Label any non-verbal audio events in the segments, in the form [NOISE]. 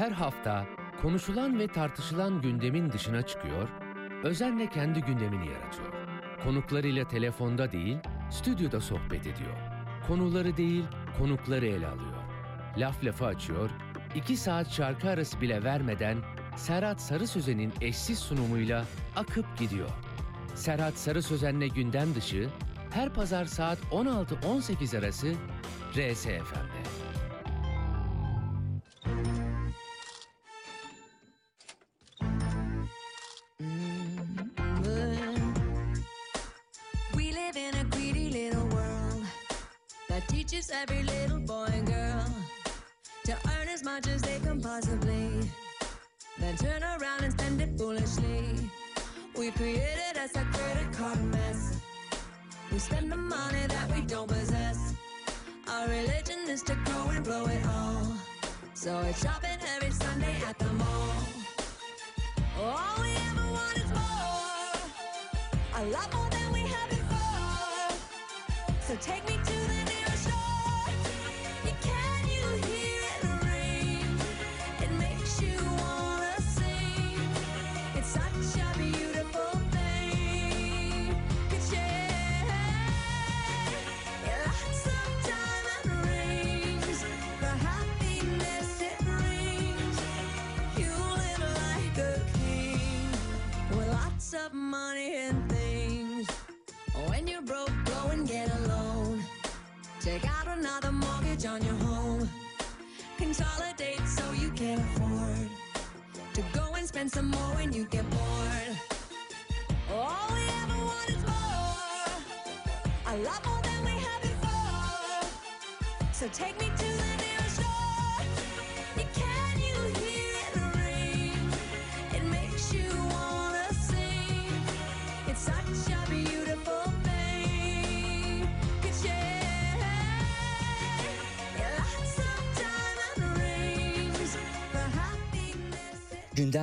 her hafta konuşulan ve tartışılan gündemin dışına çıkıyor, özenle kendi gündemini yaratıyor. Konuklarıyla telefonda değil, stüdyoda sohbet ediyor. Konuları değil, konukları ele alıyor. Laf lafı açıyor, iki saat şarkı arası bile vermeden Serhat Sarı Sözen'in eşsiz sunumuyla akıp gidiyor. Serhat Sarı Sözen'le gündem dışı her pazar saat 16-18 arası RSFM'de.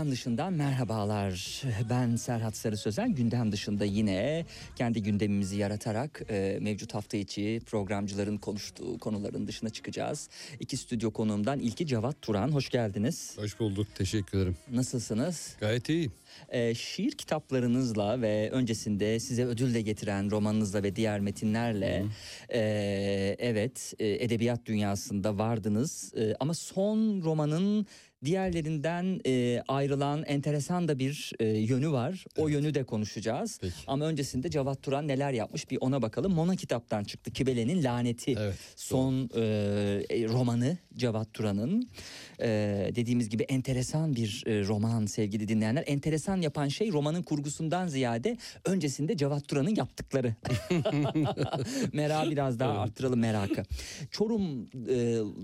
Gündem dışından merhabalar. Ben Serhat Sarı Sözen. Gündem dışında yine kendi gündemimizi yaratarak e, mevcut hafta içi programcıların konuştuğu konuların dışına çıkacağız. İki stüdyo konuğumdan ilki Cevat Turan. Hoş geldiniz. Hoş bulduk. Teşekkür ederim. Nasılsınız? Gayet iyi. E, şiir kitaplarınızla ve öncesinde size ödül de getiren romanınızla ve diğer metinlerle e, evet e, edebiyat dünyasında vardınız. E, ama son romanın diğerlerinden e, ayrılan enteresan da bir e, yönü var. O yönü de konuşacağız. Peki. Ama öncesinde Cevat Turan neler yapmış bir ona bakalım. Mona kitaptan çıktı. Kibele'nin Laneti. Evet, Son e, e, romanı Cevat Turan'ın. E, dediğimiz gibi enteresan bir e, roman sevgili dinleyenler. Enteresan yapan şey romanın kurgusundan ziyade öncesinde Cevat Turan'ın yaptıkları. [LAUGHS] Merak biraz daha arttıralım merakı. Çorum e,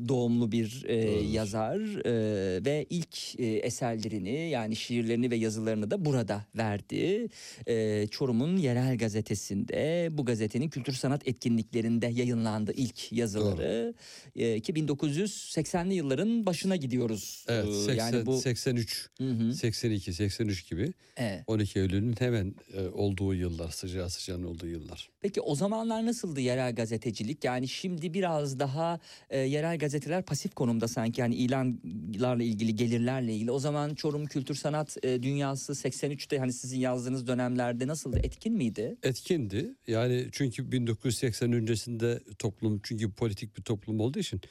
doğumlu bir e, yazar e, ve ilk e, eserlerini yani şiirlerini ve yazılarını da burada verdi. E, Çorum'un yerel gazetesinde bu gazetenin kültür sanat etkinliklerinde yayınlandı ilk yazıları. E, ki 1980'li yılların başına gidiyoruz. Evet. E, 80, yani bu 83, Hı hı. 82, 83 gibi Evet. 12 Eylül'ün hemen e, olduğu yıllar, sıcağı sıcağın olduğu yıllar. Peki o zamanlar nasıldı yerel gazetecilik? Yani şimdi biraz daha e, yerel gazeteler pasif konumda sanki yani ilanlarla ilgili gelirlerle ilgili. O zaman Çorum Kültür Sanat e, Dünyası 83'te hani sizin yazdığınız dönemlerde nasıldı? Etkin miydi? Etkindi. Yani çünkü 1980 öncesinde toplum çünkü politik bir toplum olduğu için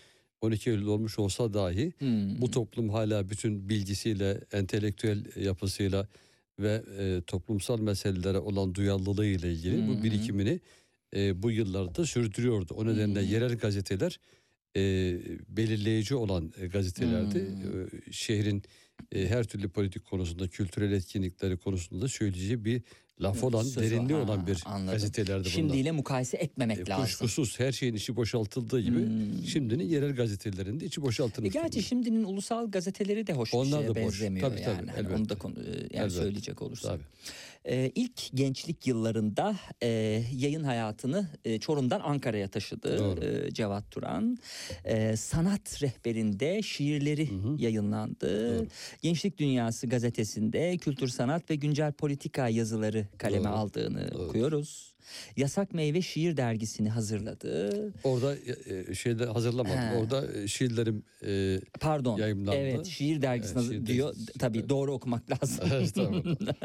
12 Eylül olmuş olsa dahi Hmm. bu toplum hala bütün bilgisiyle, entelektüel yapısıyla ve e, toplumsal meselelere olan duyarlılığıyla ilgili Hı hı. bu birikimini e, bu yıllarda sürdürüyordu. O nedenle hı. yerel gazeteler e, belirleyici olan e, gazetelerdi. Hı. E, şehrin e, her türlü politik konusunda, kültürel etkinlikleri konusunda söyleyeceği bir laf olan, Sözü- derinliği Ha, olan bir anladım. gazetelerdi bunlar. Şimdiyle mukayese etmemek E, lazım. Kuşkusuz her şeyin içi boşaltıldığı gibi Hmm. şimdinin yerel gazetelerinde içi E boşaltılmış. gerçi durumda. şimdinin ulusal gazeteleri de hoş bir Onlar şeye da boş. benzemiyor Tabii, tabii, yani. Hani onu da konu, e, yani Elbette. söyleyecek olursak. Tabii. Ee, ilk gençlik yıllarında e, yayın hayatını e, Çorum'dan Ankara'ya taşıdı Doğru. e, Cevat Turan. E, sanat rehberinde şiirleri yayınlandı. Doğru. Gençlik Dünyası gazetesinde kültür sanat ve güncel politika yazıları yazıları kaleme Doğru, aldığını doğru. okuyoruz. Yasak Meyve Şiir dergisini hazırladı. Orada e, şeyde hazırlamadım. He. Orada e, şiirlerim e, Pardon. Yayımlandı. Evet, şiir dergisini hazır- şiir diyor. dergisi. Tabii doğru okumak lazım. Evet, tamam.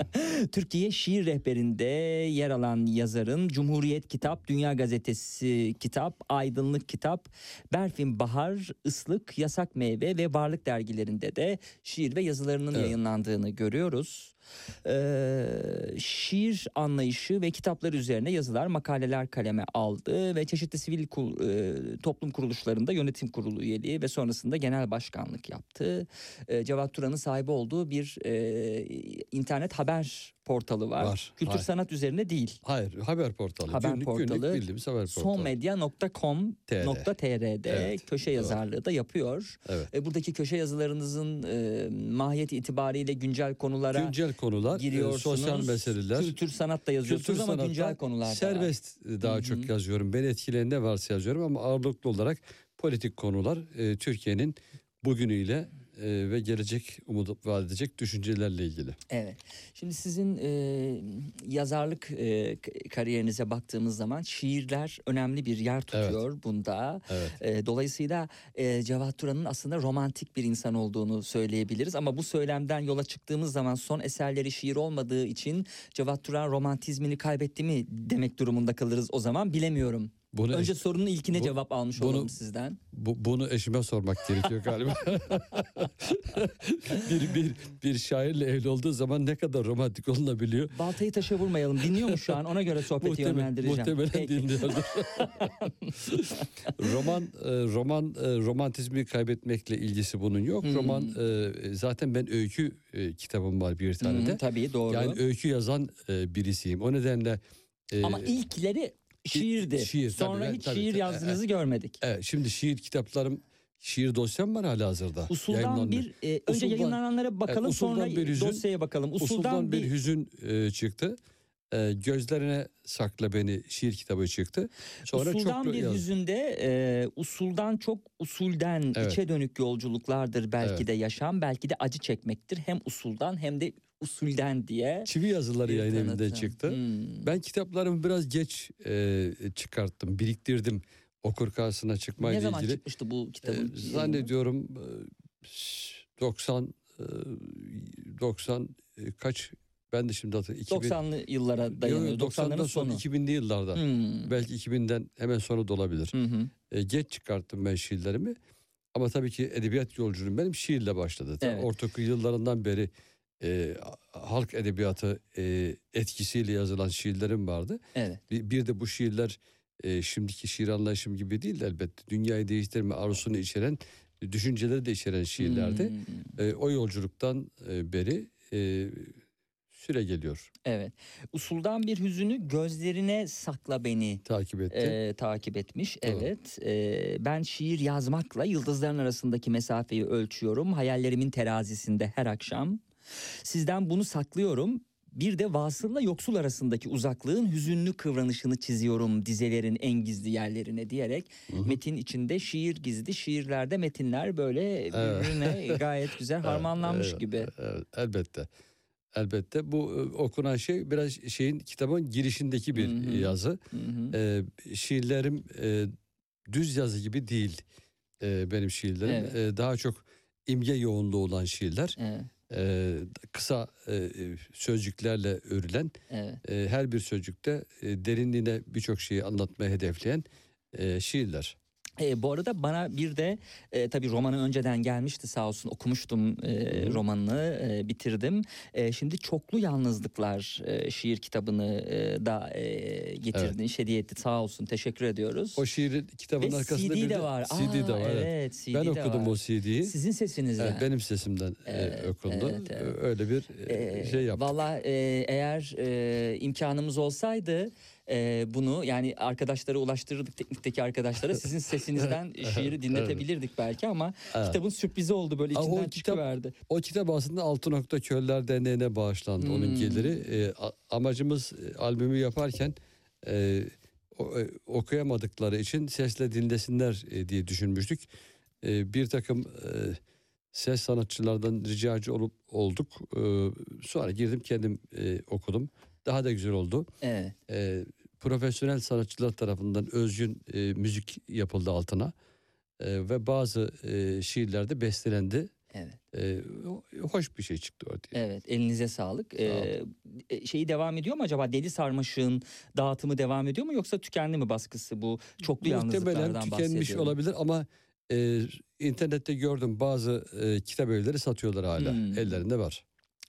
[LAUGHS] Türkiye Şiir Rehberi'nde yer alan yazarın Cumhuriyet Kitap, Dünya Gazetesi Kitap, Aydınlık Kitap, Berfin Bahar, Islık, Yasak Meyve ve Varlık dergilerinde de şiir ve yazılarının Evet. yayınlandığını görüyoruz. Ee, şiir anlayışı ve kitapları üzerine yazılar, makaleler kaleme aldı ve çeşitli sivil kul- e, toplum kuruluşlarında yönetim kurulu üyeliği ve sonrasında genel başkanlık yaptı. E, Cevat Turan'ın sahibi olduğu bir e, internet haber portalı var. Var, Kültür var. sanat üzerine değil. hayır haber portalı. Haber günlük, portalı, Günlük bildiğimiz haber portalı. sonmedya.com.tr'de Evet, köşe doğru. yazarlığı da yapıyor. Evet. E, buradaki köşe yazılarınızın e, mahiyeti itibariyle güncel konulara Güncel konular, e, giriyorsunuz. sosyal meseleler. Kültür sanat da yazıyorsunuz ama sanatta güncel konular da var. Serbest e, daha Hı hı. çok yazıyorum. Beni etkileyen ne varsa yazıyorum ama ağırlıklı olarak politik konular e, Türkiye'nin bugünüyle e, ve gelecek umut vaat edecek düşüncelerle ilgili. Evet. Şimdi sizin e, yazarlık e, kariyerinize baktığımız zaman şiirler önemli bir yer tutuyor bunda. Evet. E, dolayısıyla e, Cevat Turan'ın aslında romantik bir insan olduğunu söyleyebiliriz. Ama bu söylemden yola çıktığımız zaman son eserleri şiir olmadığı için Cevat Turan romantizmini kaybetti mi demek durumunda kalırız o zaman bilemiyorum. Bunu Önce eş- sorunun ilkine bu- cevap almış bunu- olalım sizden. bu, bunu eşime sormak gerekiyor galiba. [LAUGHS] bir, bir, bir şairle evli olduğu zaman ne kadar romantik olunabiliyor. Baltayı taşa vurmayalım. Dinliyor mu şu an? Ona göre sohbeti Muhtemel, yönlendireceğim. muhtemelen Peki. dinliyordur. [LAUGHS] roman e, roman e, romantizmi kaybetmekle ilgisi bunun yok. Hmm. Roman e, zaten ben öykü kitabım var bir tane de. tabii doğru. Yani öykü yazan birisiyim. O nedenle Ama ilkleri şiirdi. şiir, tabii, Sonra ben- hiç tabii, şiir tabii. yazdığınızı görmedik. evet, şimdi şiir kitaplarım şiir dosyam var hala hazırda. Usuldan bir e, önce Usuldan- yayınlananlara bakalım usuldan sonra bir hüzün, dosyaya bakalım. Usuldan, Usuldan bir bir hüzün e, çıktı. E, gözlerine sakla beni şiir kitabı çıktı. Sonra usuldan çok bir yazdım. hüzünde e, usuldan çok usulden Evet. içe dönük yolculuklardır belki Evet. de yaşam belki de acı çekmektir. Hem usuldan hem de usulden diye. Çivi yazıları yayın evinde tanıtım. çıktı. Hmm. Ben kitaplarımı biraz geç e, çıkarttım, biriktirdim okur karşısına Ne çıkmayla zaman ilgili. çıkmıştı bu E, kitabın? yayını? zannediyorum e, 90 e, 90 e, kaç ben de şimdi hatırlıyorum. 2000 90'lı yıllara dayanıyor. yok, 90'ların 90'dan sonu. sonra 2000'li yıllarda. Hmm. Belki 2000'den hemen sonra da olabilir. Hı hı. E, geç çıkarttım ben şiirlerimi. Ama tabii ki edebiyat yolculuğum benim şiirle başladı. Evet. Ortaokul yıllarından beri e, halk edebiyatı e, etkisiyle yazılan şiirlerim vardı. Evet. Bir, bir de bu şiirler e, şimdiki şiir anlayışım gibi değil elbette. Dünyayı değiştirme arzusunu içeren, düşünceleri de içeren şiirlerdi. Hmm. E, o yolculuktan e, beri e, süre geliyor. Evet. Usuldan bir hüzünü gözlerine sakla beni Takip etti. e, takip etmiş. Doğru. Evet. E, ben şiir yazmakla yıldızların arasındaki mesafeyi ölçüyorum. Hayallerimin terazisinde her akşam. Sizden bunu saklıyorum. Bir de vasılla yoksul arasındaki uzaklığın hüzünlü kıvranışını çiziyorum dizelerin en gizli yerlerine diyerek Hı hı. metin içinde şiir gizli şiirlerde metinler böyle birbirine gayet güzel [LAUGHS] harmanlanmış Evet, gibi. evet, elbette. Elbette bu e, okunan şey biraz şeyin kitabın girişindeki bir Hı hı. yazı. Hı hı. E, şiirlerim e, düz yazı gibi değil e, benim şiirlerim. Evet. E, daha çok imge yoğunluğu olan şiirler. Evet, E, kısa e, sözcüklerle örülen evet. e, her bir sözcükte e, derinliğine birçok şeyi anlatmaya hedefleyen e, şiirler. E, bu arada bana bir de e, tabii romanı önceden gelmişti sağ olsun okumuştum e, romanını e, bitirdim. E, şimdi çoklu yalnızlıklar e, şiir kitabını e, da e, getirdin hediye etti sağ olsun teşekkür ediyoruz. O şiir kitabın Ve arkasında CD bir de var. CD de Aa, var. evet. Evet, CD Ben de okudum var. o CD'yi. Sizin sesinizle. Evet, benim sesimden e, Evet, okundu. evet, evet. E, Öyle bir e, Ee, şey yaptık. Valla e, eğer e, imkanımız olsaydı e, bunu yani arkadaşlara ulaştırırdık teknikteki arkadaşlara [LAUGHS] sizin sesinizden şiiri dinletebilirdik belki ama Evet. kitabın sürprizi oldu böyle Aa, o içinden kitap- çıkıverdi. O kitap aslında Altı Nokta Köller Derneği'ne bağışlandı onun Hmm. geliri. E, amacımız albümü yaparken e, okuyamadıkları için sesle dinlesinler e, diye düşünmüştük. E, bir takım e, ses sanatçılardan ricacı olup olduk. E, sonra girdim kendim e, okudum. Daha da güzel oldu. Evet. E, profesyonel sanatçılar tarafından özgün e, müzik yapıldı altına. E, ve bazı e, şiirler de bestelendi. Evet. E, hoş bir şey çıktı ortaya. Evet elinize sağlık. Ee, e, şeyi devam ediyor mu acaba Deli Sarmaşık'ın dağıtımı devam ediyor mu yoksa tükendi mi baskısı bu çoklu Muhtemelen yalnızlıklardan tükenmiş olabilir ama e, internette gördüm bazı e, kitap evleri satıyorlar hala. Hmm. Ellerinde var.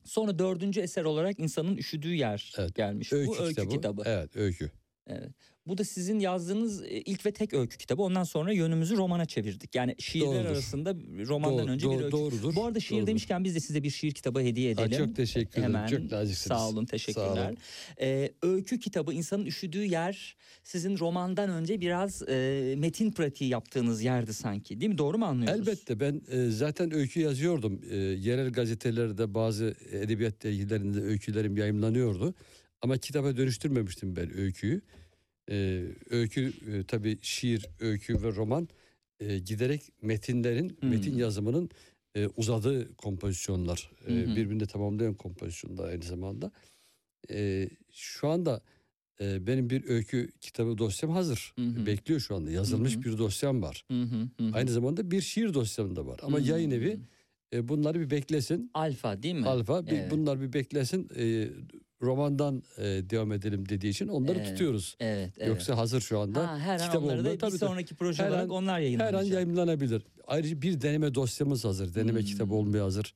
Sonra dördüncü eser olarak insanın üşüdüğü yer Evet, gelmiş. Öykü, bu öykü kitabı. kitabı. Evet öykü. Evet. Bu da sizin yazdığınız e, ilk ve tek öykü kitabı. Ondan sonra yönümüzü romana çevirdik. Yani şiirler Doğrudur. arasında romandan Doğru- önce bir doğru- öykü. doğrudur. Bu arada şiir Doğrudur. demişken biz de size bir şiir kitabı hediye Ha, edelim. çok teşekkür ederim. Hemen Çok naziksiniz. sağ olun Sağ teşekkürler. olun. Ee, öykü kitabı insanın üşüdüğü yer sizin romandan önce biraz e, metin pratiği yaptığınız yerdi sanki değil mi? Doğru mu anlıyoruz? Elbette ben e, zaten öykü yazıyordum. E, yerel gazetelerde bazı edebiyat dergilerinde öykülerim yayımlanıyordu. Ama kitaba dönüştürmemiştim ben öyküyü. E, öykü e, tabii şiir, öykü ve roman e, giderek metinlerin, Hmm. metin yazımının e, uzadığı kompozisyonlar. E, hı. birbirini tamamlayan kompozisyonlar aynı zamanda. E, şu anda e, benim bir öykü kitabı dosyam hazır. Hı. Bekliyor şu anda. Yazılmış hı. bir dosyam var. Hı hı. Aynı zamanda bir şiir dosyam da var. Ama Hmm. yayın evi e, bunları bir beklesin. Alfa değil mi? Alfa bir, Evet. bunlar bir beklesin. E, romandan e, devam edelim dediği için onları Evet, tutuyoruz. Evet, evet. Yoksa hazır şu anda. ha, her an kitap onları oldu. da bir Tabii, sonraki proje Her olarak an- onlar Her yayınlanacak. an yayınlanabilir. Ayrıca bir deneme dosyamız hazır. Deneme Hmm. kitabı olmaya hazır.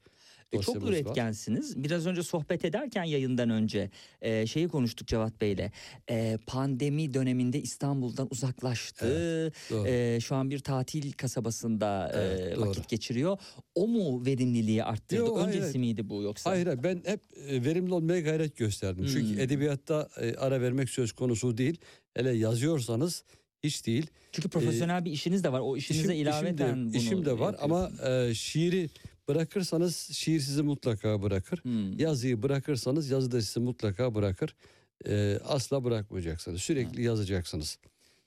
E, çok dosyamız var. üretkensiniz. Biraz önce sohbet ederken yayından önce e, şeyi konuştuk Cevat Bey'le. E, pandemi döneminde İstanbul'dan uzaklaştı. Doğru. E, şu an bir tatil kasabasında e, Evet, doğru. vakit geçiriyor. O mu verimliliği arttırdı? Yok, Öncesi hayır. miydi bu yoksa? Hayır ben hep e, verimli olmaya gayret gösterdim. Hmm. Çünkü edebiyatta e, ara vermek söz konusu değil. Hele yazıyorsanız hiç değil. Çünkü profesyonel bir işiniz de var. O işinize İşim- ilaveten işim de, bunu işim de var ama yapıyorsunuz. e, şiiri bırakırsanız şiir sizi mutlaka bırakır. Hmm. Yazıyı bırakırsanız yazı da sizi mutlaka bırakır. E, asla bırakmayacaksınız. Sürekli yazacaksınız.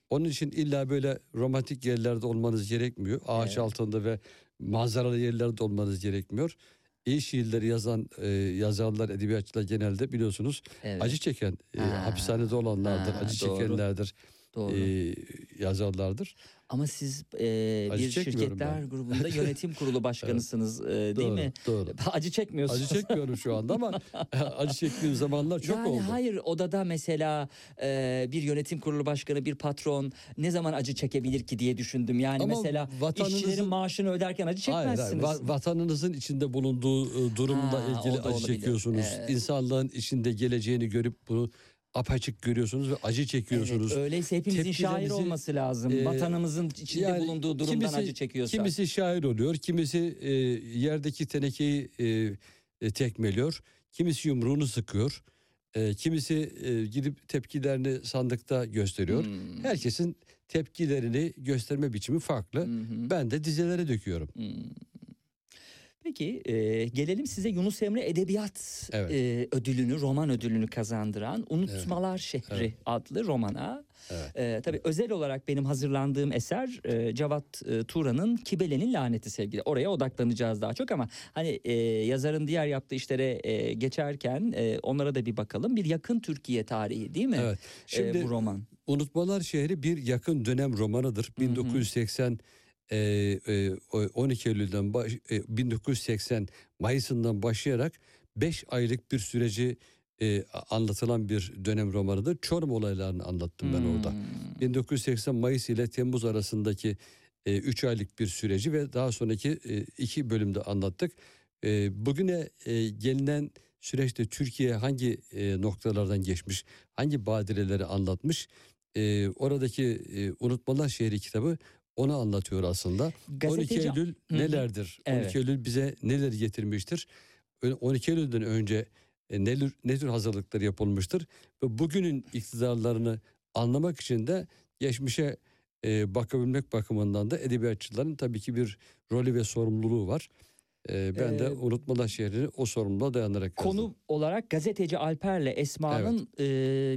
Onun için illa böyle romantik yerlerde olmanız gerekmiyor. Ağaç Evet. altında ve manzaralı yerlerde olmanız gerekmiyor. İyi şiirleri yazan e, yazarlar, edebiyatçılar genelde biliyorsunuz Evet, acı çeken, e, Ha. hapishanede olanlardır, Ha, acı doğru. çekenlerdir, doğru. e, yazarlardır. Ama siz e, Acı bir şirketler ben. grubunda [LAUGHS] yönetim kurulu başkanısınız e, değil doğru, mi? Doğru. [LAUGHS] Acı çekmiyorsunuz. Acı çekmiyorum şu anda ama [LAUGHS] acı çektiğim zamanlar çok yani oldu. hayır odada mesela e, bir yönetim kurulu başkanı bir patron ne zaman acı çekebilir ki diye düşündüm. Yani Ama mesela vatanınızın- işçilerin maaşını öderken acı Hayır, hayır. çekmezsiniz. Va- vatanınızın içinde bulunduğu e, durumla Ha, ilgili acı olabilir. çekiyorsunuz. Evet. İnsanlığın içinde geleceğini görüp bunu apaçık görüyorsunuz ve acı çekiyorsunuz. Evet, öyleyse hepimizin şair Tepkilerinizi, olması lazım. e, Vatanımızın içinde yani bulunduğu durumdan kimisi- acı çekiyorsa. Kimisi şair oluyor, kimisi e, yerdeki tenekeyi e, e, tekmeliyor, kimisi yumruğunu sıkıyor, e, kimisi e, gidip tepkilerini sandıkta gösteriyor. Hmm. Herkesin tepkilerini gösterme biçimi farklı. Hı. Ben de dizelere döküyorum. Hmm. Peki e, gelelim size Yunus Emre Edebiyat Evet. e, ödülünü, roman ödülünü kazandıran Unutmalar Şehri Evet. adlı romana. Evet. E, tabii özel olarak benim hazırlandığım eser e, Cevat e, Turan'ın Kibele'nin laneti sevgili. Oraya odaklanacağız daha çok ama hani e, yazarın diğer yaptığı işlere e, geçerken e, onlara da bir bakalım. Bir yakın Türkiye tarihi değil mi? Evet. E, Şimdi bu roman. Unutmalar Şehri bir yakın dönem romanıdır. 1980 e, e, o- 12 Eylül'den baş, e, 1980 Mayıs'ından başlayarak 5 aylık bir süreci e, anlatılan bir dönem romanıdır. Çorum olaylarını anlattım ben orada. Hmm. 1980 Mayıs ile Temmuz arasındaki 3 aylık bir süreci ve daha sonraki 2 bölümde anlattık. E, bugüne e, gelinen süreçte Türkiye hangi e, noktalardan geçmiş, hangi badireleri anlatmış, e, oradaki e, Unutmalar Şehri kitabı onu anlatıyor aslında. 12 Gazeteci- Eylül Hı hı. nelerdir? Evet. 12 Eylül bize neler getirmiştir? Ö- 12 Eylül'den önce e, ne, tür- ne tür hazırlıklar yapılmıştır? Ve bugünün iktidarlarını anlamak için de geçmişe e, bakabilmek bakımından da edebiyatçıların tabii ki bir rolü ve sorumluluğu var. E, ben de Ee, Unutmalar şehrini o sorumluluğa dayanarak yazdım. Konu olarak gazeteci Alper'le Esma'nın e,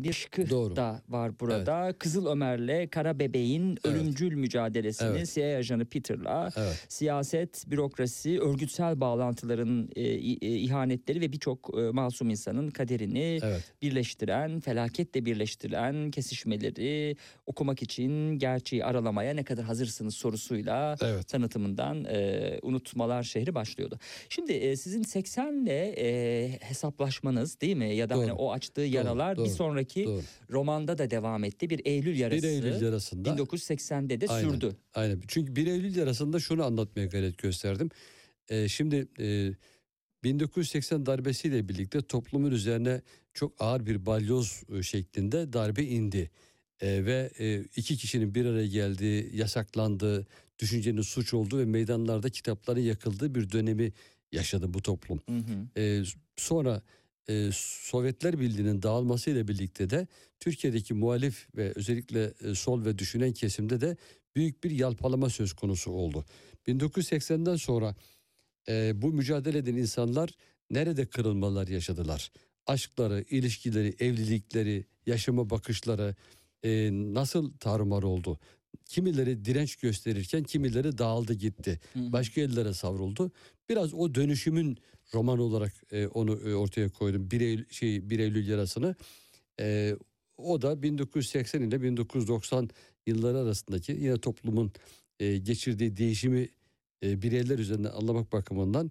bir aşkı Doğru. da var burada. Kızıl Ömer'le Kara Bebeğin ölümcül mücadelesini Evet. CIA ajanı Peter'la Evet. siyaset, bürokrasi, örgütsel bağlantıların e, e, ihanetleri ve birçok e, masum insanın kaderini Evet. birleştiren, felaketle birleştiren kesişmeleri okumak için gerçeği aralamaya ne kadar hazırsınız sorusuyla Evet. tanıtımından e, Unutmalar şehri başlıyordu. Şimdi e, sizin 80'le e, hesaplaşmanız değil mi? Ya da hani Doğru. o açtığı yaralar bir doğru, sonraki Doğru. romanda da devam etti. Bir Eylül yarası. 1 Eylül yarasında 1980'de de Aynen. sürdü. Aynen. Çünkü 1 Eylül yarasında şunu anlatmaya gayret gösterdim. Ee, şimdi e, 1980 darbesiyle birlikte toplumun üzerine çok ağır bir balyoz e, şeklinde darbe indi. E, ve e, iki kişinin bir araya geldiği, yasaklandığı, düşüncenin suç olduğu ve meydanlarda kitapların yakıldığı bir dönemi yaşadı bu toplum. Hı hı. Ee, sonra e, Sovyetler Birliği'nin dağılmasıyla birlikte de Türkiye'deki muhalif ve özellikle e, sol ve düşünen kesimde de büyük bir yalpalama söz konusu oldu. 1980'den sonra e, bu mücadele eden insanlar nerede kırılmalar yaşadılar? Aşkları, ilişkileri, evlilikleri, yaşama bakışları e, nasıl tarumar oldu? Kimileri direnç gösterirken kimileri dağıldı gitti. Hı. Başka yerlere savruldu. Biraz o dönüşümün roman olarak e, onu e, ortaya koydum. 1 Eylül, şey, 1 Eylül yarasını. E, o da 1980 ile 1990 yılları arasındaki yine toplumun e, geçirdiği değişimi e, bireyler üzerinden anlamak bakımından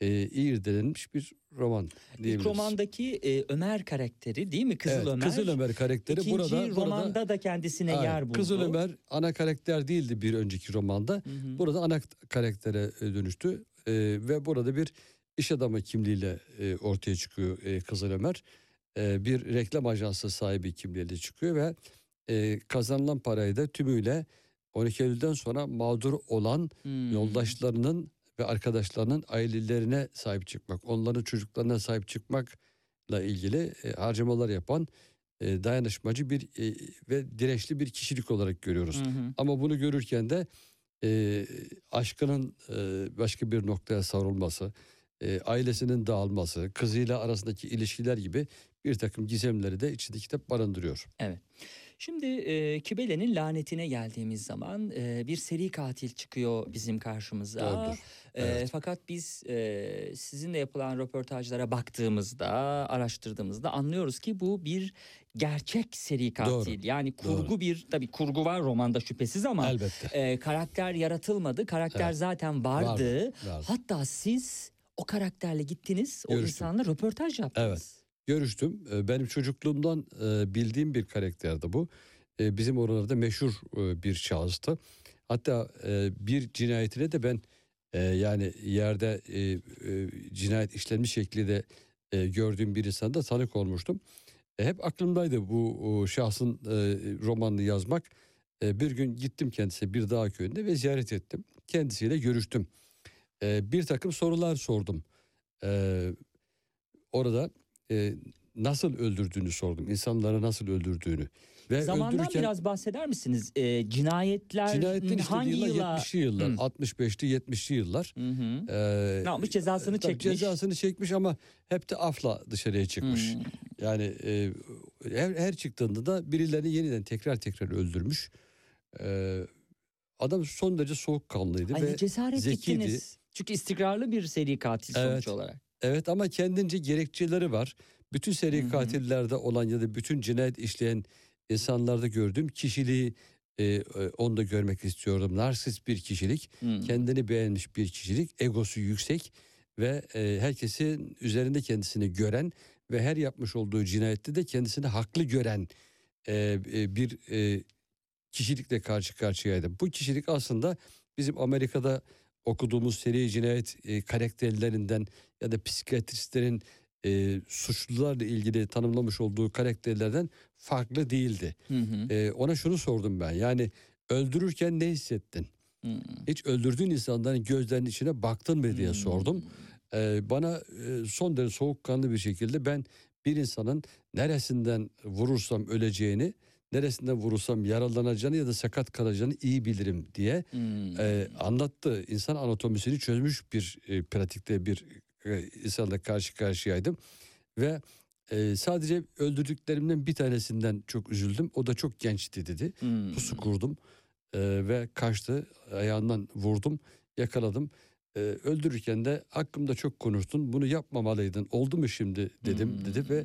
e, iyi irdelenmiş bir roman diyebiliriz. İlk romandaki e, Ömer karakteri değil mi? Kızıl Evet, Ömer. Kızıl Ömer karakteri İkinci burada, burada romanda da kendisine Aynen. yer buldu. Kızıl Ömer ana karakter değildi bir önceki romanda. Hı hı. Burada ana karaktere e, dönüştü E, ve burada bir iş adamı kimliğiyle e, ortaya çıkıyor e, Kızıl Ömer. E, bir reklam ajansı sahibi kimliğiyle çıkıyor ve e, kazanılan parayı da tümüyle 12 Eylül'den sonra mağdur olan Hmm. yoldaşlarının ve arkadaşlarının ailelerine sahip çıkmak, onların çocuklarına sahip çıkmakla ilgili e, harcamalar yapan e, dayanışmacı bir e, ve dirençli bir kişilik olarak görüyoruz. Hı hı. Ama bunu görürken de e, aşkının e, başka bir noktaya savrulması, e, ailesinin dağılması, kızıyla arasındaki ilişkiler gibi bir takım gizemleri de içinde kitap barındırıyor. Şimdi e, Kibele'nin lanetine geldiğimiz zaman e, bir seri katil çıkıyor bizim karşımıza. Doğrudur. E, Evet. Fakat biz e, sizinle yapılan röportajlara baktığımızda, araştırdığımızda anlıyoruz ki bu bir gerçek seri katil. Doğru, Yani kurgu bir, tabii kurgu var romanda şüphesiz ama Elbette. e, karakter yaratılmadı. Karakter Evet. zaten vardı. Vardı, vardı. Hatta siz o karakterle gittiniz, o Görüştüm. insanla röportaj yaptınız. Görüştüm. E, Benim çocukluğumdan e, bildiğim bir karakterdi bu. E, Bizim oralarda meşhur e, bir şahıstı. Hatta e, bir cinayetine de ben e, yani yerde e, e, cinayet işlenmiş şekilde e, gördüğüm bir insanda tanık olmuştum. E, Hep aklımdaydı bu o, şahsın e, romanını yazmak. E, Bir gün gittim kendisine bir dağ köyünde ve ziyaret ettim. Kendisiyle görüştüm. E, Bir takım sorular sordum. E, Orada e, nasıl öldürdüğünü sordum. İnsanları nasıl öldürdüğünü. Ve Zamandan öldürürken biraz bahseder misiniz? E, cinayetler cinayetlerin işte hangi yıllar yıla? 70'li yıllar, Hı. 65'li 70'li yıllar. Hı hı. E, Ne yapmış cezasını tabii çekmiş. Cezasını çekmiş ama hep de afla dışarıya çıkmış. Hmm. Yani e, her, her çıktığında da birilerini yeniden tekrar tekrar öldürmüş. E, adam son derece soğukkanlıydı Ay ve cesaret zekiydi. ettiniz. Çünkü istikrarlı bir seri katil Evet. sonuç olarak. Evet ama kendince gerekçeleri var. Bütün seri Hı hı. katillerde olan ya da bütün cinayet işleyen insanlarda gördüğüm kişiliği e, onu da görmek istiyordum. Narsist bir kişilik, Hmm. kendini beğenmiş bir kişilik, egosu yüksek ve e, herkesin üzerinde kendisini gören ve her yapmış olduğu cinayette de kendisini haklı gören e, e, bir e, kişilikle karşı karşıyaydı. Bu kişilik aslında bizim Amerika'da okuduğumuz seri cinayet e, karakterlerinden ya da psikiyatristlerin e, suçlularla ilgili tanımlamış olduğu karakterlerden farklı değildi. Hı hı. E, ona şunu sordum ben yani öldürürken ne hissettin? Hmm. Hiç öldürdüğün insanların gözlerinin içine baktın mı diye sordum. E, bana e, son derece soğukkanlı bir şekilde ben bir insanın neresinden vurursam öleceğini neresinden vurursam yaralanacağını ya da sakat kalacağını iyi bilirim diye Hmm. e, anlattı. İnsan anatomisini çözmüş bir e, pratikte bir insanla karşı karşıyaydım. Ve e, sadece öldürdüklerimden bir tanesinden çok üzüldüm. O da çok gençti dedi. Hmm. Pusu kurdum e, ve kaçtı. Ayağından vurdum, yakaladım. E, öldürürken de hakkımda çok konuştun. Bunu yapmamalıydın. Oldu mu şimdi dedim Hmm. dedi ve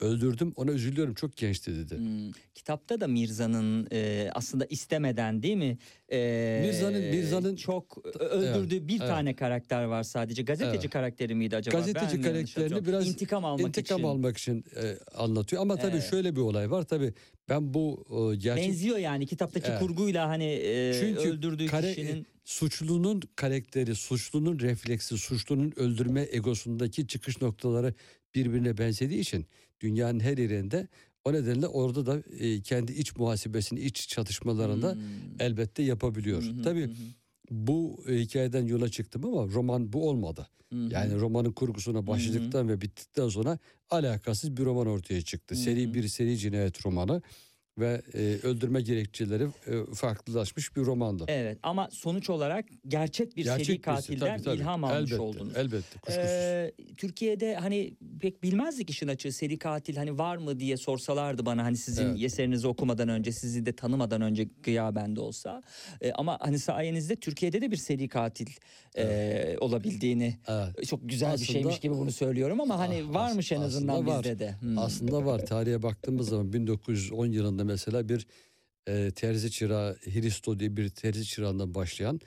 öldürdüm. Ona üzülüyorum. Çok gençti dedi. Hmm. Kitapta da Mirza'nın e, aslında istemeden değil mi? E, Mirza'nın- Mirza'nın- çok öldürdüğü bir evet. tane karakter var sadece. Gazeteci Evet. karakteri miydi acaba? Ben Gazeteci yanlış karakterini biraz intikam almak İntikam için. almak için e, anlatıyor. Ama tabii Evet. şöyle bir olay var. Tabii ben bu e, gerçek Benziyor yani kitaptaki Evet. kurguyla hani e, Çünkü öldürdüğü kare- kişinin suçlunun karakteri, suçlunun refleksi, suçlunun öldürme egosundaki çıkış noktaları birbirine benzediği için dünyanın her yerinde o nedenle orada da e, kendi iç muhasebesini, iç çatışmalarında Hmm. elbette yapabiliyor. Hı, Tabii hı, bu e, hikayeden yola çıktım ama roman bu olmadı. hı. Yani romanın kurgusuna başladıktan ve bittikten sonra alakasız bir roman ortaya çıktı. Hı Seri bir seri cinayet romanı ve e, öldürme gerekçeleri e, farklılaşmış bir romandı. Evet ama sonuç olarak gerçek bir Gerçek seri katilden tabii, tabii. ilham almış elbette, oldunuz. Elbette kuşkusuz. Ee, Türkiye'de hani pek bilmezdik işin açığı seri katil hani var mı diye sorsalardı bana hani sizin Evet. eserinizi okumadan önce sizi de tanımadan önce gıyaben de olsa Ee, ama hani sayenizde Türkiye'de de bir seri katil e, olabildiğini Evet. çok güzel bir Aslında- şeymiş gibi bunu söylüyorum ama hani Ah, varmış en azından var. bizde de. Hmm. Aslında var. Tarihe baktığımız zaman 1910 yılında mesela bir e, terzi çırağı Hristo diye bir terzi çırağından başlayan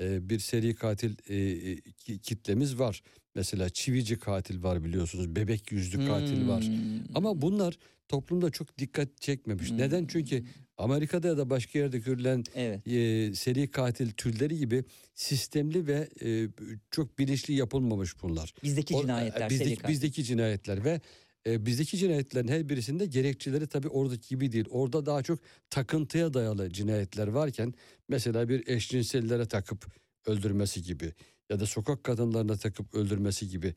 e, bir seri katil e, e, ki- kitlemiz var. Mesela çivici katil var biliyorsunuz. Bebek yüzlü katil var. Hmm. Ama bunlar toplumda çok dikkat çekmemiş. Hmm. Neden? Çünkü Amerika'da ya da başka yerde görülen Evet. e, seri katil türleri gibi sistemli ve e, çok bilinçli yapılmamış bunlar. Bizdeki O- cinayetler e, bizdeki, seri katil. bizdeki cinayetler ve e, bizdeki cinayetlerin her birisinde gerekçeleri tabii oradaki gibi değil. Orada daha çok takıntıya dayalı cinayetler varken mesela bir eşcinsellere takıp öldürmesi gibi ya da sokak kadınlarına takıp öldürmesi gibi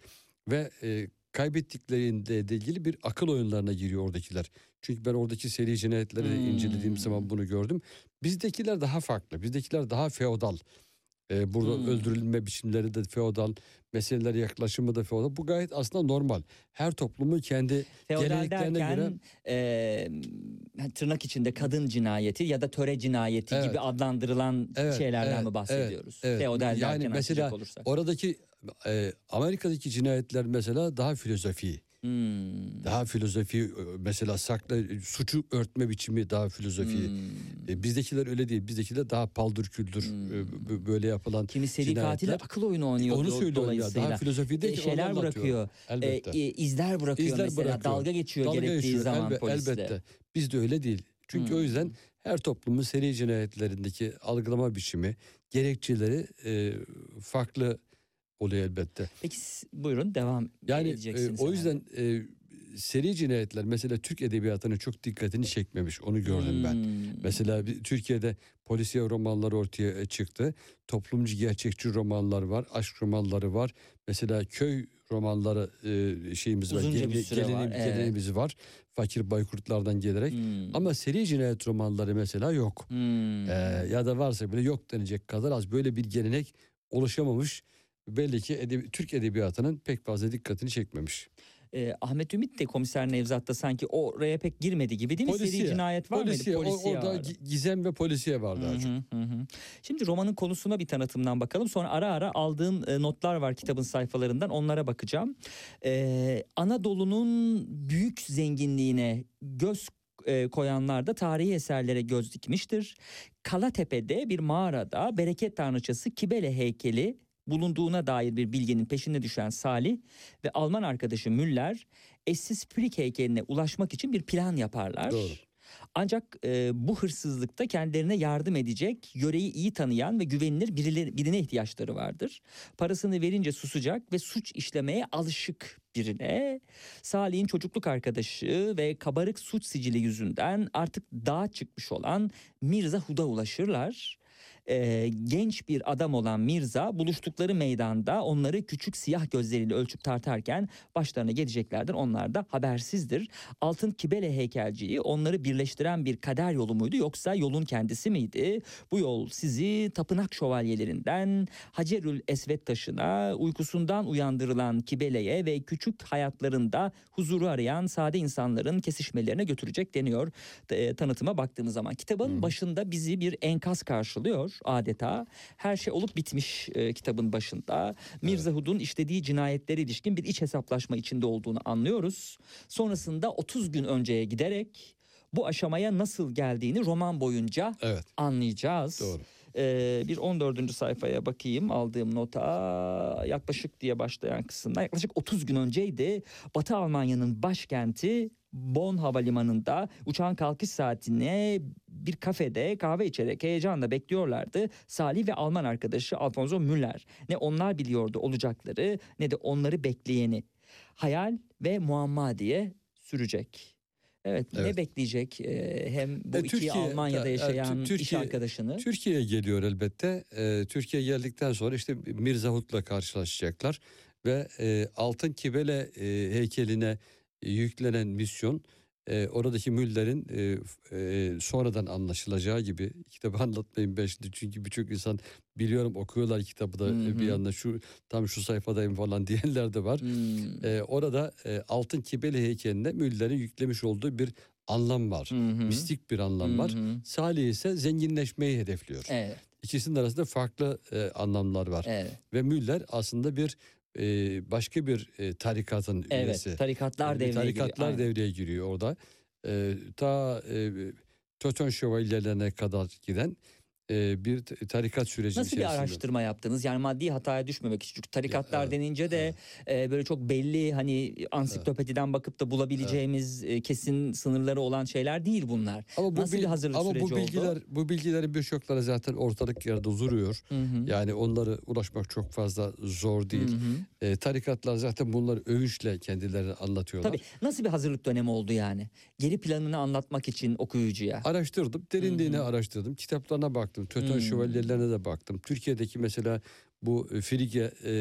ve e, kaybettiklerinde de ilgili bir akıl oyunlarına giriyor oradakiler. Çünkü ben oradaki seri cinayetleri de incelediğim Hmm. zaman bunu gördüm. Bizdekiler daha farklı. Bizdekiler daha feodal. Ee, burada Hmm. öldürülme biçimleri de feodal, meseleler yaklaşımı da feodal. Bu gayet aslında normal. Her toplumun kendi Feodal geleneklerine derken göre e, tırnak içinde kadın cinayeti ya da töre cinayeti Evet. gibi adlandırılan Evet, şeylerden evet, mi bahsediyoruz? evet. Feodal Yani derken mesela oradaki e, Amerika'daki cinayetler mesela daha filozofi. Hmm. Daha filozofi e, mesela sakla suçu örtme biçimi daha filozofi. Hmm. E, bizdekiler öyle değil. Bizdekiler daha paldır küldür Hmm. e, böyle yapılan Kimi seri katiller akıl oyunu oynuyor Onu do- söylüyorum ya. Daha filozofi değil E, onu şeyler bırakıyor. E, Elbette. e, izler bırakıyor İzler mesela. bırakıyor. Dalga geçiyor Dalga gerektiği geçiyor, zaman elbe- polisle. Elbette. Bizde öyle değil. Çünkü o Hmm. yüzden her toplumun seri cinayetlerindeki algılama biçimi, gerekçeleri e, farklı oluyor elbette. Peki buyurun devam Yani e, edeceksiniz. o herhalde. yüzden e, seri cinayetler mesela Türk edebiyatının çok dikkatini çekmemiş. Onu gördüm ben. Hmm. Mesela bir, Türkiye'de polisiye romanlar ortaya e, çıktı. Toplumcu gerçekçi romanlar var, aşk romanları var. Mesela köy romanları e, şeyimiz var, Uzunca bir gelene- süre var, geleneğim- evet. geleneğimiz var. Fakir Baykurtlardan gelerek. Hmm. Ama seri cinayet romanları mesela yok. Hmm. Ee, ya da varsa bile yok denecek kadar az. Böyle bir gelenek oluşamamış. Belli ki edebi- Türk edebiyatının pek fazla dikkatini çekmemiş. E, Ahmet Ümit de komiser Nevzat'ta sanki oraya pek girmedi gibi değil mi? Seri cinayet var polisiye, mıydı? o- Polisiye orada vardı. gi- gizem ve polisiye var daha çok. hı, hı hı. Şimdi romanın konusuna bir tanıtımdan bakalım. Sonra ara ara aldığın e, notlar var kitabın sayfalarından. Onlara bakacağım. Ee, Anadolu'nun büyük zenginliğine göz e, koyanlar da tarihi eserlere göz dikmiştir. Kalatepe'de bir mağarada bereket tanrıçası Kibele heykeli bulunduğuna dair bir bilginin peşine düşen Salih ve Alman arkadaşı Müller eşsiz Frik heykeline ulaşmak için bir plan yaparlar. Doğru. Ancak e, bu hırsızlıkta kendilerine yardım edecek, yöreyi iyi tanıyan ve güvenilir birileri, birine ihtiyaçları vardır. Parasını verince susacak ve suç işlemeye alışık birine. Salih'in çocukluk arkadaşı ve kabarık suç sicili yüzünden artık dağa çıkmış olan Mirza Hud'a ulaşırlar. E, genç bir adam olan Mirza buluştukları meydanda onları küçük siyah gözleriyle ölçüp tartarken başlarına geleceklerden onlar da habersizdir. Altın Kibele heykelciyi onları birleştiren bir kader yolu muydu yoksa yolun kendisi miydi? Bu yol sizi tapınak şövalyelerinden Hacerül Esvet taşına uykusundan uyandırılan Kibele'ye ve küçük hayatlarında huzuru arayan sade insanların kesişmelerine götürecek deniyor e, tanıtıma baktığımız zaman. Kitabın başında bizi bir enkaz karşılıyor adeta. Her şey olup bitmiş e, kitabın başında. Mirza Hud'un işlediği cinayetlere ilişkin bir iç hesaplaşma içinde olduğunu anlıyoruz. Sonrasında 30 gün önceye giderek bu aşamaya nasıl geldiğini roman boyunca Evet. anlayacağız. Doğru. Ee, bir 14. sayfaya bakayım aldığım nota yaklaşık diye başlayan kısımda yaklaşık 30 gün önceydi. Batı Almanya'nın başkenti Bonn Havalimanı'nda uçağın kalkış saatine bir kafede kahve içerek heyecanla bekliyorlardı. Salih ve Alman arkadaşı Alfonso Müller. Ne onlar biliyordu olacakları ne de onları bekleyeni. Hayal ve muamma diye sürecek. Evet, ne Evet. bekleyecek Ee, hem bu E, iki Türkiye- Almanya'da e, e, yaşayan iş Türkiye- arkadaşını? Türkiye'ye geliyor elbette. Ee, Türkiye geldikten sonra işte Mirza Hut'la karşılaşacaklar ve e, Altın Kibele e, heykeline yüklenen misyon e, oradaki Müller'in e, e, sonradan anlaşılacağı gibi [LAUGHS] kitabı anlatmayayım ben şimdi çünkü birçok insan biliyorum okuyorlar kitabı da Hı e, bir hı. anda şu tam şu sayfadayım falan [LAUGHS] diyenler de var. E, orada e, Altın Kibele heykeline Müller'in yüklemiş olduğu bir anlam var. Hı hı. Mistik bir anlam var. Hı hı. Salih ise zenginleşmeyi hedefliyor. Evet, İkisinin arasında farklı e, anlamlar var. evet. Ve Müller aslında bir e, başka bir e, tarikatın üyesi. Evet, tarikatlar E, devreye tarikatlar giriyor. Aynen. devreye giriyor orada. E, ta e, Tötön şövalyelerine kadar giden e, bir tarikat süreci Nasıl bir içerisinde. araştırma yaptınız? Yani maddi hataya düşmemek için. Çünkü tarikatlar evet, denince de e, böyle çok belli hani ansiklopediden bakıp da bulabileceğimiz e, kesin sınırları olan şeyler değil bunlar. Ama bu Nasıl bir hazırlık ama süreci bu oldu? bilgiler bu bilgilerin birçokları zaten ortalık yerde duruyor. Hı hı. Yani onları ulaşmak çok fazla zor değil. Hı hı. E, tarikatlar zaten bunları övünçle kendilerini anlatıyorlar. Tabii nasıl bir hazırlık dönemi oldu yani? Geri planını anlatmak için okuyucuya. Araştırdım, derinliğine Hı hı. araştırdım. Kitaplarına baktım, Tötön Hmm. şövalyelerine de baktım. Türkiye'deki mesela bu e, Frige e,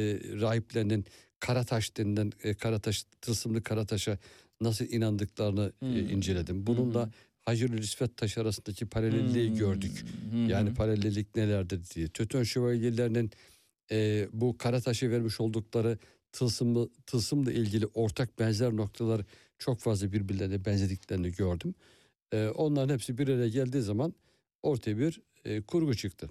rahiplerinin Karataş denilen e, Karataş, tılsımlı Karataş'a nasıl inandıklarını e, Hmm. inceledim. Hı Bununla hı. Hacı İsvet taşı arasındaki paralelliği Hmm. gördük. Hı. Yani paralellik nelerdir diye. Tötön şövalyelerinin e, bu Karataş'a vermiş oldukları tılsımlı, tılsımla ilgili ortak benzer noktalar çok fazla birbirlerine benzediklerini gördüm. E, onların hepsi bir araya geldiği zaman ortaya bir e, kurgu çıktı.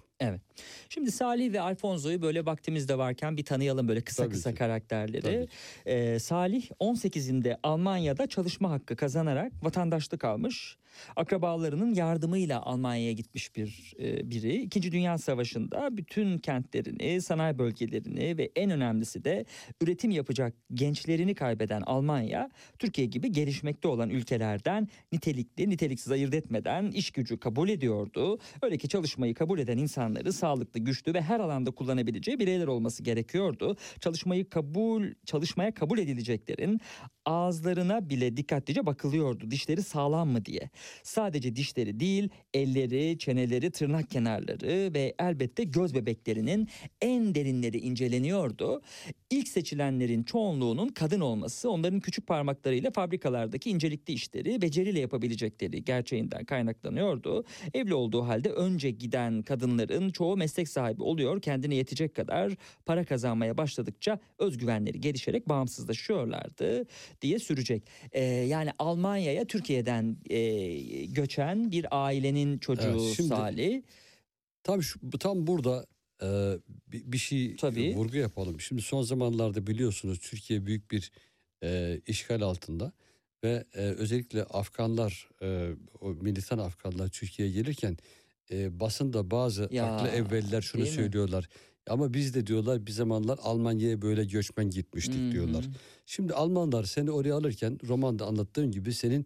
Şimdi Salih ve Alfonso'yu böyle vaktimizde varken bir tanıyalım böyle kısa Tabii kısa ki. karakterleri. Ee, Salih 18'inde Almanya'da çalışma hakkı kazanarak vatandaşlık almış. Akrabalarının yardımıyla Almanya'ya gitmiş bir e, biri. İkinci Dünya Savaşı'nda bütün kentlerini, sanayi bölgelerini ve en önemlisi de üretim yapacak gençlerini kaybeden Almanya, Türkiye gibi gelişmekte olan ülkelerden nitelikli, niteliksiz ayırt etmeden iş gücü kabul ediyordu. Öyle ki çalışmayı kabul eden insanları sağlıklı, güçlü ve her alanda kullanabileceği bireyler olması gerekiyordu. Çalışmayı kabul, çalışmaya kabul edileceklerin ağızlarına bile dikkatlice bakılıyordu. Dişleri sağlam mı diye. Sadece dişleri değil, elleri, çeneleri, tırnak kenarları ve elbette göz bebeklerinin en derinleri inceleniyordu. İlk seçilenlerin çoğunluğunun kadın olması, onların küçük parmaklarıyla fabrikalardaki incelikli işleri beceriyle yapabilecekleri gerçeğinden kaynaklanıyordu. Evli olduğu halde önce giden kadınların çoğu meslek sahibi oluyor, kendine yetecek kadar para kazanmaya başladıkça özgüvenleri gelişerek bağımsızlaşıyorlardı diye sürecek. Ee, yani Almanya'ya Türkiye'den e, göçen bir ailenin çocuğu Evet, şimdi- Salih. Tam şu, tam burada e, bir, bir şey Tabii. vurgu yapalım. Şimdi son zamanlarda biliyorsunuz Türkiye büyük bir e, işgal altında ve e, özellikle Afganlar, e, o militan Afganlar Türkiye'ye gelirken e, basında bazı Ya, aklı evveller şunu değil mi? söylüyorlar. Ama biz de diyorlar bir zamanlar Almanya'ya böyle göçmen gitmiştik Hı hı. diyorlar. Şimdi Almanlar seni oraya alırken romanda anlattığım gibi senin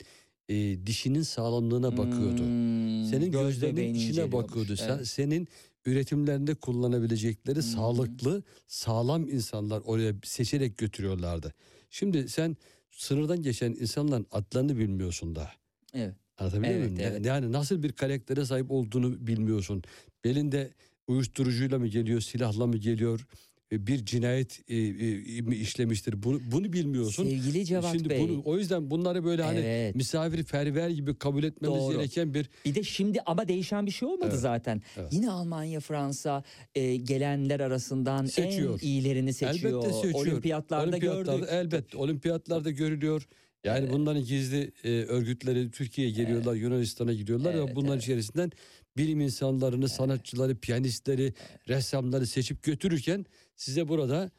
e, dişinin sağlamlığına bakıyordu. Hmm, Senin göz gözlerinin içine bakıyordu. Sen, Evet. senin üretimlerinde kullanabilecekleri hı. sağlıklı, sağlam insanlar oraya seçerek götürüyorlardı. Şimdi sen sınırdan geçen insanların adlarını bilmiyorsun da. Evet. Anlatabiliyor Evet, muyum? evet. Yani nasıl bir karaktere sahip olduğunu bilmiyorsun. Belinde uyuşturucuyla mı geliyor, silahla mı geliyor, bir cinayet e, e, mi işlemiştir. Bunu, bunu bilmiyorsun. Sevgili Cevat Şimdi Bey. bunu, o yüzden bunları böyle hani Evet. misafirperver gibi kabul etmemiz Doğru. gereken bir Bir de şimdi ama değişen bir şey olmadı Evet, zaten. evet. Yine Almanya, Fransa e, gelenler arasından Seçiyor. en iyilerini seçiyor. Elbette seçiyor. Olimpiyatlarda, Olimpiyatlarda gördük. elbette olimpiyatlarda görülüyor. Yani bunların gizli e, örgütleri Türkiye'ye geliyorlar, Yunanistan'a gidiyorlar Evet, ve bunların içerisinden bilim insanlarını, sanatçıları, piyanistleri, ressamları seçip götürürken size burada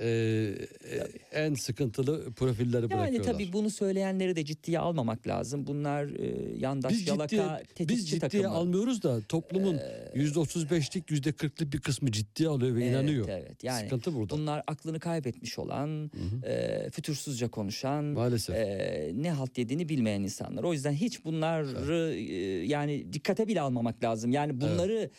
e, en sıkıntılı profilleri Yani bırakıyorlar. tabii bunu söyleyenleri de ciddiye almamak lazım. Bunlar e, yandaş biz yalaka ciddiye, biz ciddiye takımı. almıyoruz da toplumun yüzde otuz beşlik yüzde kırklık bir kısmı ciddiye alıyor ve Evet, inanıyor. Evet, yani Sıkıntı burada. bunlar aklını kaybetmiş olan, e, fütursuzca konuşan, Maalesef. e, ne halt yediğini bilmeyen insanlar. O yüzden hiç bunları e, yani dikkate bile almamak lazım. Yani bunları e,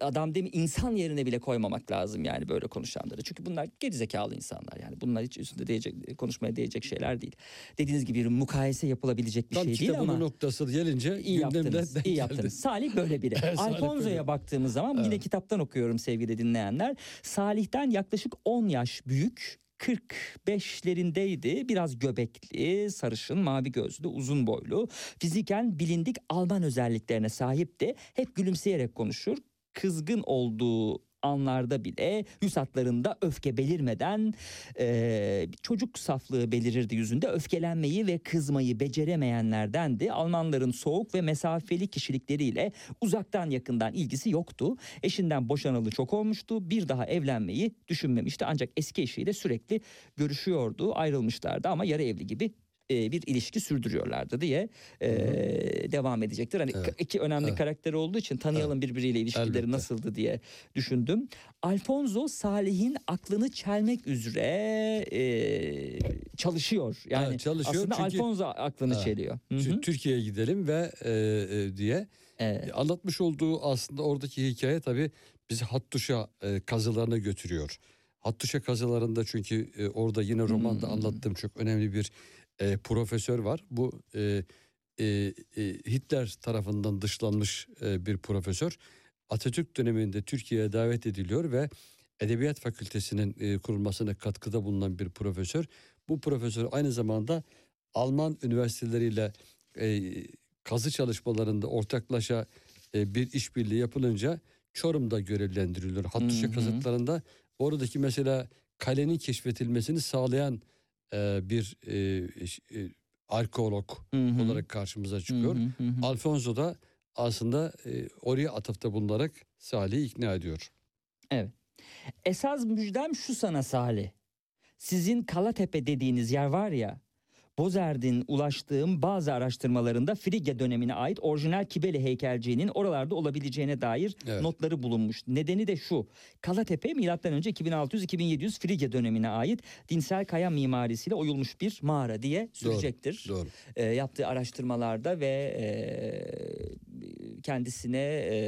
adam değil mi insan yerine bile koymamak lazım yani böyle konuşanları. Çünkü bunlar gerizekalı insanlar yani. Bunlar hiç üstünde değecek, konuşmaya değecek şeyler değil. Dediğiniz gibi bir mukayese yapılabilecek bir Tam şey değil ama. noktası gelince İyi yaptınız. iyi yaptınız. Salih böyle biri. [LAUGHS] Evet, Alfonso'ya baktığımız zaman yine kitaptan okuyorum sevgili dinleyenler. Salih'ten yaklaşık 10 yaş büyük 45'lerindeydi. Biraz göbekli, sarışın, mavi gözlü, uzun boylu. Fiziken bilindik Alman özelliklerine sahipti. Hep gülümseyerek konuşur. Kızgın olduğu anlarda bile yüz hatlarında öfke belirmeden e, çocuk saflığı belirirdi yüzünde. Öfkelenmeyi ve kızmayı beceremeyenlerdendi. Almanların soğuk ve mesafeli kişilikleriyle uzaktan yakından ilgisi yoktu. Eşinden boşanalı çok olmuştu. Bir daha evlenmeyi düşünmemişti. Ancak eski eşiyle sürekli görüşüyordu. Ayrılmışlardı ama yarı evli gibi e, bir ilişki sürdürüyorlardı diye e, devam edecektir. Hani Evet. iki önemli Evet. karakter olduğu için tanıyalım birbiriyle ilişkileri Elbette. nasıldı diye düşündüm. Alfonso Salih'in aklını çelmek üzere e, çalışıyor. Yani Evet, çalışıyor aslında çünkü- Alfonso aklını Evet. çeliyor. Türkiye'ye gidelim ve e, e, diye Evet. Anlatmış olduğu aslında oradaki hikaye tabii bizi Hattuşa e, kazılarına götürüyor. Hattuşa kazılarında çünkü e, orada yine romanda Hmm. anlattığım çok önemli bir e, profesör var. Bu e, e, e, Hitler tarafından dışlanmış e, bir profesör. Atatürk döneminde Türkiye'ye davet ediliyor ve Edebiyat Fakültesinin e, kurulmasına katkıda bulunan bir profesör. Bu profesör aynı zamanda Alman üniversiteleriyle e, kazı çalışmalarında ortaklaşa e, bir işbirliği yapılınca Çorum'da görevlendiriliyor. Hattuşa kazıklarında oradaki mesela kalenin keşfetilmesini sağlayan e, bir e, e, arkeolog Hı hı. olarak karşımıza çıkıyor. Hı hı, hı hı. Alfonso da aslında e, oraya atıfta bulunarak Salih'i ikna ediyor. Esas müjdem şu sana Salih. Sizin Kalatepe dediğiniz yer var ya. Bozer'din ulaştığım bazı araştırmalarında Frigya dönemine ait orijinal Kibeli heykelciğinin oralarda olabileceğine dair Evet. notları bulunmuş. Nedeni de şu. Kalatepe milattan önce 2600-2700 Frigya dönemine ait dinsel kaya mimarisiyle oyulmuş bir mağara diye sürecektir. Doğru. E, yaptığı araştırmalarda ve e, kendisine e,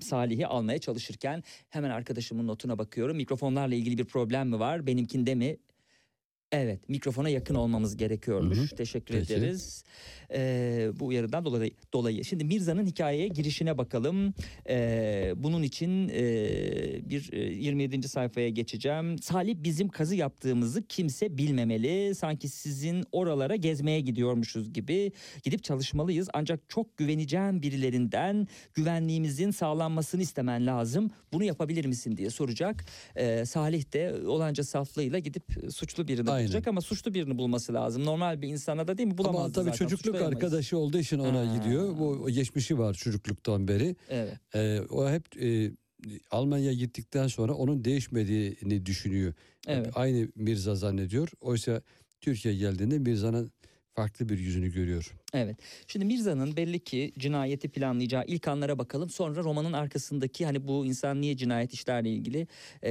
Salih'i almaya çalışırken hemen arkadaşımın notuna bakıyorum. Mikrofonlarla ilgili bir problem mi var? Benimkinde mi? Evet, mikrofona yakın olmamız gerekiyormuş. Hı hı. Teşekkür Peki. ederiz. Ee, bu uyarıdan dolayı, dolayı. Şimdi Mirza'nın hikayeye girişine bakalım. Ee, bunun için e, bir e, 27. sayfaya geçeceğim. Salih bizim kazı yaptığımızı kimse bilmemeli. Sanki sizin oralara gezmeye gidiyormuşuz gibi gidip çalışmalıyız. Ancak çok güveneceğim birilerinden güvenliğimizin sağlanmasını istemen lazım. Bunu yapabilir misin diye soracak. Ee, Salih de olanca saflığıyla gidip suçlu birini Aynen. Bulacak ama suçlu birini bulması lazım. Normal bir insana da değil mi bulamazdı Ama tabii zaten. çocukluk Suçlayamayız. arkadaşı olduğu için ona Ha. gidiyor. Bu geçmişi var çocukluktan beri. Evet. Ee, o hep e, Almanya'ya gittikten sonra onun değişmediğini düşünüyor. Evet. Aynı Mirza zannediyor. Oysa Türkiye geldiğinde Mirza'nın farklı bir yüzünü görüyor. Evet. Şimdi Mirza'nın belli ki cinayeti planlayacağı ilk anlara bakalım. Sonra romanın arkasındaki hani bu insan niye cinayet işlerle ilgili e,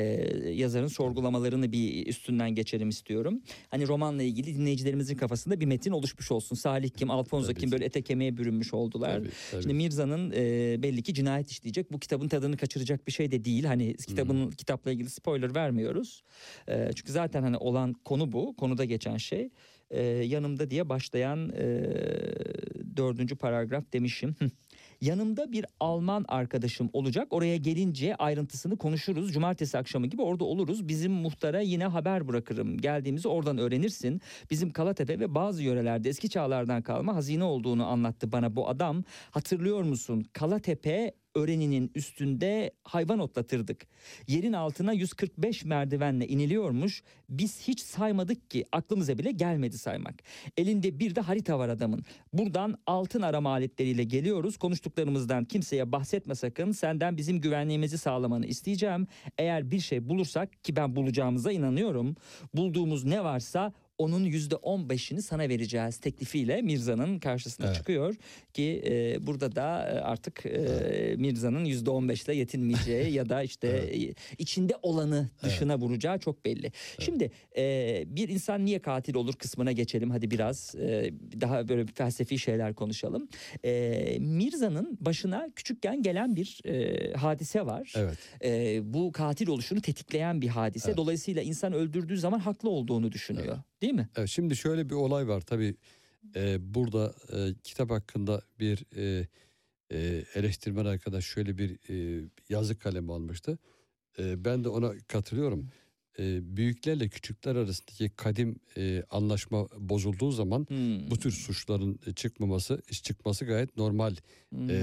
yazarın sorgulamalarını bir üstünden geçelim istiyorum. Hani romanla ilgili dinleyicilerimizin kafasında bir metin oluşmuş olsun. Salih kim, Alfonso Tabii kim ki. böyle ete kemiğe bürünmüş oldular. Tabii, tabii. Şimdi Mirza'nın e, belli ki cinayet işleyecek. Bu kitabın tadını kaçıracak bir şey de değil. Hani kitabın kitapla ilgili spoiler vermiyoruz. E, çünkü zaten hani olan konu bu. Konuda geçen şey. E, yanımda diye başlayan e, dördüncü paragraf demişim. Yanımda bir Alman arkadaşım olacak. Oraya gelince ayrıntısını konuşuruz. Cumartesi akşamı gibi orada oluruz. Bizim muhtara yine haber bırakırım. Geldiğimizi oradan öğrenirsin. Bizim Kalatepe ve bazı yörelerde eski çağlardan kalma hazine olduğunu anlattı bana bu adam. Hatırlıyor musun? Kalatepe öreninin üstünde hayvan otlatırdık. Yerin altına 145 merdivenle iniliyormuş. Biz hiç saymadık ki aklımıza bile gelmedi saymak. Elinde bir de harita var adamın. Buradan altın arama aletleriyle geliyoruz. Konuştuklarımızdan kimseye bahsetme sakın. Senden bizim güvenliğimizi sağlamanı isteyeceğim. Eğer bir şey bulursak ki ben bulacağımıza inanıyorum. Bulduğumuz ne varsa onun yüzde on beşini sana vereceğiz teklifiyle Mirza'nın karşısına Evet. çıkıyor ki e, burada da e, artık e, Mirza'nın yüzde on beşle yetinmeyeceği ya da işte [LAUGHS] e, içinde olanı dışına vuracağı çok belli. Şimdi e, bir insan niye katil olur kısmına geçelim hadi biraz e, daha böyle bir felsefi şeyler konuşalım. E, Mirza'nın başına küçükken gelen bir e, hadise var. Evet. E, bu katil oluşunu tetikleyen bir hadise. Evet. Dolayısıyla insan öldürdüğü zaman haklı olduğunu düşünüyor. Değil mi? Evet, şimdi şöyle bir olay var tabii e, burada e, kitap hakkında bir e, e, eleştirmen arkadaş şöyle bir e, yazı kalemi almıştı. E, ben de ona katılıyorum. E, büyüklerle küçükler arasındaki kadim e, anlaşma bozulduğu zaman Hmm. bu tür suçların e, çıkmaması çıkması gayet normal e,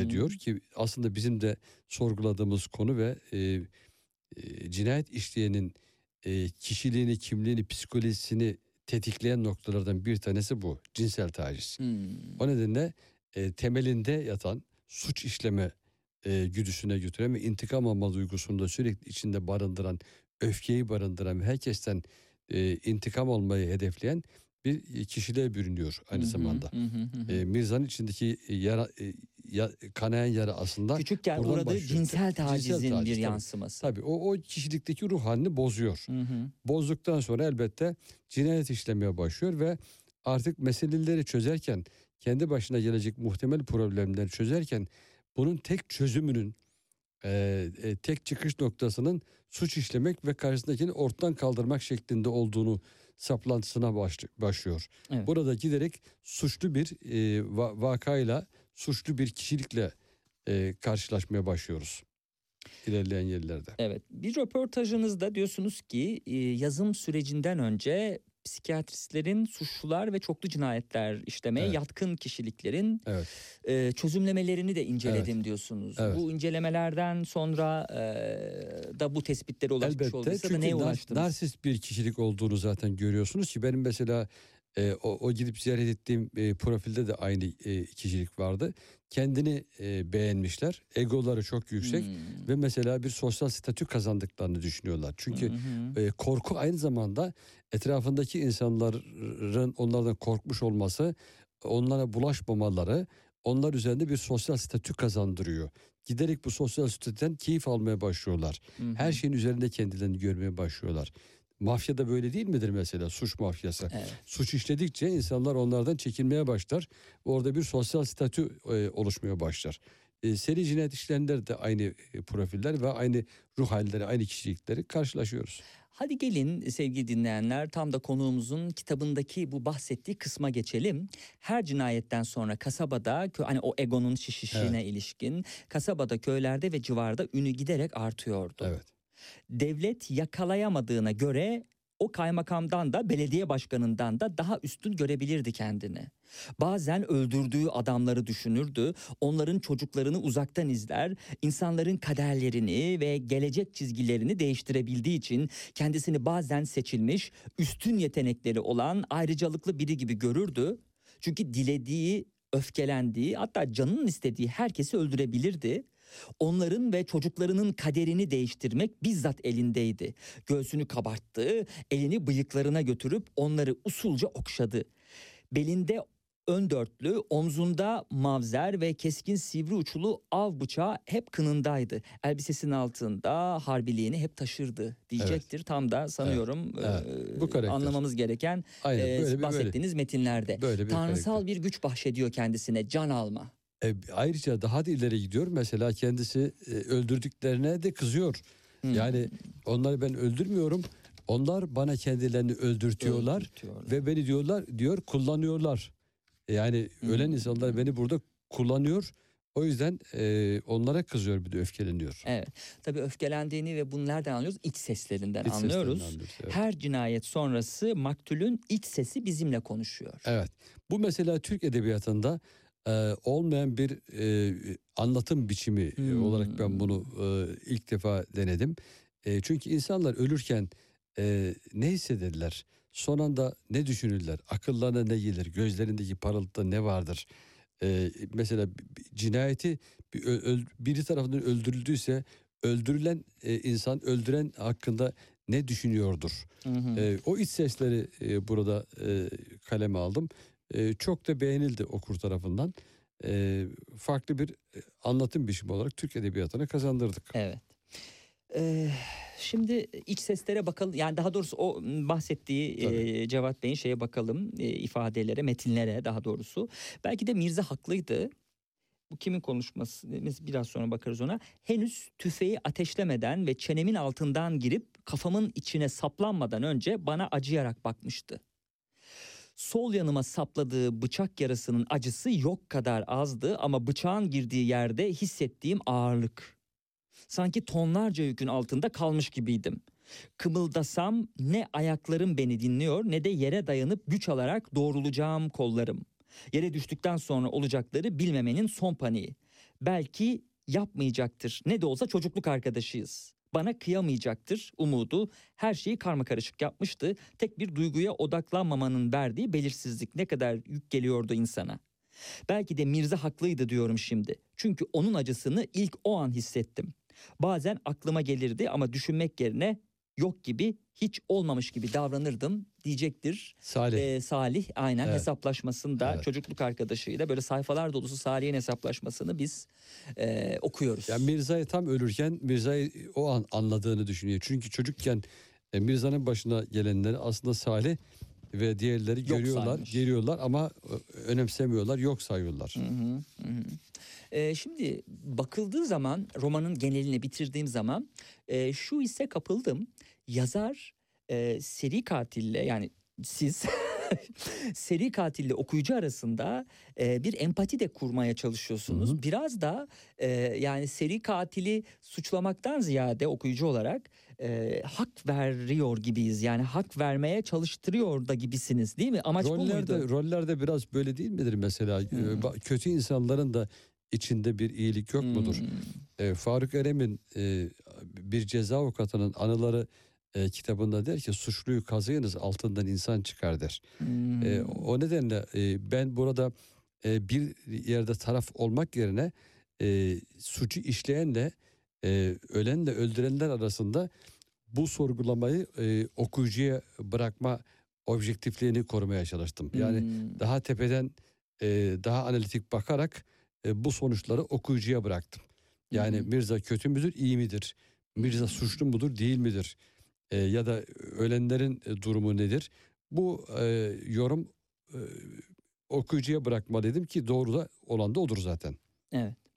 Hmm. diyor ki aslında bizim de sorguladığımız konu ve e, e, cinayet işleyenin e, kişiliğini, kimliğini, psikolojisini tetikleyen noktalardan bir tanesi bu. Cinsel taciz. Hmm. O nedenle e, temelinde yatan suç işleme e, güdüsüne götüren ve intikam alma duygusunu da sürekli içinde barındıran, öfkeyi barındıran ve herkesten e, intikam almayı hedefleyen bir kişiliğe bürünüyor aynı zamanda. hı hı hı hı. E, Mirza'nın içindeki yara, e, ya, kanayan yara aslında Küçükken uğradığı başlıyor. cinsel tacizin taciz, bir tabii. yansıması. Tabii o, o kişilikteki ruh halini bozuyor. Bozduktan sonra elbette cinayet işlemeye başlıyor ve artık meseleleri çözerken kendi başına gelecek muhtemel problemleri çözerken bunun tek çözümünün e, e, tek çıkış noktasının suç işlemek ve karşısındakini ortadan kaldırmak şeklinde olduğunu saplantısına başlı- başlıyor. Evet. Burada giderek suçlu bir e, va- vakayla suçlu bir kişilikle e, karşılaşmaya başlıyoruz ilerleyen yerlerde. Evet. Bir röportajınızda diyorsunuz ki e, yazım sürecinden önce psikiyatristlerin suçlular ve çoklu cinayetler işlemeye Evet. yatkın kişiliklerin Evet. e, çözümlemelerini de inceledim diyorsunuz. Evet. Bu incelemelerden sonra e, da bu tespitlere ulaşmış Elbette olduysa da neye ulaştınız? narsist bir kişilik olduğunu zaten görüyorsunuz ki benim mesela e, o, o gidip ziyaret ettiğim e, profilde de aynı e, kişilik vardı. Kendini e, beğenmişler, egoları çok yüksek Hmm. ve mesela bir sosyal statü kazandıklarını düşünüyorlar. Çünkü hı. e, korku aynı zamanda etrafındaki insanların onlardan korkmuş olması, onlara bulaşmamaları, onlar üzerinde bir sosyal statü kazandırıyor. Giderek bu sosyal statüden keyif almaya başlıyorlar. Hı hı. Her şeyin üzerinde kendilerini görmeye başlıyorlar. Mafya da böyle değil midir mesela suç mafyası? Evet. Suç işledikçe insanlar onlardan çekinmeye başlar. Orada bir sosyal statü e, oluşmaya başlar. E, seri cinayet işleyenler de aynı e, profiller ve aynı ruh halleri, aynı kişilikleri karşılaşıyoruz. Hadi gelin sevgili dinleyenler tam da konuğumuzun kitabındaki bu bahsettiği kısma geçelim. Her cinayetten sonra kasabada hani o egonun şişişine ilişkin kasabada köylerde ve civarda ünü giderek artıyordu. Evet. Devlet yakalayamadığına göre o kaymakamdan da belediye başkanından da daha üstün görebilirdi kendini. Bazen öldürdüğü adamları düşünürdü, onların çocuklarını uzaktan izler, insanların kaderlerini ve gelecek çizgilerini değiştirebildiği için kendisini bazen seçilmiş, üstün yetenekleri olan ayrıcalıklı biri gibi görürdü. Çünkü dilediği, öfkelendiği, hatta canının istediği herkesi öldürebilirdi. Onların ve çocuklarının kaderini değiştirmek bizzat elindeydi. Göğsünü kabarttı, elini bıyıklarına götürüp onları usulca okşadı. Belinde ön dörtlü, omzunda mavzer ve keskin sivri uçlu av bıçağı hep kınındaydı. Elbisesinin altında harbiliğini hep taşırdı diyecektir. Tam da sanıyorum Evet, e, bu karakter. anlamamız gereken Aynen e, böyle bir bahsettiğiniz metinlerde. böyle bir Tanrısal karakter. bir güç bahşediyor kendisine, can alma. E, ayrıca daha da ileri gidiyor. Mesela kendisi e, öldürdüklerine de kızıyor. Hmm. Yani onları ben öldürmüyorum. Onlar bana kendilerini öldürtüyorlar. Öldürtüyorlar. ve beni diyorlar diyor kullanıyorlar. Yani ölen Hmm. insanlar beni burada kullanıyor. O yüzden e, onlara kızıyor bir de öfkeleniyor. Evet. Tabii öfkelendiğini ve bunu nereden anlıyoruz? İç seslerinden İç seslerinden anlıyoruz. anlıyoruz, evet. Her cinayet sonrası maktulün iç sesi bizimle konuşuyor. Evet. Bu mesela Türk edebiyatında e, olmayan bir e, anlatım biçimi e, Hmm. olarak ben bunu e, ilk defa denedim. E, çünkü insanlar ölürken e, ne hissederler? Son anda ne düşünürler? Akıllarına ne gelir? Gözlerindeki parıltıda ne vardır? E, mesela cinayeti bir öl- biri tarafından öldürüldüyse öldürülen e, insan öldüren hakkında ne düşünüyordur? Hı hı. E, o iç sesleri e, burada e, kaleme aldım. E, çok da beğenildi okur tarafından. E, farklı bir anlatım biçimi olarak Türk Edebiyatı'na kazandırdık. Evet. Ee, şimdi iç seslere bakalım. Yani daha doğrusu o bahsettiği Tabii. e, Cevat Bey'in şeye bakalım. e, ifadelere, metinlere daha doğrusu. Belki de Mirza haklıydı. Bu kimin konuşması? Biz biraz sonra bakarız ona. Henüz tüfeği ateşlemeden ve çenemin altından girip kafamın içine saplanmadan önce bana acıyarak bakmıştı. Sol yanıma sapladığı bıçak yarasının acısı yok kadar azdı ama bıçağın girdiği yerde hissettiğim ağırlık. Sanki tonlarca yükün altında kalmış gibiydim. Kımıldasam ne ayaklarım beni dinliyor ne de yere dayanıp güç alarak doğrulacağım kollarım. Yere düştükten sonra olacakları bilmemenin son paniği. Belki yapmayacaktır. Ne de olsa çocukluk arkadaşıyız. Bana kıyamayacaktır umudu. Her şeyi karma karışık yapmıştı. Tek bir duyguya odaklanmamanın verdiği belirsizlik ne kadar yük geliyordu insana. Belki de Mirza haklıydı diyorum şimdi. Çünkü onun acısını ilk o an hissettim. Bazen aklıma gelirdi ama düşünmek yerine yok gibi hiç olmamış gibi davranırdım diyecektir. Salih. Ee, Salih aynen Evet. hesaplaşmasında Evet. çocukluk arkadaşıyla böyle sayfalar dolusu Salih'in hesaplaşmasını biz e, okuyoruz. Yani Mirza'yı tam ölürken Mirza'yı o an anladığını düşünüyor. Çünkü çocukken e, Mirza'nın başına gelenleri aslında Salih ve diğerleri Yok görüyorlar, saymış. geliyorlar ama e, önemsemiyorlar, yok sayıyorlar. Hı hı, hı. Ee, şimdi bakıldığı zaman romanın genelini bitirdiğim zaman e, şu hisse kapıldım. Yazar e, seri katille yani siz [LAUGHS] [LAUGHS] seri katille okuyucu arasında e, bir empati de kurmaya çalışıyorsunuz. Hı hı. Biraz da e, yani seri katili suçlamaktan ziyade okuyucu olarak e, hak veriyor gibiyiz. Yani hak vermeye çalıştırıyor da gibisiniz değil mi? Amaç bu rollerde, muydu? rollerde biraz böyle değil midir mesela? Ba- Kötü insanların da içinde bir iyilik yok mudur? Hmm. E, Faruk Erem'in e, bir ceza avukatının anıları e, kitabında der ki suçluyu kazıyınız altından insan çıkar der. Hmm. E, o nedenle e, ben burada e, bir yerde taraf olmak yerine e, suçu işleyenle e, ölenle öldürenler arasında bu sorgulamayı e, okuyucuya bırakma objektifliğini korumaya çalıştım. Yani Hmm. daha tepeden e, daha analitik bakarak e, bu sonuçları okuyucuya bıraktım. Yani hı. Mirza kötü müdür, iyi midir? Mirza suçlu mudur, değil midir? E, ya da ölenlerin e, durumu nedir? Bu e, yorum e, okuyucuya bırakma dedim ki doğru da olan da odur zaten. Evet.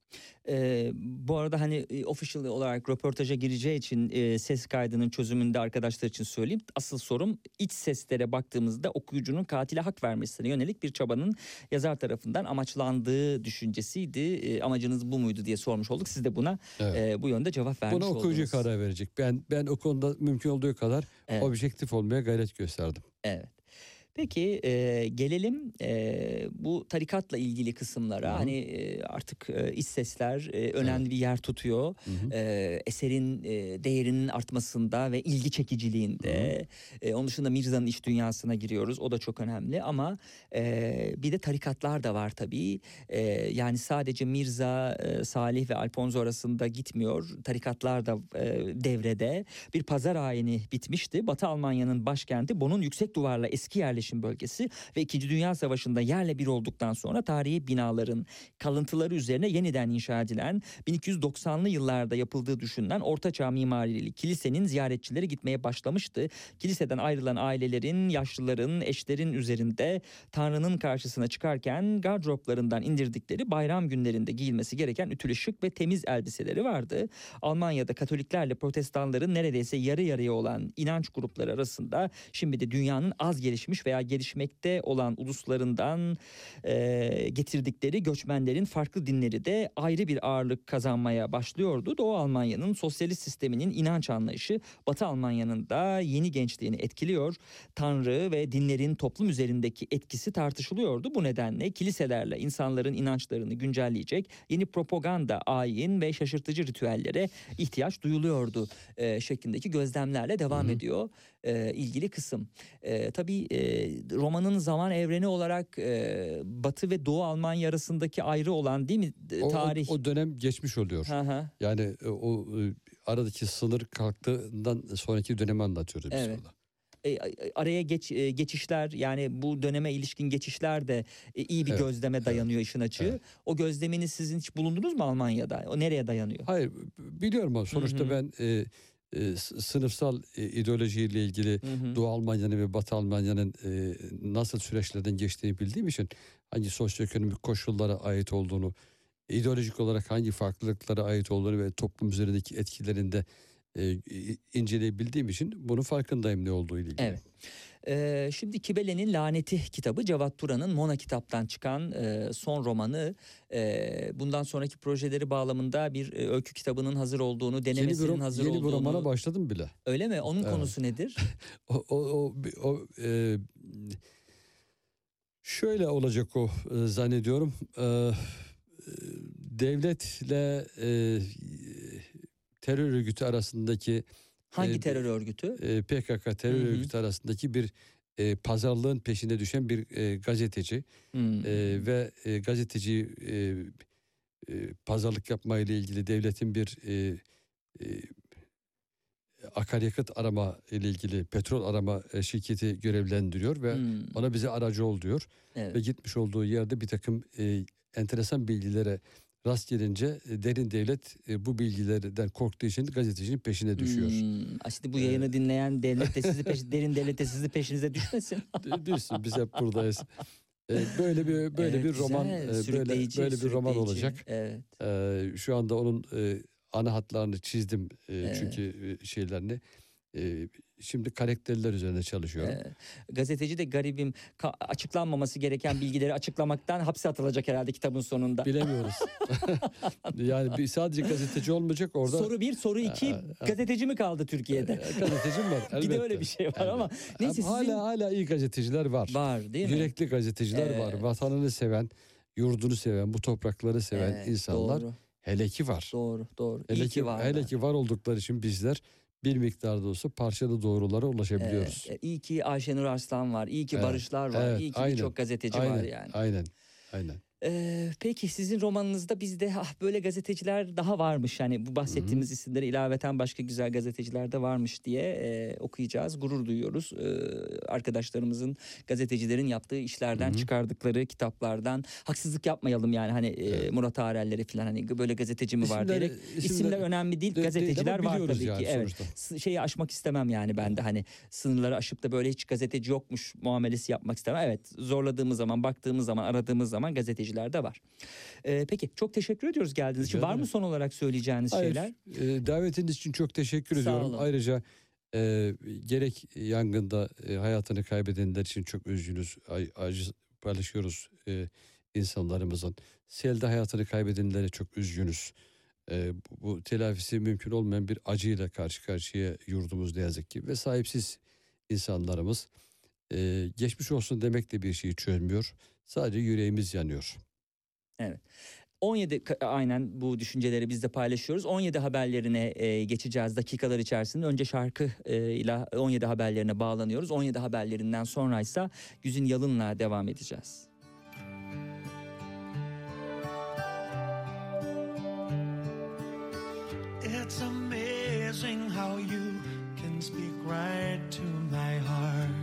Ee, bu arada hani e, official olarak röportaja gireceği için e, ses kaydının çözümünde arkadaşlar için söyleyeyim. Asıl sorum iç seslere baktığımızda okuyucunun katile hak vermesine yönelik bir çabanın yazar tarafından amaçlandığı düşüncesiydi. E, amacınız bu muydu diye sormuş olduk. Siz de buna Evet. e, bu yönde cevap vermiş Buna okuyucu oldunuz. karar verecek. Ben ben o konuda mümkün olduğu kadar Evet. objektif olmaya gayret gösterdim. Evet. Peki e, gelelim e, bu tarikatla ilgili kısımlara. Hı hı. Hani e, artık e, iç sesler e, önemli bir yer tutuyor. E, eserin e, değerinin artmasında ve ilgi çekiciliğinde. E, onun dışında Mirza'nın iş dünyasına giriyoruz. O da çok önemli ama e, bir de tarikatlar da var tabii. E, yani sadece Mirza, e, Salih ve Alfonso arasında gitmiyor. Tarikatlar da e, devrede. Bir pazar ayini bitmişti. Batı Almanya'nın başkenti Bonn'un yüksek duvarla eski yerleşim bölgesi ve 2. Dünya Savaşı'nda yerle bir olduktan sonra tarihi binaların kalıntıları üzerine yeniden inşa edilen 1290'lı yıllarda yapıldığı düşünülen ortaçağ mimarili kilisenin ziyaretçileri gitmeye başlamıştı. Kiliseden ayrılan ailelerin, yaşlıların, eşlerin üzerinde Tanrı'nın karşısına çıkarken gardıroplarından indirdikleri bayram günlerinde giyilmesi gereken ütülü şık ve temiz elbiseleri vardı. Almanya'da Katoliklerle Protestanların neredeyse yarı yarıya olan inanç grupları arasında şimdi de dünyanın az gelişmiş ve veya gelişmekte olan uluslarından e, getirdikleri göçmenlerin farklı dinleri de ayrı bir ağırlık kazanmaya başlıyordu. Doğu Almanya'nın sosyalist sisteminin inanç anlayışı Batı Almanya'nın da yeni gençliğini etkiliyor. Tanrı ve dinlerin toplum üzerindeki etkisi tartışılıyordu. Bu nedenle kiliselerle insanların inançlarını güncelleyecek yeni propaganda, ayin ve şaşırtıcı ritüellere ihtiyaç duyuluyordu e, şeklindeki gözlemlerle devam ediyor e, ilgili kısım. E, tabii e, romanın zaman evreni olarak e, Batı ve Doğu Almanya arasındaki ayrı olan değil mi O, o- tarih? o dönem geçmiş oluyor. Hı. Yani e, o e, aradaki sınır kalktığından sonraki dönemi anlatıyoruz biz Evet. burada. E, araya geç geçişler yani bu döneme ilişkin geçişler de iyi bir Evet, gözleme dayanıyor işin açığı. evet. O gözleminiz sizin hiç bulundunuz mu Almanya'da? O nereye dayanıyor? Hayır biliyorum ama sonuçta hı. ben e, e, sınıfsal e, ideolojiyle ilgili Hı hı. Doğu Almanya'nın ve Batı Almanya'nın e, nasıl süreçlerden geçtiğini bildiğim için hangi sosyoekonomik koşullara ait olduğunu, ideolojik olarak hangi farklılıklara ait olduğunu ve toplum üzerindeki etkilerinde e, inceleyebildiğim için bunun farkındayım ne olduğu ile ilgili. Evet. Ee, şimdi Kibele'nin Laneti kitabı Cevat Turan'ın Mona kitaptan çıkan e, son romanı. E, bundan sonraki projeleri bağlamında bir e, öykü kitabının hazır olduğunu, Yeni bir, denemesinin ro- hazır yeni bir olduğunu. romana başladım bile. Öyle mi? Onun Evet. konusu nedir? [LAUGHS] O, o, o, o, e, şöyle olacak o e, zannediyorum. E, e, devletle e, terör örgütü arasındaki Hangi Ee, terör örgütü? e, PKK terör Hı hı. örgütü arasındaki bir e, pazarlığın peşine düşen bir e, gazeteci Hmm. e, ve e, gazeteci e, e, pazarlık yapma ile ilgili devletin bir e, e, akaryakıt arama ile ilgili petrol arama e, şirketi görevlendiriyor ve Hmm. ona bize aracı ol diyor Evet. ve gitmiş olduğu yerde bir takım e, enteresan bilgilere rast gelince e, derin devlet e, bu bilgilerden korktuğu için gazetecinin peşine düşüyor. Hmm. Şimdi bu yayını dinleyen devlet de sizi peş, derin devlet de sizi peşinize düşmesin. [LAUGHS] Düşsün biz hep buradayız. E, böyle bir böyle Evet, bir roman güzel, e, böyle böyle bir roman olacak. Evet. E, şu anda onun e, ana hatlarını çizdim e, Evet. çünkü e, şeylerini. E, şimdi karakterler üzerine çalışıyorum. Ee, gazeteci de garibim ka- açıklanmaması gereken bilgileri açıklamaktan hapse atılacak herhalde kitabın sonunda. Bilemiyoruz. [LAUGHS] yani bir, sadece gazeteci olmayacak orada. Soru bir, soru iki Aa, aa. gazeteci mi kaldı Türkiye'de? e, gazetecim var. [LAUGHS] bir elbette. de öyle bir şey var ama neyse Ama sizin hala hala iyi gazeteciler var. var değil mi? Yürekli gazeteciler var. Evet. Vatanını seven, yurdunu seven, bu toprakları seven Evet, insanlar Doğru, hele ki var. doğru, doğru. Hele İyi ki, ki var. hele ki var oldukları için bizler bir miktarda olsa parçalı doğrulara ulaşabiliyoruz. Evet, iyi ki Ayşenur Arslan var, iyi ki Evet, Barışlar var, evet, iyi ki birçok gazeteci aynen, var yani. aynen, aynen. Ee, peki sizin romanınızda bizde ah böyle gazeteciler daha varmış. Yani bu bahsettiğimiz isimlere ilaveten başka güzel gazeteciler de varmış diye e, okuyacağız. Gurur duyuyoruz. Ee, arkadaşlarımızın gazetecilerin yaptığı işlerden Hı hı. çıkardıkları kitaplardan. Haksızlık yapmayalım yani hani e. Murat Arelleri falan hani böyle gazeteci mi var diyerek. isimleri- İsimler önemli değil. de- gazeteciler ama var tabii yani ki. Evet sonuçta. şeyi aşmak istemem yani ben de hani sınırları aşıp da böyle hiç gazeteci yokmuş muamelesi yapmak istemem. Evet zorladığımız zaman baktığımız zaman aradığımız zaman gazeteciler de var. Ee, peki çok teşekkür ediyoruz geldiğiniz için. Var mı son olarak söyleyeceğiniz Hayır, şeyler? e, davetiniz için çok teşekkür Sağ ediyorum. olun. Ayrıca e, gerek yangında e, hayatını kaybedenler için çok üzgünüz, acı paylaşıyoruz e, insanlarımızın. Selde hayatını kaybedenlere çok üzgünüz. E, bu, bu telafisi mümkün olmayan bir acıyla karşı karşıya yurdumuz ne yazık ki ve sahipsiz insanlarımız e, geçmiş olsun demek de bir şeyi çözmüyor. Sadece yüreğimiz yanıyor. 17 ka- aynen bu düşünceleri biz de paylaşıyoruz. 17 haberlerine e, geçeceğiz dakikalar içerisinde. Önce şarkı e, ile 17 haberlerine bağlanıyoruz. 17 haberlerinden sonra ise Güzin Yalın'la devam edeceğiz. It's amazing how you can speak right to my heart.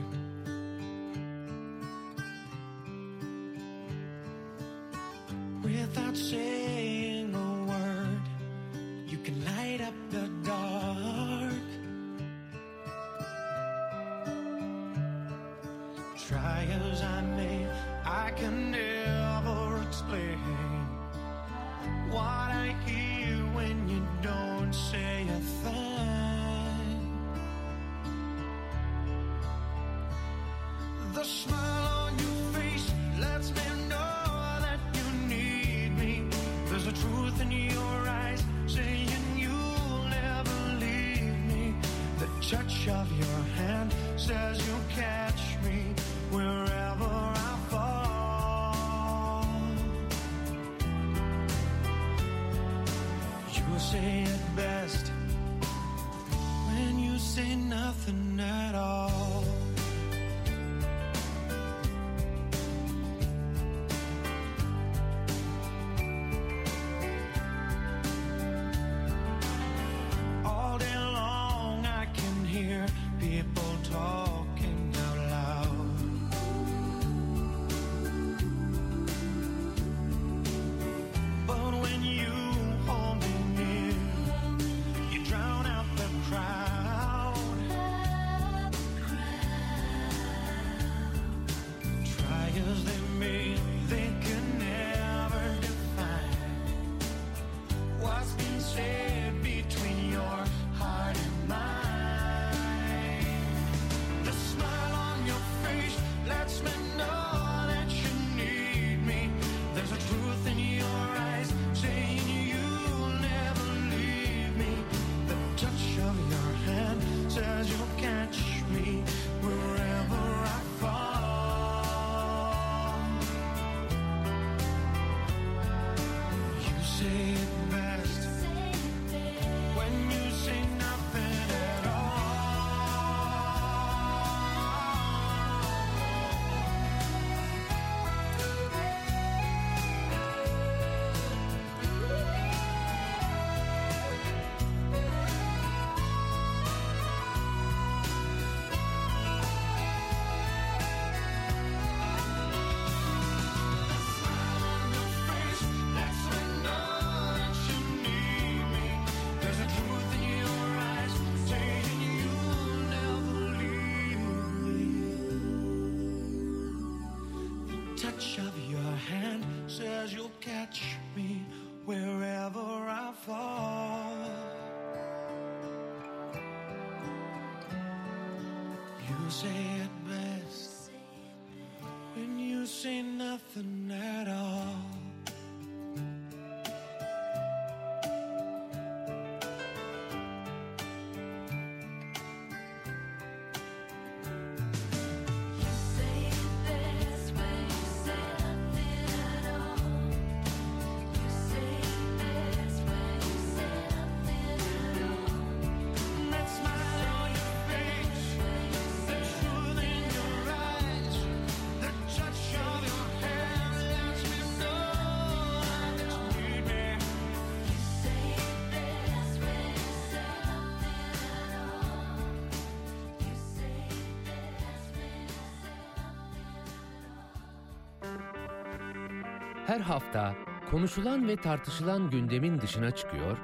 Her hafta konuşulan ve tartışılan gündemin dışına çıkıyor,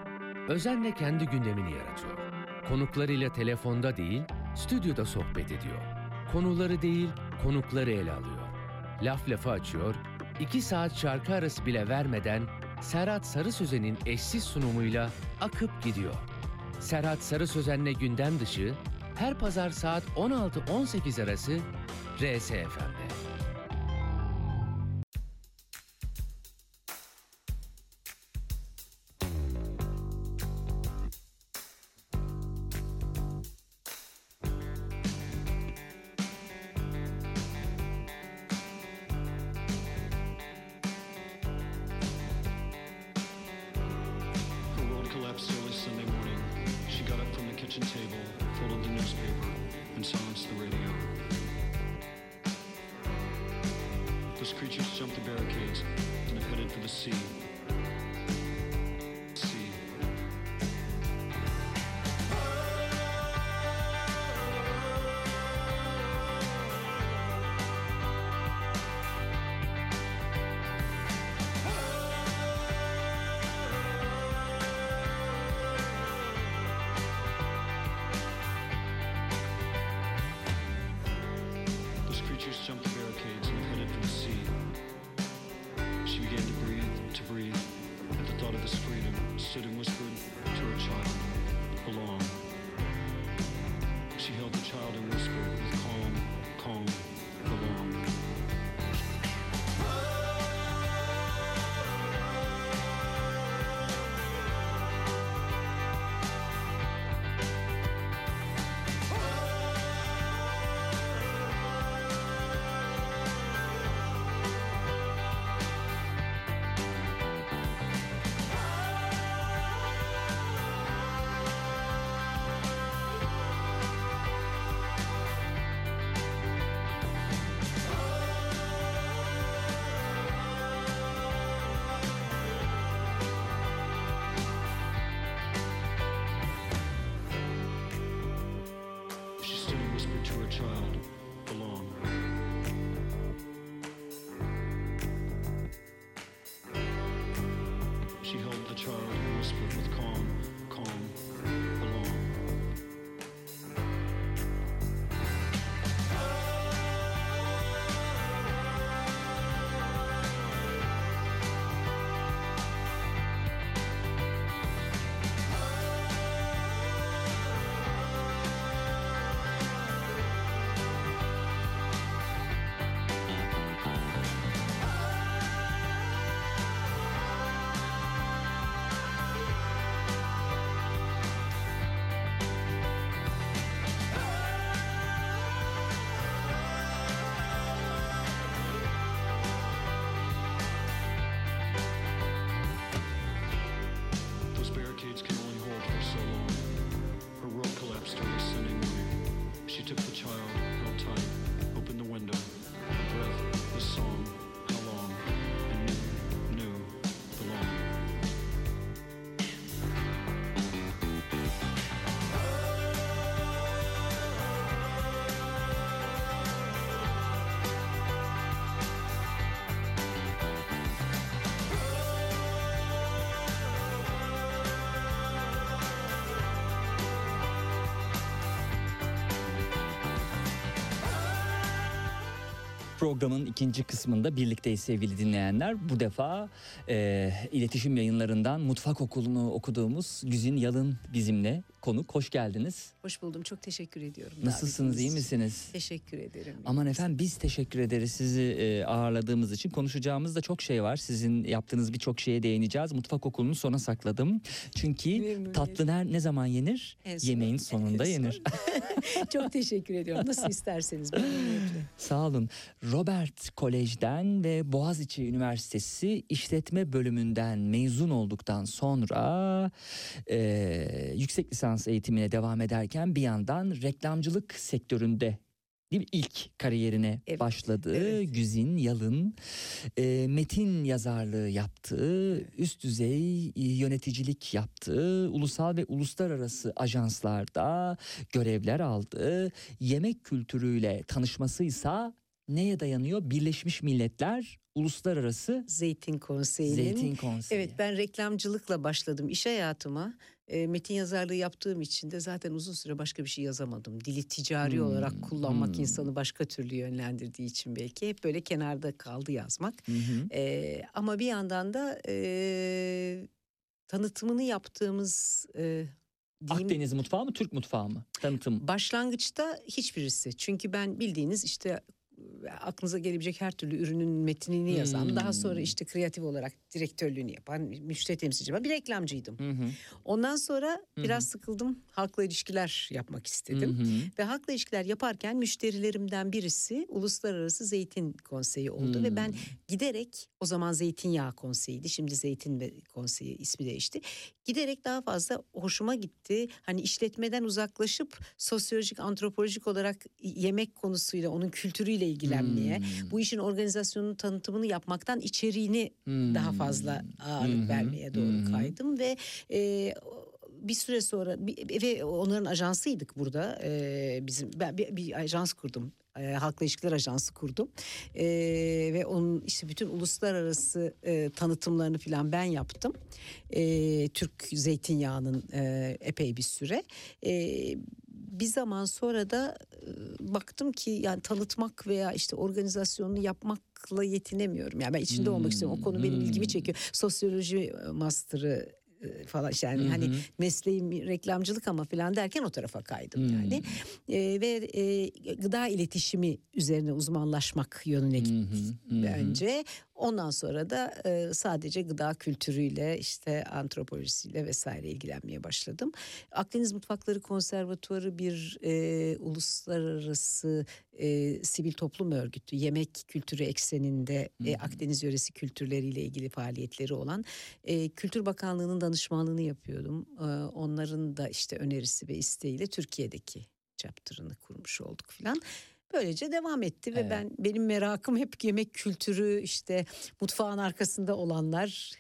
özenle kendi gündemini yaratıyor. Konuklarıyla telefonda değil, stüdyoda sohbet ediyor. Konuları değil, konukları ele alıyor. Laf lafa açıyor, iki saat şarkı arası bile vermeden Serhat Sarı Sözen'in eşsiz sunumuyla akıp gidiyor. Serhat Sarı Sözen'le gündem dışı her pazar saat 16-18 arası RSFM. charred whispered with calm, calm. Programın ikinci kısmında birlikteyiz sevgili dinleyenler. Bu defa e, iletişim yayınlarından Mutfak Okulu'nu okuduğumuz Güzin Yalın bizimle konuk. Hoş geldiniz. Hoş buldum. Çok teşekkür ediyorum. Nasılsınız, iyi misiniz? Teşekkür ederim. Aman efendim biz teşekkür ederiz sizi e, ağırladığımız için. Konuşacağımız da çok şey var. Sizin yaptığınız birçok şeye değineceğiz. Mutfak Okulu'nu sona sakladım. Çünkü tatlı ne, ne zaman yenir? En son- Yemeğin sonunda en son. yenir. [LAUGHS] [LAUGHS] Çok teşekkür ediyorum. Nasıl isterseniz. Sağ olun. Robert Kolej'den ve Boğaziçi Üniversitesi İşletme Bölümünden mezun olduktan sonra e, yüksek lisans eğitimine devam ederken bir yandan reklamcılık sektöründe değil mi? ilk kariyerine Evet, başladı. evet. Güzin Yalın e, metin yazarlığı yaptı, üst düzey e, yöneticilik yaptı, ulusal ve uluslararası ajanslarda görevler aldı. Yemek kültürüyle tanışmasıysa neye dayanıyor? Birleşmiş Milletler Uluslararası Zeytin Konseyi'nin. Zeytin Konseyi. Evet ben reklamcılıkla başladım iş hayatıma. E, metin yazarlığı yaptığım için de zaten uzun süre başka bir şey yazamadım. Dili ticari Hmm, olarak kullanmak hmm. insanı başka türlü yönlendirdiği için belki. Hep böyle kenarda kaldı yazmak. Hı. E, ama bir yandan da e, tanıtımını yaptığımız... E, diyeyim, Akdeniz mutfağı mı Türk mutfağı mı? Tanıtım. Başlangıçta hiçbirisi. Çünkü ben bildiğiniz işte aklınıza gelebilecek her türlü ürünün metnini yazan, Hmm. daha sonra işte kreatif olarak direktörlüğünü yapan, müşteri temsilci yapan bir reklamcıydım. Hı hı. Ondan sonra Hı biraz hı. sıkıldım. Halkla ilişkiler yapmak istedim. Hı hı. Ve halkla ilişkiler yaparken müşterilerimden birisi Uluslararası Zeytin Konseyi oldu ve ben Hmm. giderek o zaman Zeytinyağı Konseyi'ydi. Şimdi Zeytin ve Konseyi ismi değişti. Giderek daha fazla hoşuma gitti. Hani işletmeden uzaklaşıp sosyolojik, antropolojik olarak yemek konusuyla, onun kültürüyle ilgilenmeye, Hmm. bu işin organizasyonunu tanıtımını yapmaktan içeriğini Hmm. daha fazla ağırlık hı, vermeye doğru hı. kaydım ve e, bir süre sonra bir- ve onların ajansıydık burada e, bizim ben bir, bir ajans kurdum e, halkla ilişkiler ajansı kurdum E, ve onun işte bütün uluslararası e, tanıtımlarını falan ben yaptım E, Türk zeytinyağının e, epey bir süre E, bir zaman sonra da e, baktım ki yani tanıtmak veya işte organizasyonunu yapmakla yetinemiyorum. Yani ben içinde olmak istiyorum. O konu benim Hmm. ilgimi çekiyor. Sosyoloji e, master'ı falan işte yani Hı hani hı. mesleğim reklamcılık ama falan derken o tarafa kaydım Hmm. yani. E, ve e, gıda iletişimi üzerine uzmanlaşmak yönüne Hı gittim hı, hı hı. bence. Ondan sonra da e, sadece gıda kültürüyle işte antropolojisiyle vesaire ilgilenmeye başladım. Akdeniz Mutfakları Konservatuarı bir e, uluslararası e, sivil toplum örgütü. Yemek kültürü ekseninde e, Akdeniz yöresi kültürleriyle ilgili faaliyetleri olan e, Kültür Bakanlığı'nın danışmanlığını yapıyordum. E, onların da işte önerisi ve isteğiyle Türkiye'deki chapter'ını kurmuş olduk filan. Böylece devam etti ve Evet. ben benim merakım hep yemek kültürü işte mutfağın arkasında olanlar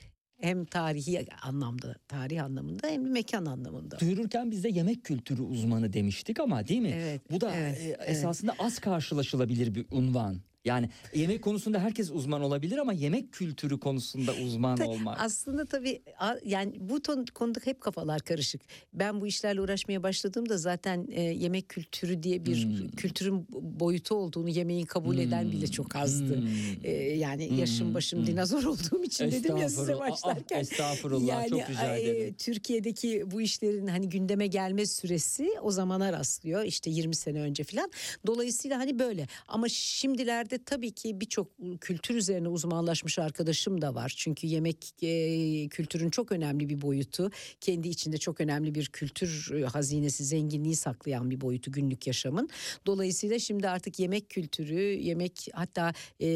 hem tarihi anlamda, tarih anlamında hem de mekan anlamında. Duyururken biz de yemek kültürü uzmanı demiştik ama değil mi? Evet, Bu da evet, e, evet. esasında az karşılaşılabilir bir unvan. Yani yemek konusunda herkes uzman olabilir ama yemek kültürü konusunda uzman olmak. Aslında tabii yani bu ton, konuda hep kafalar karışık. Ben bu işlerle uğraşmaya başladığımda zaten e, yemek kültürü diye bir Hmm. kültürün boyutu olduğunu yemeğin kabul eden bile çok azdı. Hmm. E, yani yaşım Hmm, başım hmm. dinozor olduğum için dedim ya size başlarken. Ah, estağfurullah çok rica e, ederim. Türkiye'deki bu işlerin hani gündeme gelme süresi o zamana rastlıyor. işte 20 sene önce falan. Dolayısıyla hani böyle. Ama şimdilerde tabii ki birçok kültür üzerine uzmanlaşmış arkadaşım da var. Çünkü yemek e, kültürün çok önemli bir boyutu. Kendi içinde çok önemli bir kültür e, hazinesi, zenginliği saklayan bir boyutu günlük yaşamın. Dolayısıyla şimdi artık yemek kültürü, yemek hatta e,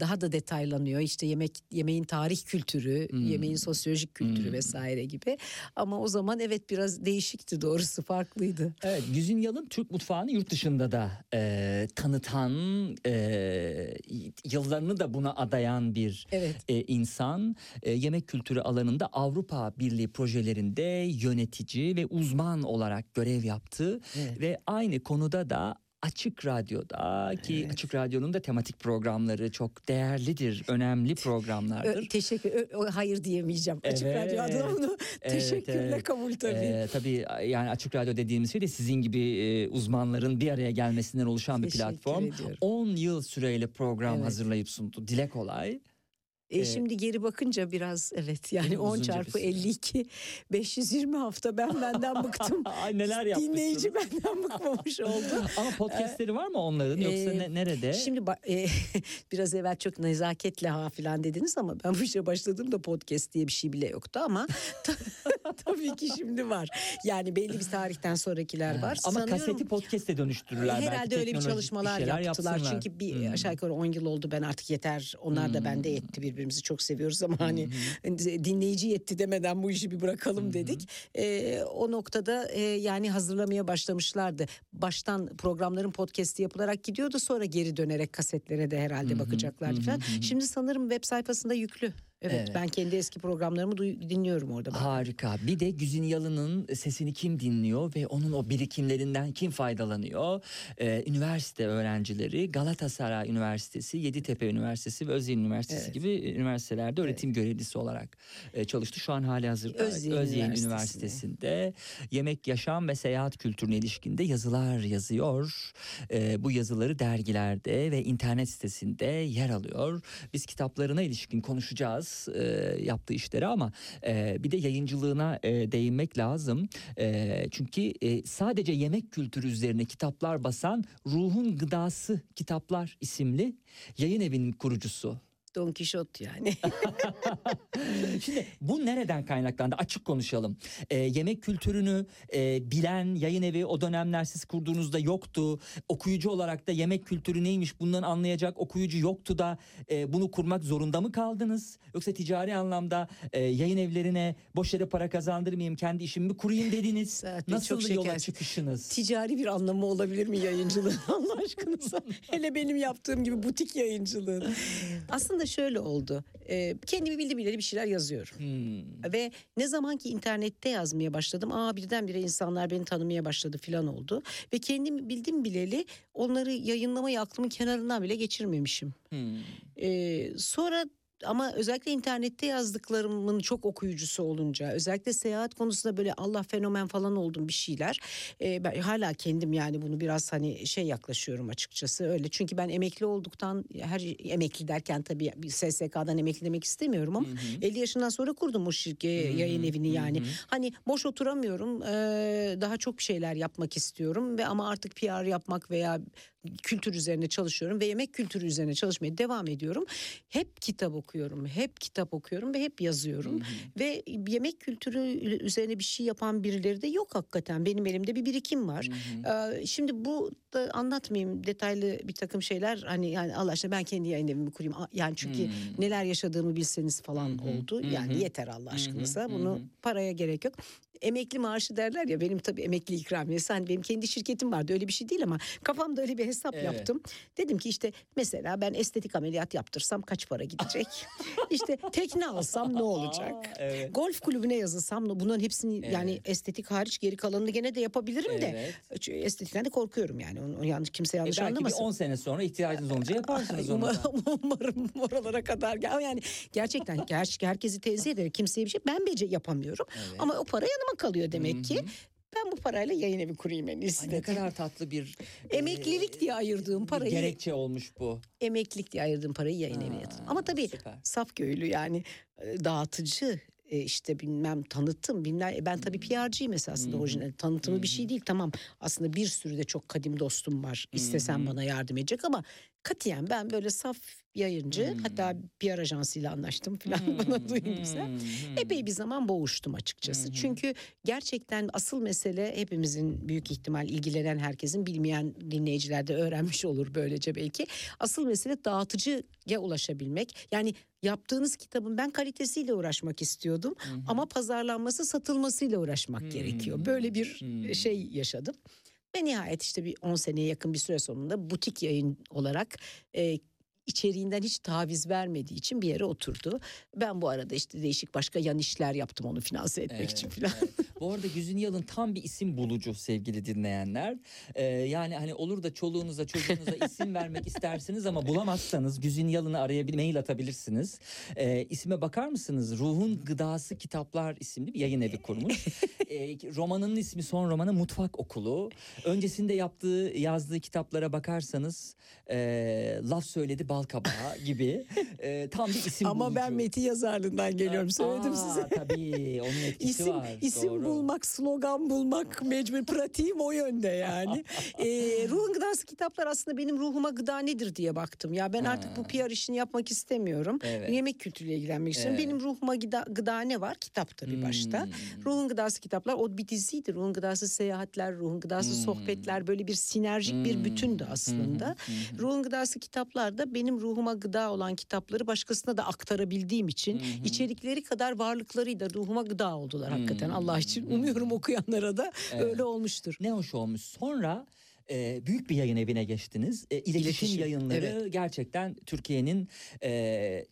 daha da detaylanıyor. İşte yemek yemeğin tarih kültürü, Hmm. yemeğin sosyolojik kültürü Hmm. vesaire gibi. Ama o zaman evet biraz değişikti doğrusu farklıydı. Evet, Güzin Yalın Türk mutfağını yurt dışında da e, tanıtan, e, yıllarını da buna adayan bir Evet. e, insan. E, yemek kültürü alanında Avrupa Birliği projelerinde yönetici ve uzman olarak görev yaptı Evet. ve aynı konuda da Açık Radyo'da ki Açık Radyo'nun da tematik programları çok değerlidir, önemli programlardır. Ö, teşekkür. ö, hayır diyemeyeceğim. Açık Evet. Radyo adına bunu Evet, [LAUGHS] teşekkürle evet. kabul tabii. Ee, tabii yani Açık Radyo dediğimiz şey de sizin gibi e, uzmanların bir araya gelmesinden oluşan bir Teşekkür platform. ediyorum. 10 yıl süreyle program Evet. hazırlayıp sundu. Dile kolay. E, Ee, şimdi geri bakınca biraz evet yani mi? 10 Uzunca bir çarpı süre. 52 520 hafta ben benden bıktım. [LAUGHS] Neler yapmışsınız. Dinleyici benden bıkmamış oldu. [LAUGHS] Ama podcastleri var mı onların yoksa Ee, ne- nerede? Şimdi e, [LAUGHS] biraz evvel çok nezaketle ha filan dediniz ama ben bu işe başladığımda podcast diye bir şey bile yoktu ama [LAUGHS] tabii ki şimdi var. Yani belli bir tarihten sonrakiler var. Ama Sanıyorum- kaseti podcast'e dönüştürürler. belki, Herhalde öyle bir çalışmalar şeyler yaptılar. yapsınlar. Çünkü bir Hmm. aşağı yukarı 10 yıl oldu ben artık yeter. Onlar da bende yetti birbirimizi çok seviyoruz ama hani dinleyici yetti demeden bu işi bir bırakalım dedik. Ee, o noktada e, yani hazırlamaya başlamışlardı. Baştan programların podcast'i yapılarak gidiyordu sonra geri dönerek kasetlere de herhalde bakacaklardı falan. Şimdi sanırım web sayfasında yüklü. Evet, Evet. ben kendi eski programlarımı dinliyorum orada. bak. Harika. Bir de Güzin Yalın'ın sesini kim dinliyor ve onun o birikimlerinden kim faydalanıyor? Ee, üniversite öğrencileri, Galatasaray Üniversitesi, Yeditepe Üniversitesi ve Özyeğin Üniversitesi Evet. gibi üniversitelerde öğretim görevlisi olarak e, çalıştı. Şu an hali hazırda Özyeğin Özyeğin, Üniversitesi'nde. Üniversitesi'nde yemek, yaşam ve seyahat kültürüne ilişkinde yazılar yazıyor. Ee, bu yazıları dergilerde ve internet sitesinde yer alıyor. Biz kitaplarına ilişkin konuşacağız e, yaptığı işleri ama e, bir de yayıncılığına e, değinmek lazım. E, çünkü e, sadece yemek kültürü üzerine kitaplar basan Ruhun Gıdası Kitaplar isimli yayın evinin kurucusu. Don Kişot yani. [LAUGHS] Şimdi bu nereden kaynaklandı? Açık konuşalım. Ee, yemek kültürünü e, bilen yayın evi o dönemler siz kurduğunuzda yoktu. Okuyucu olarak da yemek kültürü neymiş bundan anlayacak okuyucu yoktu da e, bunu kurmak zorunda mı kaldınız? Yoksa ticari anlamda e, yayın evlerine boş yere para kazandırmayayım kendi işimi kurayım dediniz. [LAUGHS] Zaten Nasıl çok yola şekersin. çıkışınız? ticari bir anlamı olabilir mi yayıncılığın [LAUGHS] Allah aşkınıza? Hele benim yaptığım gibi butik yayıncılığın. Aslında şöyle oldu. Ee, kendimi bildi bileli bir şeyler yazıyorum. Hmm. Ve ne zaman ki internette yazmaya başladım. Aa birdenbire insanlar beni tanımaya başladı filan oldu. Ve kendimi bildim bileli onları yayınlamayı aklımın kenarından bile geçirmemişim. Hmm. Ee, sonra ama özellikle internette yazdıklarımın çok okuyucusu olunca özellikle seyahat konusunda böyle Allah fenomen falan oldum bir şeyler. Ee, ben hala kendim yani bunu biraz hani şey yaklaşıyorum açıkçası öyle. Çünkü ben emekli olduktan her emekli derken tabii bir SSK'dan emekli demek istemiyorum ama 50 yaşından sonra kurdum o şirket yayın evini yani. Hani boş oturamıyorum. ee, daha çok şeyler yapmak istiyorum ve ama artık PR yapmak veya kültür üzerine çalışıyorum ve yemek kültürü üzerine çalışmaya devam ediyorum. Hep kitap okuyorum, hep kitap okuyorum ve hep yazıyorum. Ve yemek kültürü üzerine bir şey yapan birileri de yok hakikaten. Benim elimde bir birikim var. Ee, Şimdi bu da anlatmayayım detaylı bir takım şeyler. Hani yani Allah aşkına ben kendi yayın evimi kurayım. Yani çünkü neler yaşadığımı bilseniz falan oldu. Yani yeter Allah aşkınıza. Bunu paraya gerek yok. Emekli maaşı derler ya benim tabii emekli ikramiyesi. Hani benim kendi şirketim vardı öyle bir şey değil ama kafamda öyle bir hesap Evet. yaptım. Dedim ki işte mesela ben estetik ameliyat yaptırsam kaç para gidecek? [LAUGHS] işte tekne alsam ne olacak? [LAUGHS] evet. Golf kulübüne yazılsam bunların hepsini yani Evet. estetik hariç geri kalanını gene de yapabilirim de. Evet. Çünkü Estetikten de korkuyorum yani. Onu, yanlış kimse E yanlış belki bir anlamasın. 10 sene sonra ihtiyacınız olunca yaparsınız [LAUGHS] onu. Umarım, oralara kadar gel. Yani gerçekten ger- herkesi tenzih ederek kimseye bir şey ben bece yapamıyorum. Ama o para yanıma kalıyor demek ki. Ben bu parayla yayın evi kurayım en iyisi Ay, ne kadar tatlı bir [LAUGHS] Emeklilik diye ayırdığım parayı gerekçe olmuş bu. emeklilik diye ayırdığım parayı yayın evine yatırdım. Ama tabii süper. saf göğlü yani e, dağıtıcı e, işte bilmem tanıtım bilmem e, ben tabii PR'cıyım esasında orijinal. Tanıtımı bir şey değil tamam. Aslında bir sürü de çok kadim dostum var. İstesem bana yardım edecek ama katiyen ben böyle saf yayıncı hatta PR ajansıyla anlaştım [LAUGHS] falan bana duyun güzel. Epey bir zaman boğuştum açıkçası. Çünkü gerçekten asıl mesele hepimizin büyük ihtimal ilgilenen herkesin bilmeyen dinleyiciler de öğrenmiş olur böylece belki. Asıl mesele dağıtıcıya ulaşabilmek. Yani yaptığınız kitabın ben kalitesiyle uğraşmak istiyordum ama pazarlanması satılmasıyla uğraşmak gerekiyor. Böyle bir şey yaşadım. Ve nihayet işte bir 10 seneye yakın bir süre sonunda butik yayın olarak e, içeriğinden hiç taviz vermediği için bir yere oturdu. Ben bu arada işte değişik başka yan işler yaptım onu finanse etmek Evet, için falan. evet. Bu arada Güzin Yalın tam bir isim bulucu sevgili dinleyenler. Ee, yani hani olur da çoluğunuza çocuğunuza [LAUGHS] isim vermek istersiniz ama bulamazsanız Güzin Yalın'ı arayabilir, mail atabilirsiniz. Ee, isime bakar mısınız? Ruhun Gıdası Kitaplar isimli bir yayın evi kurmuş. [LAUGHS] Ee, romanının ismi son romanı Mutfak Okulu. Öncesinde yaptığı yazdığı kitaplara bakarsanız e, Laf Söyledi Bal Kabağı gibi e, tam bir isim Ama ben bulucu. metin yazarlığından geliyorum söyledim Aa, size. Tabii onun etkisi İsim, var. isim doğru. bulmak, slogan bulmak mecbur pratiğim o yönde yani. [LAUGHS] ee, ruhun gıdası kitaplar aslında benim ruhuma gıda nedir diye baktım. Ya ben artık bu Ha. PR işini yapmak istemiyorum. Evet. Yemek kültürüyle ilgilenmek istiyorum. Evet. Benim ruhuma gıda, gıda ne var? Kitap tabii başta. Hmm. Ruhun gıdası kitaplar o bir diziydi. Ruhun gıdası seyahatler, ruhun gıdası Hmm. sohbetler böyle bir sinerjik bir bütündü aslında. Ruhun gıdası kitaplar da benim ruhuma gıda olan kitapları başkasına da aktarabildiğim için içerikleri kadar varlıklarıyla ruhuma gıda oldular hakikaten Allah için. Umuyorum okuyanlara da öyle olmuştur. Ne hoş olmuş. Sonra e, büyük bir yayın evine geçtiniz. E, iletişim, İletişim, yayınları gerçekten Türkiye'nin e,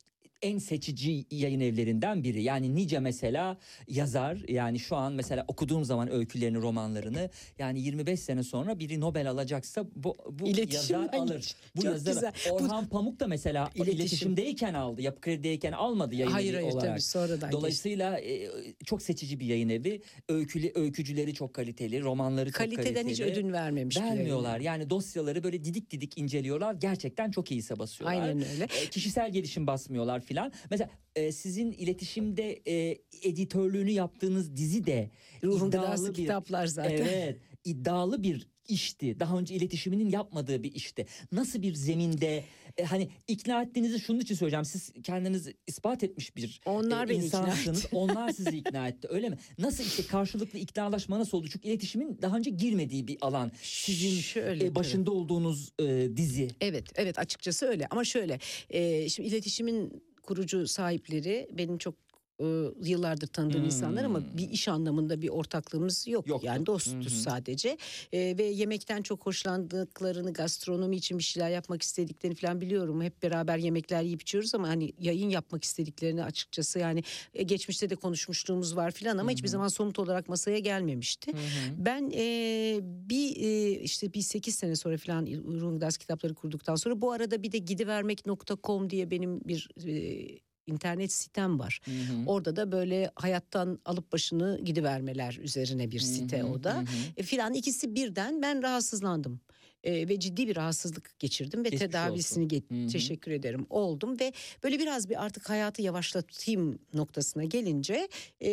en seçici yayın evlerinden biri. Yani nice mesela yazar yani şu an mesela okuduğum zaman öykülerini, romanlarını yani 25 sene sonra biri Nobel alacaksa bu bu yazar alır. Bu Çok yazar. güzel. Bu- Orhan Pamuk da mesela İletişim. iletişimdeyken aldı. Yapı Kredi'deyken almadı yayın Hayır evi hayır olarak. tabii sonradan. Dolayısıyla e, çok seçici bir yayın evi. Öykülü, öykücüleri çok kaliteli, romanları çok kaliteli. Kaliteden hiç ödün vermemiş. Vermiyorlar. Yani dosyaları böyle didik didik inceliyorlar. Gerçekten çok iyise basıyorlar. Aynen öyle. E, kişisel gelişim basmıyorlar filan. Mesela e, sizin iletişimde e, editörlüğünü yaptığınız dizi de Ruhun iddialı bir- kitaplar zaten. Evet, iddialı bir işti. Daha önce iletişiminin yapmadığı bir işti. Nasıl bir zeminde e, hani ikna ettiğinizi şunun için söyleyeceğim. Siz kendinizi ispat etmiş bir Onlar e, beni ikna insansınız. etti. Onlar sizi [LAUGHS] ikna etti. Öyle mi? Nasıl işte karşılıklı iknalaşma nasıl oldu? Çünkü iletişimin daha önce girmediği bir alan. Sizin Şöyle e, başında olduğunuz e, dizi. Evet, evet açıkçası öyle. Ama şöyle, e, şimdi iletişimin kurucu sahipleri benim çok e, yıllardır tanıdığım Hmm. insanlar ama bir iş anlamında bir ortaklığımız yok. Yoktu. Yani dostuz hı. sadece. E, ve yemekten çok hoşlandıklarını, gastronomi için bir şeyler yapmak istediklerini falan biliyorum. Hep beraber yemekler yiyip içiyoruz ama hani yayın yapmak istediklerini açıkçası yani e, geçmişte de konuşmuşluğumuz var falan ama hiçbir zaman somut olarak masaya gelmemişti. Ben e, bir e, işte bir 8 sene sonra falan Rungas kitapları kurduktan sonra bu arada bir de gidivermek.com diye benim bir e, internet sitem var. Hı hı. Orada da böyle hayattan alıp başını gidivermeler üzerine bir site Hı hı, o da. hı hı. E, filan ikisi birden ben rahatsızlandım. E, ve ciddi bir rahatsızlık geçirdim ve Geçmiş tedavisini olsun. ge- Hı hı. teşekkür ederim oldum ve böyle biraz bir artık hayatı yavaşlatayım noktasına gelince e,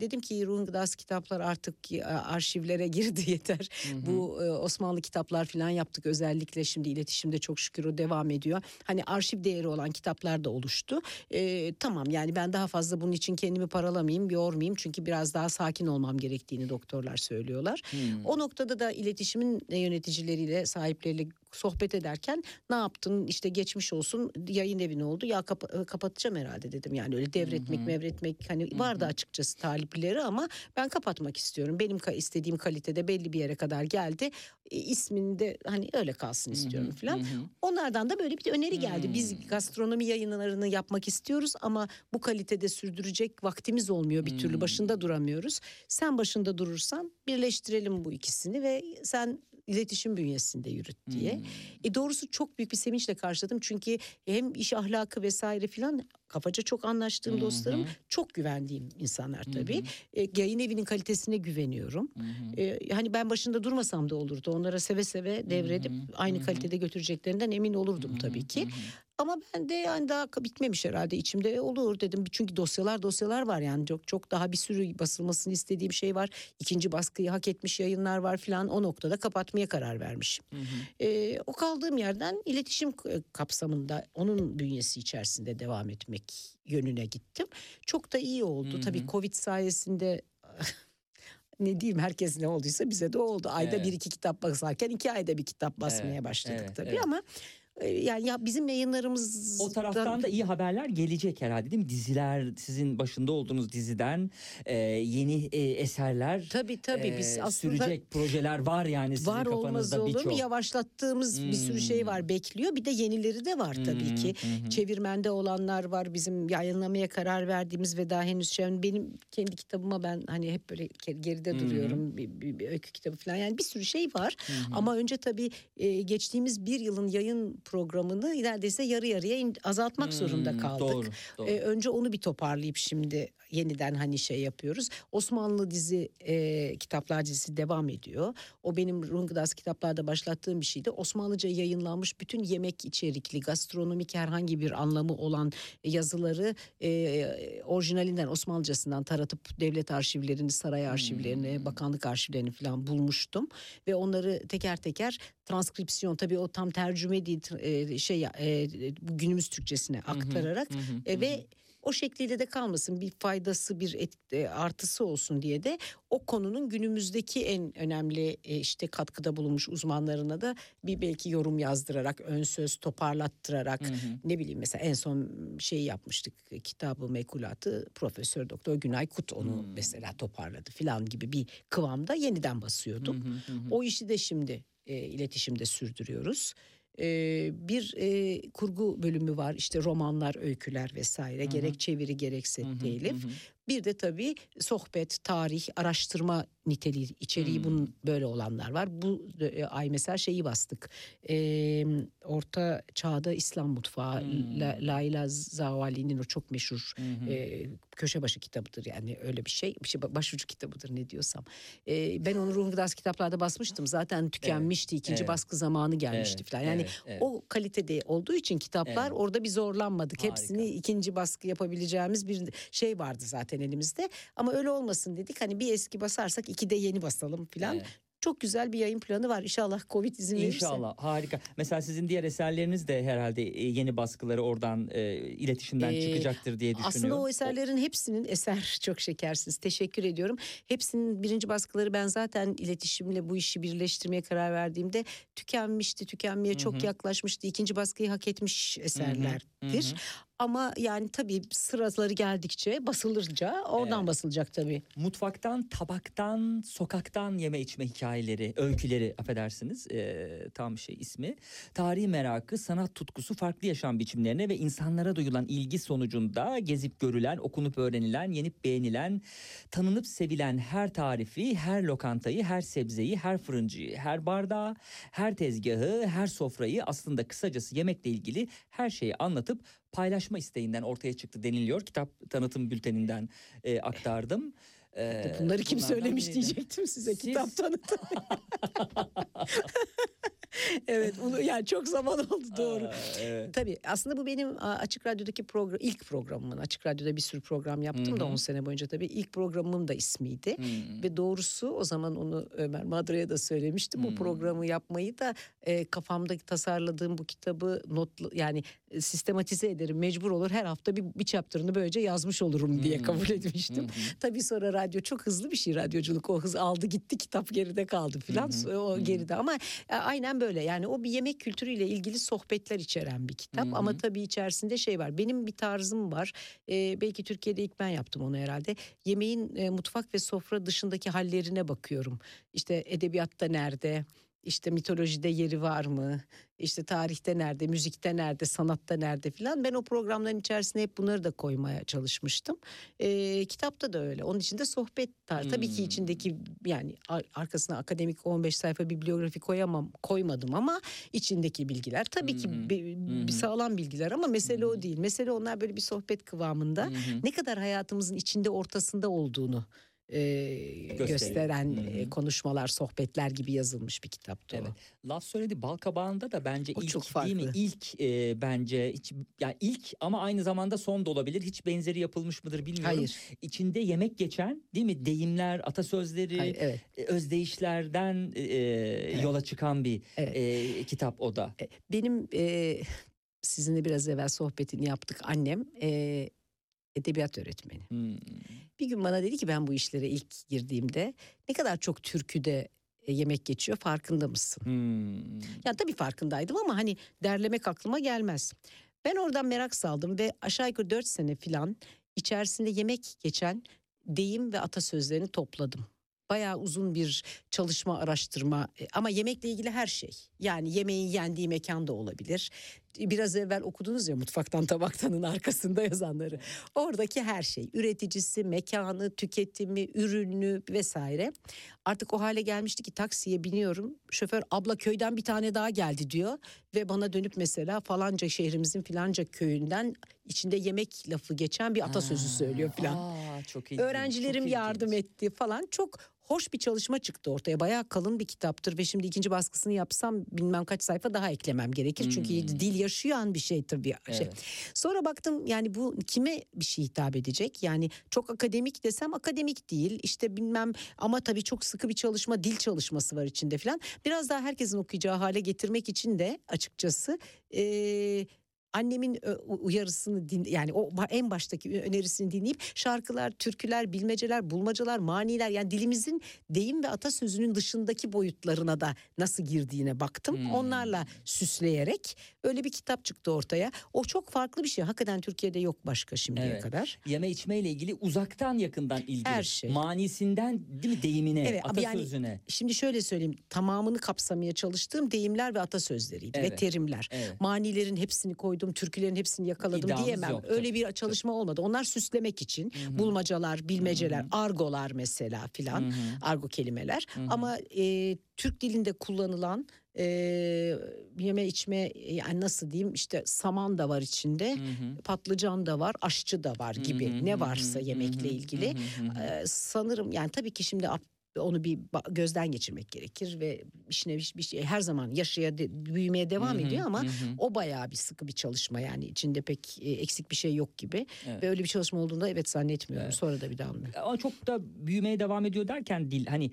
dedim ki Ruhun Gıdası kitaplar artık arşivlere [LAUGHS] girdi yeter. Bu e, Osmanlı kitaplar falan yaptık özellikle şimdi iletişimde çok şükür o devam ediyor. Hani arşiv değeri olan kitaplar da oluştu. E, tamam yani ben daha fazla bunun için kendimi paralamayayım, yormayayım çünkü biraz daha sakin olmam gerektiğini doktorlar söylüyorlar. Hmm. O noktada da iletişimin e, sahipleriyle sohbet ederken ne yaptın? İşte geçmiş olsun yayın evin oldu. Ya kapa- kapatacağım herhalde dedim. Yani öyle devretmek mevretmek hani vardı açıkçası talipleri ama ben kapatmak istiyorum. Benim ka- istediğim kalitede belli bir yere kadar geldi. E, ismini de hani öyle kalsın istiyorum falan onlardan da böyle bir öneri geldi. Biz gastronomi yayınlarını yapmak istiyoruz ama bu kalitede sürdürecek vaktimiz olmuyor. Bir türlü başında duramıyoruz. Sen başında durursan birleştirelim bu ikisini ve sen iletişim bünyesinde yürüt diye. E doğrusu çok büyük bir sevinçle karşıladım. Çünkü hem iş ahlakı vesaire filan kafaca çok anlaştığım dostlarım, çok güvendiğim insanlar tabii. E, yayın evinin kalitesine güveniyorum. E, hani ben başında durmasam da olurdu. Onlara seve seve devredip aynı kalitede götüreceklerinden emin olurdum tabii ki. Ama ben de yani daha bitmemiş herhalde içimde "E, olur dedim. Çünkü dosyalar dosyalar var yani çok çok daha bir sürü basılmasını istediğim şey var. İkinci baskıyı hak etmiş yayınlar var filan o noktada kapatmaya karar vermişim. Ee, o kaldığım yerden iletişim e, kapsamında onun bünyesi içerisinde devam etmek yönüne gittim. Çok da iyi oldu. Tabii Covid sayesinde [LAUGHS] ne diyeyim herkes ne olduysa bize de oldu. Ayda Evet. bir iki kitap basarken iki ayda bir kitap basmaya Evet, başladık evet, tabii evet. ama e, yani ya bizim yayınlarımız O taraftan da iyi haberler gelecek herhalde değil mi? Diziler, sizin başında olduğunuz diziden e, yeni e, eserler. Tabii biz e, aslında sürecek projeler var yani sizin var olmaz olur mu? Yavaşlattığımız bir sürü şey var bekliyor. Bir de yenileri de var tabii Hmm, ki. Çevirmende olanlar var. Bizim yayınlamaya karar verdiğimiz ve daha henüz şey benim kendi kitabıma ben hani hep böyle ge- geride duruyorum. Bir, bir, bir öykü kitabı falan. Yani bir sürü şey var. Ama önce tabii e, geçtiğimiz bir yılın yayın programını neredeyse yarı yarıya azaltmak zorunda Hmm, kaldık. Doğru, doğru. E, önce onu bir toparlayıp şimdi yeniden hani şey yapıyoruz. Osmanlı dizi e, kitaplar dizisi devam ediyor. O benim Rungadas kitaplarda başlattığım bir şeydi. Osmanlıca yayınlanmış bütün yemek içerikli gastronomik herhangi bir anlamı olan yazıları e, orijinalinden Osmanlıcasından taratıp devlet arşivlerini, saray arşivlerini, bakanlık arşivlerini falan bulmuştum ve onları teker teker transkripsiyon tabii o tam tercüme değil e, şey e, günümüz Türkçesine aktararak e, ve o şekliyle de kalmasın bir faydası bir et, e, artısı olsun diye de o konunun günümüzdeki en önemli e, işte katkıda bulunmuş uzmanlarına da bir belki yorum yazdırarak ön söz toparlattırarak ne bileyim mesela en son şeyi yapmıştık kitabı mekulatı Profesör Doktor Günay Kut onu mesela toparladı filan gibi bir kıvamda yeniden basıyordum. O işi de şimdi e, iletişimde sürdürüyoruz. Bir e, kurgu bölümü var. İşte romanlar, öyküler vesaire gerek çeviri gerekse telif. Bir de tabii sohbet, tarih, araştırma niteliği, içeriği bunun böyle olanlar var. Bu e, ay mesela şeyi bastık. E, Orta Çağda İslam Mutfağı, La, Laila Zavali'nin o çok meşhur e, köşe başı kitabıdır yani öyle bir şey. Bir şey başucu kitabıdır ne diyorsam. E, ben onu Ruhun Gıdası kitaplarda basmıştım. Zaten tükenmişti. ikinci evet. baskı zamanı gelmişti Evet, falan. Yani evet, evet. o kalitede olduğu için kitaplar Evet. orada bir zorlanmadık. Harika. Hepsini ikinci baskı yapabileceğimiz bir şey vardı zaten elimizde. Ama öyle olmasın dedik. Hani bir eski basarsak iki de yeni basalım falan. Evet. Çok güzel bir yayın planı var. İnşallah Covid izin verirse. İnşallah harika. Mesela sizin diğer eserleriniz de herhalde e, yeni baskıları oradan e, iletişimden Ee, çıkacaktır diye düşünüyorum. Aslında o eserlerin hepsinin eser [LAUGHS] çok şekersiniz. Teşekkür ediyorum. Hepsinin birinci baskıları ben zaten iletişimle bu işi birleştirmeye karar verdiğimde tükenmişti, tükenmeye çok yaklaşmıştı. İkinci baskıyı hak etmiş eserlerdir. Ama yani tabii sıraları geldikçe basılırca oradan Evet. basılacak tabii. Mutfaktan, tabaktan, sokaktan yeme içme hikayeleri, öyküleri affedersiniz e, tam şey ismi. Tarihi merakı, sanat tutkusu, farklı yaşam biçimlerine ve insanlara duyulan ilgi sonucunda gezip görülen, okunup öğrenilen, yenip beğenilen, tanınıp sevilen her tarifi, her lokantayı, her sebzeyi, her fırıncıyı, her bardağı, her tezgahı, her sofrayı aslında kısacası yemekle ilgili her şeyi anlatıp paylaşma isteğinden ortaya çıktı deniliyor. Kitap tanıtım bülteninden e, aktardım. E, Bunları kim söylemiş biriydi. diyecektim size Siz- kitap tanıtım. [LAUGHS] evet bunu yani çok zaman oldu doğru. Aa, evet. Tabii aslında bu benim Açık Radyo'daki program ilk programımın. Açık Radyo'da bir sürü program yaptım da 10 sene boyunca tabii ilk programımın da ismiydi. Ve doğrusu o zaman onu Ömer Madra'ya da söylemiştim. Bu programı yapmayı da e, kafamda tasarladığım bu kitabı notlu yani e, sistematize ederim. Mecbur olur her hafta bir, bir chapter'ını böylece yazmış olurum diye kabul etmiştim. Tabii sonra radyo çok hızlı bir şey radyoculuk. O hız aldı gitti kitap geride kaldı filan. O geride ama e, aynen böyle yani o bir yemek kültürüyle ilgili sohbetler içeren bir kitap. Ama tabii içerisinde şey var. Benim bir tarzım var. E, belki Türkiye'de ilk ben yaptım onu herhalde. Yemeğin e, mutfak ve sofra dışındaki hallerine bakıyorum. İşte edebiyatta nerede? İşte mitolojide yeri var mı? İşte tarihte nerede, müzikte nerede, sanatta nerede filan. Ben o programların içerisine hep bunları da koymaya çalışmıştım. Ee, kitapta da öyle. Onun içinde sohbet tarzı. Tabii ki içindeki yani ar- arkasına akademik 15 sayfa bibliografi koyamam, koymadım ama içindeki bilgiler tabii ki bir, bir sağlam bilgiler ama mesele o değil. Mesele onlar böyle bir sohbet kıvamında ne kadar hayatımızın içinde ortasında olduğunu e, gösteren e, konuşmalar, sohbetler gibi yazılmış bir kitaptı o. Evet. Laf söyledi bal kabağında da bence O ilk çok değil mi? İlk e, bence hiç yani ilk ama aynı zamanda son da olabilir. Hiç benzeri yapılmış mıdır bilmiyorum. Hayır. İçinde yemek geçen değil mi? Deyimler, atasözleri, Hayır, evet. e, özdeyişlerden e, yola çıkan bir Evet. e, kitap o da. E, Benim e, sizinle biraz evvel sohbetini yaptık. Annem e, edebiyat öğretmeni. Hmm. Bir gün bana dedi ki ben bu işlere ilk girdiğimde ne kadar çok türküde e, yemek geçiyor farkında mısın? Hmm. Ya tabii farkındaydım ama hani derlemek aklıma gelmez. Ben oradan merak saldım ve aşağı yukarı 4 sene falan içerisinde yemek geçen deyim ve atasözlerini topladım. Bayağı uzun bir çalışma, araştırma e, ama yemekle ilgili her şey. Yani yemeğin yendiği mekan da olabilir. Biraz evvel okudunuz ya mutfaktan tabaktanın arkasında yazanları. Oradaki her şey, üreticisi, mekanı, tüketimi, ürünü vesaire. Artık o hale gelmişti ki taksiye biniyorum. Şoför abla köyden bir tane daha geldi diyor ve bana dönüp mesela falanca şehrimizin filanca köyünden içinde yemek lafı geçen bir atasözü söylüyor filan. Aa, çok ilginç, Öğrencilerim çok yardım etti falan. Çok hoş bir çalışma çıktı ortaya. Bayağı kalın bir kitaptır ve şimdi ikinci baskısını yapsam bilmem kaç sayfa daha eklemem gerekir. Çünkü dil yaşayan bir şey tabii. Şey. Hmm. Evet. Sonra baktım yani bu kime bir şey hitap edecek? Yani çok akademik desem akademik değil. İşte bilmem ama tabii çok sıkı bir çalışma, dil çalışması var içinde falan. Biraz daha herkesin okuyacağı hale getirmek için de açıkçası eee annemin uyarısını din yani o en baştaki önerisini dinleyip şarkılar, türküler, bilmeceler, bulmacalar, maniler yani dilimizin deyim ve atasözünün dışındaki boyutlarına da nasıl girdiğine baktım. Hmm. Onlarla süsleyerek öyle bir kitap çıktı ortaya. O çok farklı bir şey. Hakikaten Türkiye'de yok başka şimdiye Evet. kadar. Yeme içmeyle ilgili uzaktan yakından ilgili. Her şey. Manisinden değil mi deyimine, Evet, ama yani- atasözüne. Şimdi şöyle söyleyeyim tamamını kapsamaya çalıştığım deyimler ve atasözleriydi ve Evet. terimler. Evet. Manilerin hepsini koydum, türkülerin hepsini yakaladım İddiamız diyemem. yok, Öyle bir çalışma olmadı. Onlar süslemek için bulmacalar, bilmeceler, argolar mesela filan, argo kelimeler. Ama e, Türk dilinde kullanılan e, yeme içme yani nasıl diyeyim işte saman da var içinde, patlıcan da var, aşçı da var gibi ne varsa yemekle ilgili. Ee, sanırım yani tabii ki şimdi onu bir gözden geçirmek gerekir ve işine bir, şey her zaman yaşaya büyümeye devam ediyor ama o bayağı bir sıkı bir çalışma yani içinde pek e, eksik bir şey yok gibi Evet. ve öyle bir çalışma olduğunda evet zannetmiyorum Evet. sonra da bir daha almıyorum. Ama çok da büyümeye devam ediyor derken dil hani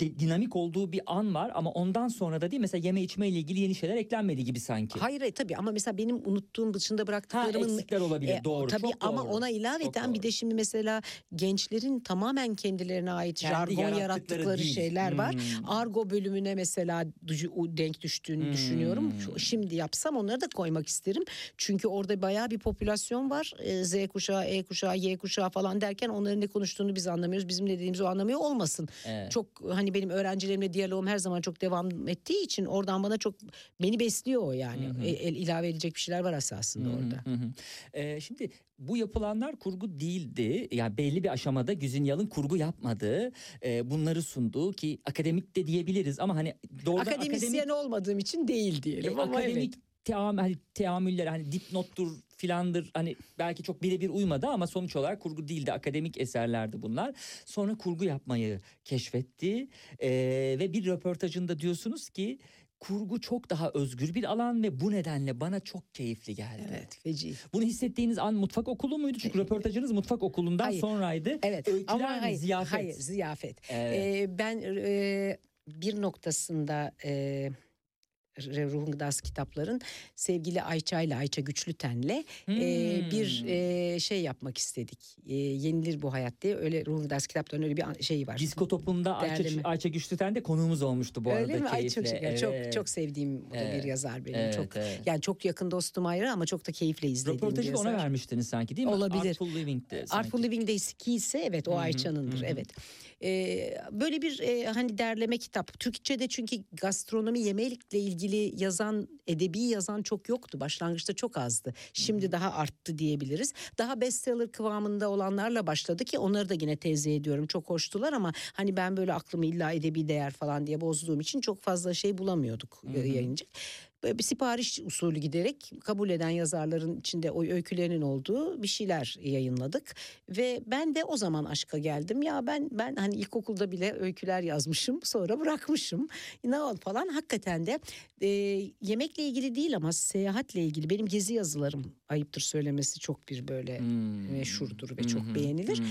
de- dinamik olduğu bir an var ama ondan sonra da değil mesela yeme içme ile ilgili yeni şeyler eklenmedi gibi sanki. Hayır tabii ama mesela benim unuttuğum dışında Ha bıraktıklarımın eksikler olabilir E, doğru. Tabii çok ama doğru. ona ilaveten bir de şimdi mesela gençlerin tamamen kendilerine ait Kendi jargon yarattıkları dil. şeyler var. Hmm. Argo bölümüne mesela denk düştüğünü Hmm. düşünüyorum. Şimdi yapsam onları da koymak isterim. Çünkü orada bayağı bir popülasyon var. E, Z kuşağı, E kuşağı, Y kuşağı falan derken onların ne konuştuğunu biz anlamıyoruz. Bizim ne dediğimizi o anlamıyor olmasın. Evet. Çok hani benim öğrencilerimle diyaloğum her zaman çok devam ettiği için oradan bana çok beni besliyor o yani. E, el, ilave edilecek bir şeyler var esasında orada. Hı hı. Ee, şimdi bu yapılanlar kurgu değildi. Yani belli bir aşamada Güzin Yalın kurgu yapmadı. Ee, bunları sundu ki akademik de diyebiliriz ama hani doğrudan Akademisyen akademik, olmadığım için değil e, diyelim ama akademik evet. team, hani teamüller hani dipnottur filandır hani belki çok birebir uymadı ama sonuç olarak kurgu değildi akademik eserlerdi bunlar. Sonra kurgu yapmayı keşfetti Ee, ve bir röportajında diyorsunuz ki kurgu çok daha özgür bir alan ve bu nedenle bana çok keyifli geldi. Evet feci. Bunu hissettiğiniz an mutfak okulu muydu? Çünkü röportajınız mutfak okulundan Hayır. sonraydı. Evet Öyküler ama hayır, Ziyafet. hayır ziyafet. Evet. Ee, ben e, bir noktasında e, Ruhun Gıdası kitapların sevgili Ayça ile Ayça Güçlüten'le e, bir Hmm. e, şey yapmak istedik. E, yenilir bu hayat diye öyle Ruhun Gıdası kitaplarının öyle bir şeyi var. Disko topunda Ayça. Ayça Güçlüten de konuğumuz olmuştu bu Öyle arada mi? Ay keyifle. çok şeker. Çok Evet. çok sevdiğim o da Evet. bir yazar benim. Evet, çok evet. yani çok yakın dostum ayrı ama çok da keyifle izlediğim bir Röportajı da yazar. ona vermiştiniz sanki değil mi? Olabilir. Artful Living'de sanki. Artful Living'de ise evet o Ayça'nındır evet. Ee, böyle bir e, hani derleme kitap. Türkçe'de çünkü gastronomi yemekle ilgili yazan edebi yazan çok yoktu. Başlangıçta çok azdı. Şimdi daha arttı diyebiliriz. Daha bestseller kıvamında olanlarla başladı ki onları da yine tenzih ediyorum. Çok hoştular ama hani ben böyle aklımı illa edebi değer falan diye bozduğum için çok fazla şey bulamıyorduk e, yayıncı. Böyle bir sipariş usulü giderek kabul eden yazarların içinde o öykülerinin olduğu bir şeyler yayınladık ve ben de o zaman aşka geldim ya ben ben hani ilkokulda bile öyküler yazmışım sonra bırakmışım ne oldu falan hakikaten de e, yemekle ilgili değil ama seyahatle ilgili benim gezi yazılarım ayıptır söylemesi çok bir böyle Hmm. meşhurdur ve Hı çok beğenilir hı.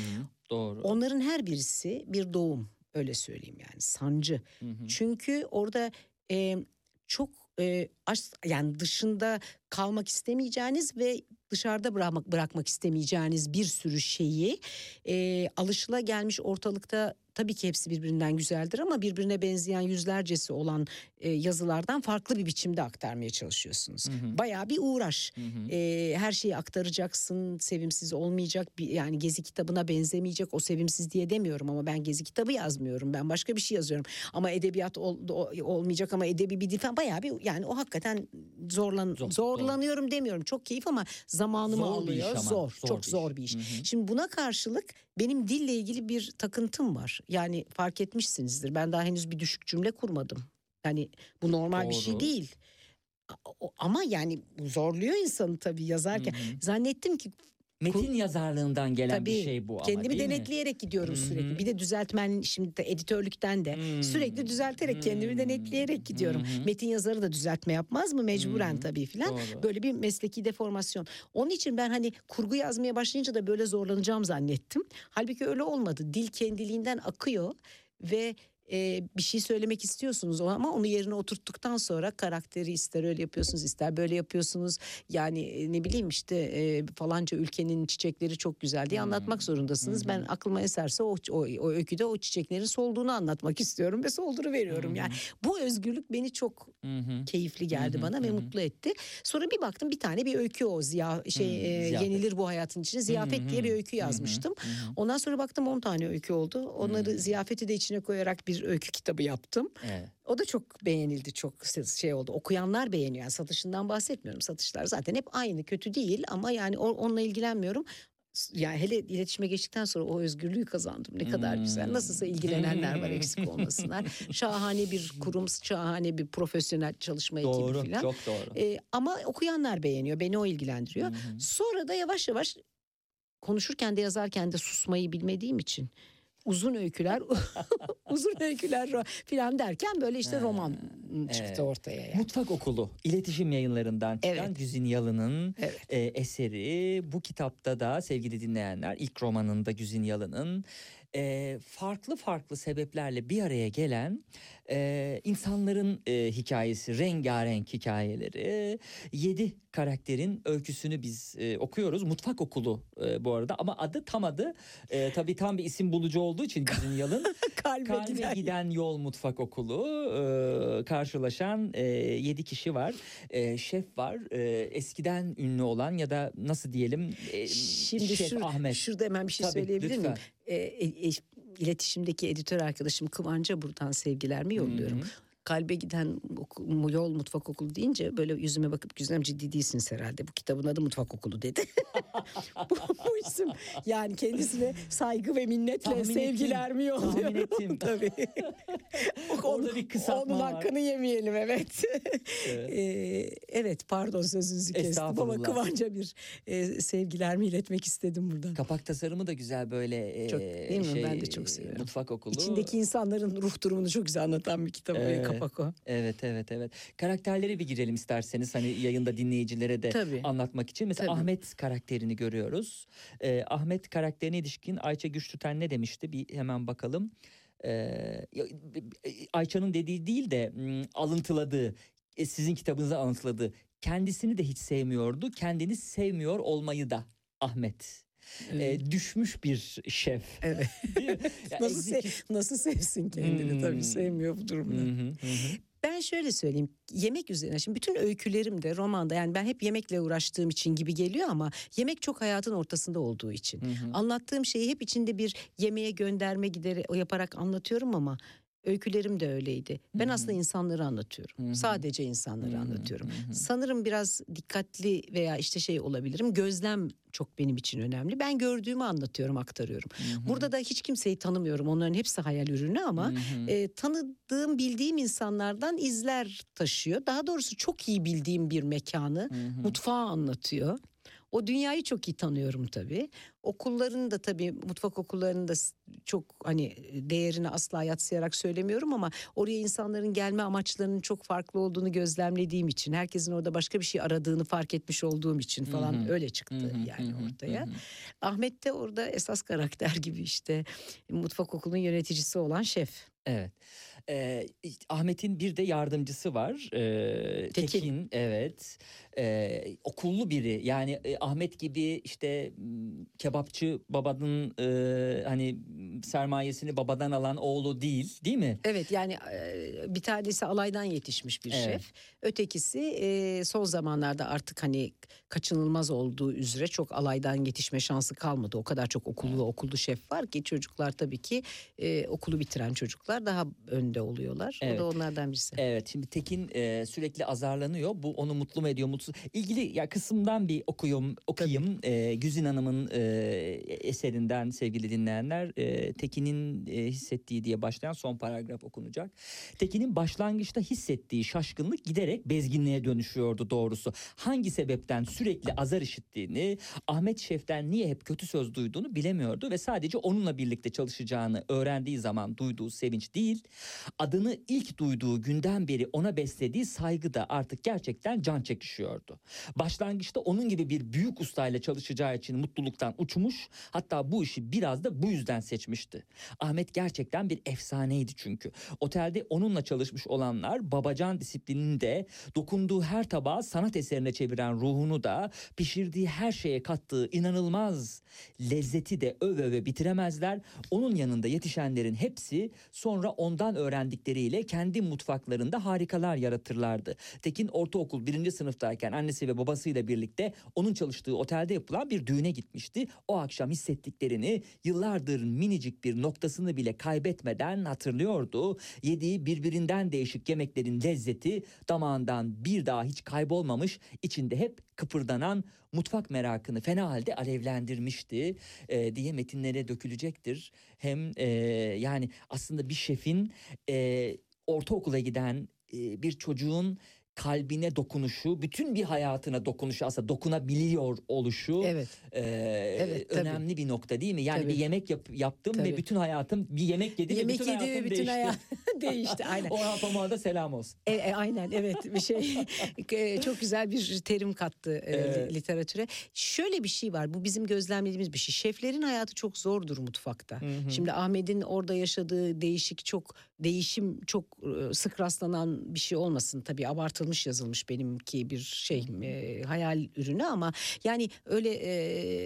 Doğru. onların her birisi bir doğum öyle söyleyeyim yani sancı Hı hı. çünkü orada e, çok e, aş- yani dışında kalmak istemeyeceğiniz ve dışarıda bırakmak, bırakmak istemeyeceğiniz bir sürü şeyi e, alışılagelmiş ortalıkta tabii ki hepsi birbirinden güzeldir ama birbirine benzeyen yüzlercesi olan e, yazılardan farklı bir biçimde aktarmaya çalışıyorsunuz. Bayağı bir uğraş. E, her şeyi aktaracaksın, sevimsiz olmayacak bir yani gezi kitabına benzemeyecek. O sevimsiz diye demiyorum ama ben gezi kitabı yazmıyorum. Ben başka bir şey yazıyorum. Ama edebiyat ol- olmayacak ama edebi bir dil falan bayağı bir yani o hakikaten zorlan Zor, zorlanıyorum demiyorum. Çok keyif ama zamanımı Zor alıyor. ama, Zor, zor çok bir zor bir iş. Hı hı. Şimdi buna karşılık benim dille ilgili bir takıntım var. Yani fark etmişsinizdir. Ben daha henüz bir düşük cümle kurmadım. Yani bu normal bir şey Doğru. değil. Ama yani zorluyor insanı tabii yazarken. Zannettim ki Metin yazarlığından gelen tabii bir şey bu ama kendimi değil mi? denetleyerek gidiyorum Hı hı. sürekli. Bir de düzeltmen şimdi de editörlükten de Hmm. sürekli düzelterek kendimi Hmm. denetleyerek gidiyorum. Hı hı. Metin yazarı da düzeltme yapmaz mı mecburen Hı hı. tabii filan. Doğru. Böyle bir mesleki deformasyon. Onun için ben hani kurgu yazmaya başlayınca da böyle zorlanacağım zannettim. Halbuki öyle olmadı. Dil kendiliğinden akıyor ve e, bir şey söylemek istiyorsunuz ama onu yerine oturttuktan sonra karakteri ister öyle yapıyorsunuz ister böyle yapıyorsunuz. Yani ne bileyim işte e, falanca ülkenin çiçekleri çok güzel diye anlatmak zorundasınız. Ben aklıma eserse o, o, o öyküde o çiçeklerin solduğunu anlatmak istiyorum ve solduru veriyorum. Yani bu özgürlük beni çok keyifli geldi bana ve mutlu etti. Sonra bir baktım bir tane bir öykü o ziya şey e, ziyafet. yenilir bu hayatın içine ziyafet diye bir öykü yazmıştım. Ondan sonra baktım 10 tane öykü oldu. Onları ziyafeti de içine koyarak bir öykü kitabı yaptım. Evet. O da çok beğenildi çok şey oldu. Okuyanlar beğeniyor. Yani satışından bahsetmiyorum. Satışlar zaten hep aynı kötü değil ama yani onunla ilgilenmiyorum. Yani hele iletişime geçtikten sonra o özgürlüğü kazandım. Ne kadar güzel. Nasılsa ilgilenenler var [LAUGHS] eksik olmasınlar. Şahane bir kurum, şahane bir profesyonel çalışma ekibi Doğru, falan. çok doğru. Ee, ama okuyanlar beğeniyor. Beni o ilgilendiriyor. Sonra da yavaş yavaş konuşurken de yazarken de susmayı bilmediğim için uzun öyküler [LAUGHS] uzun öyküler falan derken böyle işte roman çıktı evet. ortaya yani. Mutfak Okulu iletişim yayınlarından çıkan Evet. Güzin Yalın'ın Evet. e, eseri. Bu kitapta da sevgili dinleyenler ilk romanında Güzin Yalın'ın e, farklı farklı sebeplerle bir araya gelen e, insanların e, hikayesi, rengarenk hikayeleri. Yedi karakterin öyküsünü biz e, okuyoruz. Mutfak Okulu e, bu arada ama adı tam adı e, tabii tam bir isim bulucu olduğu için Güzin [LAUGHS] Yalın. Kalbe Kalbe giden- giden yol mutfak okulu e, karşılaşan e, yedi kişi var. E, şef var. E, eskiden ünlü olan ya da nasıl diyelim e, Şimdi Şef şur- Ahmet. şurada hemen bir şey Tabii, söyleyebilir miyim? lütfen. Ee, e, e, iletişimdeki editör arkadaşım Kıvanç'a buradan sevgilerimi yolluyorum. Kalbe giden yol mutfak okulu deyince böyle yüzüme bakıp güzelim ciddi değilsiniz herhalde. Bu kitabın adı mutfak okulu dedi. [LAUGHS] bu, bu isim yani kendisine saygı ve minnetle Tahmin ettim, sevgilerimi yolluyorum. tahmin ettim. [LAUGHS] Tabii. [LAUGHS] Orada bir kısaltma Onun var. hakkını yemeyelim evet. Ee, evet pardon sözünüzü kestim ama. Kıvanç'a bir e, sevgilerimi iletmek istedim buradan. Kapak tasarımı da güzel böyle e, Çok, değil mi? Ben de çok e, seviyorum. Mutfak okulu. İçindeki insanların ruh durumunu çok güzel anlatan bir kitap Evet. kapak o. Evet evet evet. Karakterlere bir girelim isterseniz hani yayında dinleyicilere de Tabii. anlatmak için. Mesela Tabii. Ahmet karakterini görüyoruz. Ee, Ahmet karakterine ilişkin Ayça Güçtüten ne demişti? Bir hemen bakalım. Ee, ya, Ayça'nın dediği değil de mm, alıntıladığı, e, sizin kitabınıza alıntıladığı. Kendisini de hiç sevmiyordu. Kendini sevmiyor olmayı da Ahmet. Ee, düşmüş bir şef. Evet. [LAUGHS] [LAUGHS] Nasıl, se- nasıl sevsin kendini Hmm. tabii sevmiyor bu Hı durumda. hı, hı hı. Ben şöyle söyleyeyim yemek üzerine şimdi bütün öykülerim de romanda yani ben hep yemekle uğraştığım için gibi geliyor ama yemek çok hayatın ortasında olduğu için. Anlattığım şeyi hep içinde bir yemeğe gönderme gideri yaparak anlatıyorum ama öykülerim de öyleydi. Ben aslında insanları anlatıyorum. Sadece insanları anlatıyorum. Sanırım biraz dikkatli veya işte şey olabilirim. Gözlem çok benim için önemli. Ben gördüğümü anlatıyorum, aktarıyorum. Burada da hiç kimseyi tanımıyorum. Onların hepsi hayal ürünü ama e, tanıdığım, bildiğim insanlardan izler taşıyor. Daha doğrusu çok iyi bildiğim bir mekanı, mutfağı anlatıyor. O dünyayı çok iyi tanıyorum tabii. Okulların da tabii mutfak okullarının da çok hani değerini asla yatsıyarak söylemiyorum ama oraya insanların gelme amaçlarının çok farklı olduğunu gözlemlediğim için herkesin orada başka bir şey aradığını fark etmiş olduğum için falan öyle çıktı yani ortaya. Ahmet de orada esas karakter [LAUGHS] gibi işte mutfak okulunun yöneticisi olan şef. Evet. İşte Ahmet'in bir de yardımcısı var. Ee, Tekin. Tekin. Evet. Ee, okullu biri. Yani e, Ahmet gibi işte kebapçı babanın e, hani sermayesini babadan alan oğlu değil, değil mi? Evet yani e, bir tanesi alaydan yetişmiş bir Evet. şef. Ötekisi e, son zamanlarda artık hani kaçınılmaz olduğu üzere çok alaydan yetişme şansı kalmadı. O kadar çok okullu okullu şef var ki çocuklar tabii ki e, okulu bitiren çocuklar daha önde oluyorlar. O Evet. da onlardan birisi. Evet şimdi Tekin e, sürekli azarlanıyor. Bu onu mutlu mu ediyor mutsuz? İlgili ya kısımdan bir okuyum okuyayım. E, Güzin Hanım'ın e, eserinden sevgili dinleyenler e, Tekin'in e, hissettiği diye başlayan son paragraf okunacak. Tekin'in başlangıçta hissettiği şaşkınlık giderek bezginliğe dönüşüyordu doğrusu. Hangi sebepten sürekli azar işittiğini, Ahmet Şef'ten niye hep kötü söz duyduğunu bilemiyordu ve sadece onunla birlikte çalışacağını öğrendiği zaman duyduğu sevinç değil, adını ilk duyduğu günden beri ona beslediği saygı da artık gerçekten can çekişiyordu. Başlangıçta onun gibi bir büyük ustayla çalışacağı için mutluluktan uçmuş, hatta bu işi biraz da bu yüzden seçmişti. Ahmet gerçekten bir efsaneydi çünkü. Otelde onunla çalışmış olanlar babacan disiplinini de, dokunduğu her tabağı sanat eserine çeviren ruhunu da, pişirdiği her şeye kattığı inanılmaz lezzeti de öve öve bitiremezler. Onun yanında yetişenlerin hepsi sonra ondan öğrendikleriyle kendi mutfaklarında harikalar yaratırlardı. Tekin ortaokul birinci sınıftayken annesi ve babasıyla birlikte onun çalıştığı otelde yapılan bir düğüne gitmişti. O akşam hissettiklerini yıllardır minicik bir noktasını bile kaybetmeden hatırlıyordu. Yediği birbirinden değişik yemeklerin lezzeti damağından bir daha hiç kaybolmamış, içinde hep kıpırdanan mutfak merakını fena halde alevlendirmişti e, diye metinlere dökülecektir. Hem e, yani aslında bir şefin e, ortaokula giden e, bir çocuğun kalbine dokunuşu, bütün bir hayatına dokunuşu aslında dokunabiliyor oluşu Evet. e, Evet, tabii. önemli bir nokta değil mi? Yani Tabii. bir yemek yap, yaptım ve Tabii. bütün hayatım bir yemek yedim Yemek ve bütün yedi hayatım ve bütün değişti. hayat [LAUGHS] değişti aynen. [LAUGHS] Orhan Pamuk'a da selam olsun. E, e, aynen evet bir şey [LAUGHS] E, çok güzel bir terim kattı e, Evet. literatüre. Şöyle bir şey var bu bizim gözlemlediğimiz bir şey. Şeflerin hayatı çok zordur mutfakta. Şimdi Ahmet'in orada yaşadığı değişik çok değişim çok sık rastlanan bir şey olmasın tabii abartılmış yazılmış benimki bir şey e, hayal ürünü ama yani öyle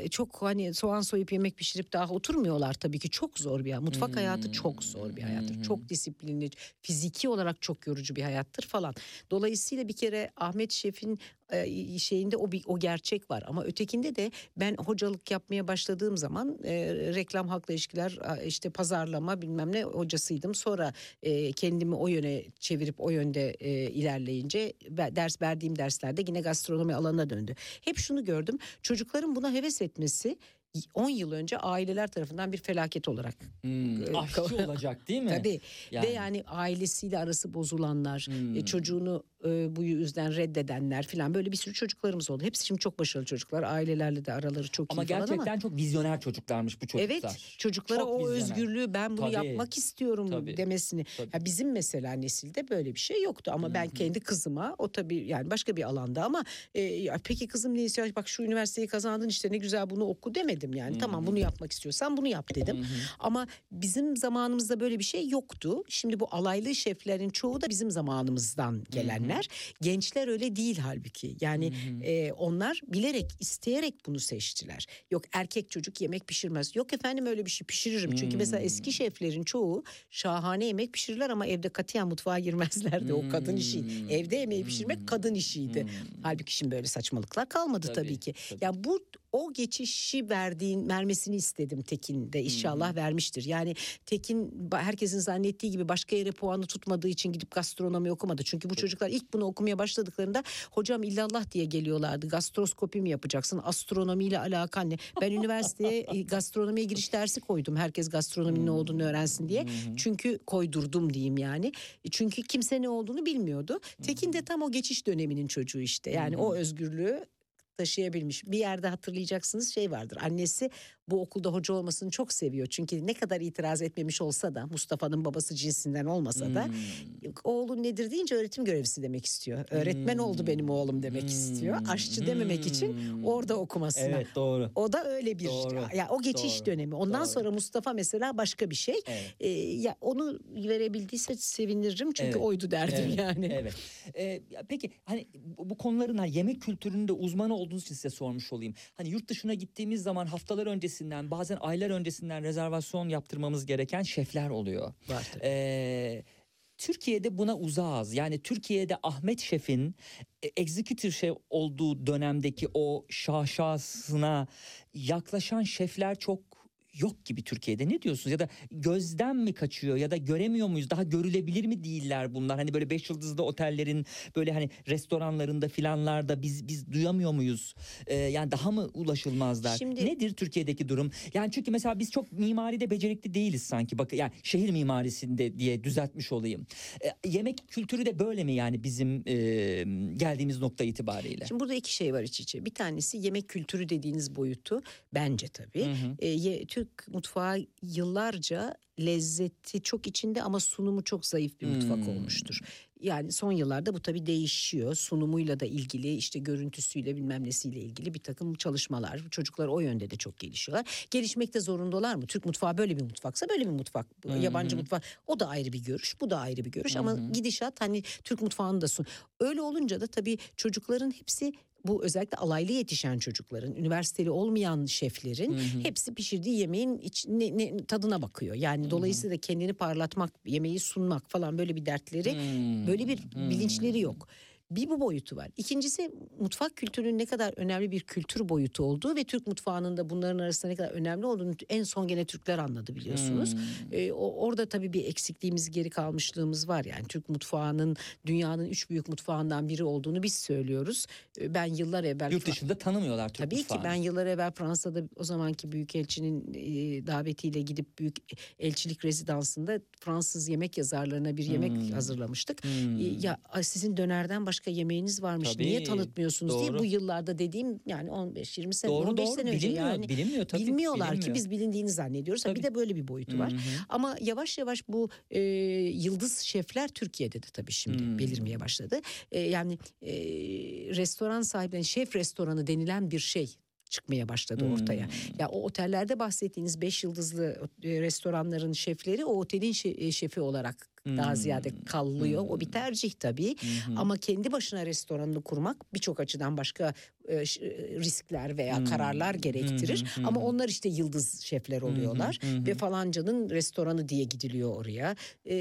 e, çok hani soğan soyup yemek pişirip daha oturmuyorlar tabii ki çok zor bir hayat. Mutfak hayatı çok zor bir hayattır. Çok disiplinli, fiziki olarak çok yorucu bir hayattır falan. Dolayısıyla bir kere Ahmet Şef'in e, şeyinde o bir o gerçek var ama ötekinde de ben hocalık yapmaya başladığım zaman e, reklam halkla ilişkiler işte pazarlama bilmem ne hocasıydım sonra e, kendimi o yöne çevirip o yönde e, ilerleyince ders verdiğim derslerde yine gastronomi alanına döndü. Hep şunu gördüm çocukların buna heves etmesi 10 yıl önce aileler tarafından bir felaket olarak Hmm, e, aşçı [LAUGHS] olacak değil mi? Tabii Yani. ve yani ailesiyle arası bozulanlar, Hmm. e, çocuğunu e, bu yüzden reddedenler falan böyle bir sürü çocuklarımız oldu. Hepsi şimdi çok başarılı çocuklar. Ailelerle de araları çok Ama iyi gerçekten ama. çok vizyoner çocuklarmış bu çocuklar. Evet çocuklara Çok o vizyoner. özgürlüğü ben bunu Tabii. yapmak istiyorum Tabii. demesini. Tabii. Ya bizim mesela nesilde böyle bir şey yoktu ama ben kendi kızıma o tabii yani başka bir alanda ama e, ya peki kızım ne istiyor? Bak şu üniversiteyi kazandın işte ne güzel bunu oku demedim yani. Tamam bunu yapmak istiyorsan bunu yap dedim. Ama bizim zamanımızda böyle bir şey yoktu. Şimdi bu alaylı şeflerin çoğu da bizim zamanımızdan gelenler. Gençler öyle değil halbuki. Yani e, onlar bilerek, isteyerek bunu seçtiler. Yok erkek çocuk yemek pişirmez. Yok efendim öyle bir şey pişiririm. Çünkü mesela eski şeflerin çoğu şahane yemek pişirirler ama evde katiyen mutfağa girmezlerdi. O kadın işi. Evde yemeği pişirmek kadın işiydi. Halbuki şimdi böyle saçmalıklar kalmadı tabii, Tabii, ki. tabii. Ya bu o geçişi verdiğin vermesini istedim Tekin de inşallah vermiştir. Yani Tekin herkesin zannettiği gibi başka yere puanı tutmadığı için gidip gastronomi okumadı. Çünkü bu çocuklar ilk bunu okumaya başladıklarında hocam illallah diye geliyorlardı. Gastroskopi mi yapacaksın? Astronomiyle alakan ne? Ben üniversiteye [LAUGHS] e, gastronomiye giriş dersi koydum. Herkes gastronominin ne olduğunu öğrensin diye. Çünkü koydurdum diyeyim yani. E, Çünkü kimse ne olduğunu bilmiyordu. Tekin de tam o geçiş döneminin çocuğu işte. Yani o özgürlüğü taşıyabilmiş. Bir yerde hatırlayacaksınız şey vardır. Annesi bu okulda hoca olmasını çok seviyor. Çünkü ne kadar itiraz etmemiş olsa da Mustafa'nın babası cinsinden olmasa da Hmm. oğlun nedir deyince öğretim görevlisi demek istiyor. Öğretmen oldu benim oğlum demek istiyor. Aşçı dememek için orada okumasına. Hmm. Evet doğru. O da öyle bir Doğru, ya o geçiş doğru, dönemi. Ondan doğru. sonra Mustafa mesela başka bir şey. Evet. Ee, ya onu verebildiyse sevinirim çünkü Evet, oydu derdim Evet, yani. Evet. Ee, peki hani bu, konuların yemek kültüründe uzmanı olduğunuz için size sormuş olayım. Hani yurt dışına gittiğimiz zaman haftalar öncesinden bazen aylar öncesinden rezervasyon yaptırmamız gereken şefler oluyor. Var tabii. Ee, Türkiye'de buna uzağız. Yani Türkiye'de Ahmet Şef'in e, executive şef olduğu dönemdeki o şaşasına yaklaşan şefler çok yok gibi Türkiye'de. Ne diyorsunuz? Ya da gözden mi kaçıyor ya da göremiyor muyuz? Daha görülebilir mi değiller bunlar? Hani böyle beş yıldızlı otellerin böyle hani restoranlarında filanlarda biz biz duyamıyor muyuz? Ee, yani daha mı ulaşılmazlar? Şimdi- Nedir Türkiye'deki durum? Yani çünkü mesela biz çok mimaride becerikli değiliz sanki. Bak yani şehir mimarisinde diye düzeltmiş olayım. Ee, yemek kültürü de böyle mi yani bizim e, geldiğimiz nokta itibariyle? Şimdi burada iki şey var iç içe. Bir tanesi yemek kültürü dediğiniz boyutu bence tabii. Hı hı. Ye- Türk mutfağı yıllarca lezzeti çok içinde ama sunumu çok zayıf bir mutfak Hmm. olmuştur. Yani son yıllarda bu tabii değişiyor. Sunumuyla da ilgili işte görüntüsüyle bilmem nesiyle ilgili bir takım çalışmalar. Çocuklar o yönde de çok gelişiyorlar. Gelişmekte zorundalar mı? Türk mutfağı böyle bir mutfaksa böyle bir mutfak. Yabancı mutfak o da ayrı bir görüş bu da ayrı bir görüş. Ama gidişat hani Türk mutfağını da sun. Öyle olunca da tabii çocukların hepsi bu özellikle alaylı yetişen çocukların, üniversiteli olmayan şeflerin hepsi pişirdiği yemeğin iç, ne- ne- tadına bakıyor. Yani dolayısıyla kendini parlatmak, yemeği sunmak falan böyle bir dertleri, böyle bir bilinçleri yok. Bir bu boyutu var. İkincisi mutfak kültürünün ne kadar önemli bir kültür boyutu olduğu ve Türk mutfağının da bunların arasında ne kadar önemli olduğunu en son gene Türkler anladı biliyorsunuz. Ee, o, orada tabii bir eksikliğimiz, geri kalmışlığımız var. Yani Türk mutfağının dünyanın üç büyük mutfağından biri olduğunu biz söylüyoruz. Ee, Ben yıllar evvel Yurt dışında tanımıyorlar Türk Tabii ki mutfağını. ben yıllar evvel Fransa'da o zamanki büyükelçinin e, davetiyle gidip büyük elçilik rezidansında Fransız yemek yazarlarına bir yemek Hmm. hazırlamıştık. E, Ya sizin dönerden başka yemeğiniz varmış. Tabii, Niye tanıtmıyorsunuz diye doğru. bu yıllarda dediğim yani 15-20 sene Doğru 15 doğru sene önce bilinmiyor, yani bilinmiyor tabii. bilmiyorlar ki bilinmiyor. biz bilindiğini zannediyoruz. Ha, Bir Tabii. de böyle bir boyutu var. Hı hı. Ama yavaş yavaş bu e, yıldız şefler Türkiye'de de tabii şimdi Hmm. belirmeye başladı. E, yani e, restoran sahiplerinin şef restoranı denilen bir şey çıkmaya başladı ortaya. Hmm. Ya o otellerde bahsettiğiniz 5 yıldızlı e, restoranların şefleri o otelin e, şefi olarak daha Hmm. ziyade kallıyor. O bir tercih tabii. Ama kendi başına restoranını kurmak birçok açıdan başka riskler veya Hmm. kararlar gerektirir. Hı hı, Ama onlar işte yıldız şefler oluyorlar hı hı. ve falancanın restoranı diye gidiliyor oraya. E,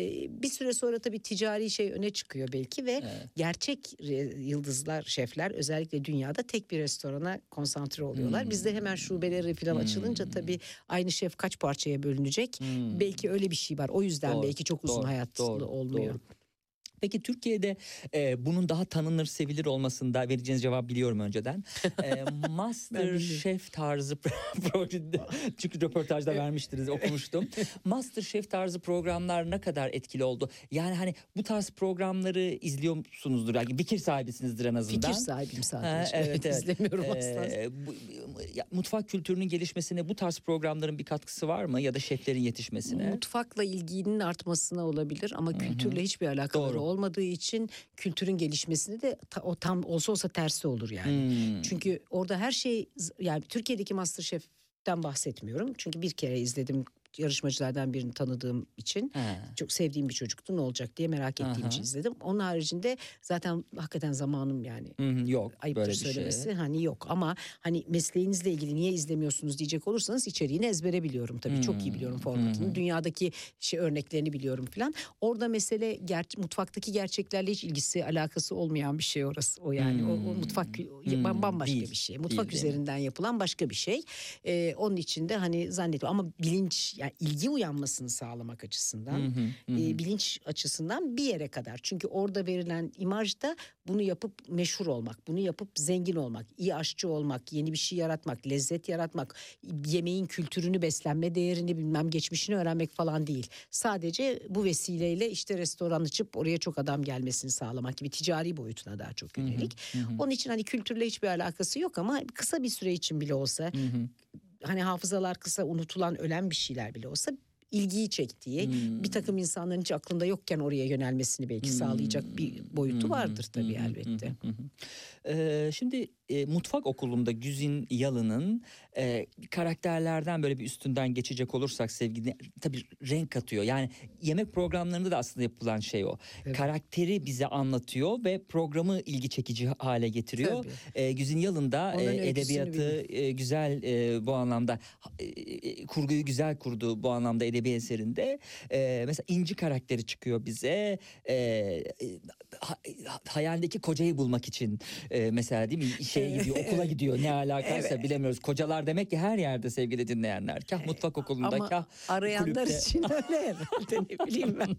bir süre sonra tabii ticari şey öne çıkıyor belki ve Evet. gerçek yıldızlar şefler özellikle dünyada tek bir restorana konsantre oluyorlar. Hmm. Bizde hemen şubeleri falan açılınca tabii aynı şef kaç parçaya bölünecek? Hmm. Belki öyle bir şey var. O yüzden Doğru, belki çok uzun doğru, hayatlı doğru, olmuyor. doğru. Peki Türkiye'de e, bunun daha tanınır, sevilir olmasında vereceğiniz cevap biliyorum önceden. E, Master. Chef tarzı projede çünkü röportajda vermiştiniz okumuştum. [LAUGHS] Master Chef tarzı programlar ne kadar etkili oldu? Yani hani bu tarz programları izliyor musunuzdur? Yani fikir sahibisinizdir en azından. Fikir sahibim sadece. Ha, [LAUGHS] evet, izlemiyorum Ee, asla. bu- ya, mutfak kültürünün gelişmesine bu tarz programların bir katkısı var mı ya da şeflerin yetişmesine? Mutfakla ilginin artmasına olabilir ama kültürle hiçbir alakaları Doğru. Olmadığı için kültürün gelişmesini de ta- o tam olsa olsa tersi olur yani. Hmm. Çünkü orada her şey yani Türkiye'deki MasterChef'ten bahsetmiyorum. Çünkü bir kere izledim yarışmacılardan birini tanıdığım için. Ha. Çok sevdiğim bir çocuktu ne olacak diye merak ettiğim Aha. için izledim. Onun haricinde zaten hakikaten zamanım yani Hı hı, yok ayıptır böyle bir söylemesi şey. hani yok ama hani mesleğinizle ilgili niye izlemiyorsunuz diyecek olursanız içeriğini ezbere biliyorum tabii çok iyi biliyorum formatını dünyadaki şey örneklerini biliyorum filan orada mesele ger- mutfaktaki gerçeklerle hiç ilgisi alakası olmayan bir şey orası o yani o, o mutfak Hmm, bam- bambaşka değil, bir şey mutfak değil üzerinden yapılan başka bir şey Ee, onun için de hani zannediyorum ama bilinç yani ilgi uyanmasını sağlamak açısından, Hı hı, hı e, hı. bilinç açısından bir yere kadar. Çünkü orada verilen imajda bunu yapıp meşhur olmak, bunu yapıp zengin olmak, iyi aşçı olmak, yeni bir şey yaratmak, lezzet yaratmak, yemeğin kültürünü, beslenme değerini bilmem geçmişini öğrenmek falan değil. Sadece bu vesileyle işte restoran açıp oraya çok adam gelmesini sağlamak gibi ticari boyutuna daha çok yönelik. Onun için hani kültürle hiçbir alakası yok ama kısa bir süre için bile olsa hani hafızalar kısa unutulan ölen bir şeyler bile olsa ilgiyi çektiği bir takım insanların hiç aklında yokken oraya yönelmesini belki sağlayacak bir boyutu vardır tabii elbette. Ee, şimdi e, mutfak okulunda Güzin Yalın'ın e, karakterlerden böyle bir üstünden geçecek olursak sevgili tabii renk katıyor. Yani yemek programlarında da aslında yapılan şey o. Evet. Karakteri bize anlatıyor ve programı ilgi çekici hale getiriyor. Tabii. E, Güzin Yalın da e, edebiyatı e, güzel e, bu anlamda e, e, kurguyu güzel kurdu bu anlamda edebi eserinde. E, mesela İnci karakteri çıkıyor bize. E, ha- hayalindeki kocayı bulmak için e, mesela değil mi şeye gidiyor okula gidiyor ne alakaysa bilemiyoruz. Kocalar demek ki her yerde sevgili dinleyenler. Kah mutfak okulunda Ama kah arayanlar kulüpte. için [LAUGHS] öyle herhalde ne bileyim ben.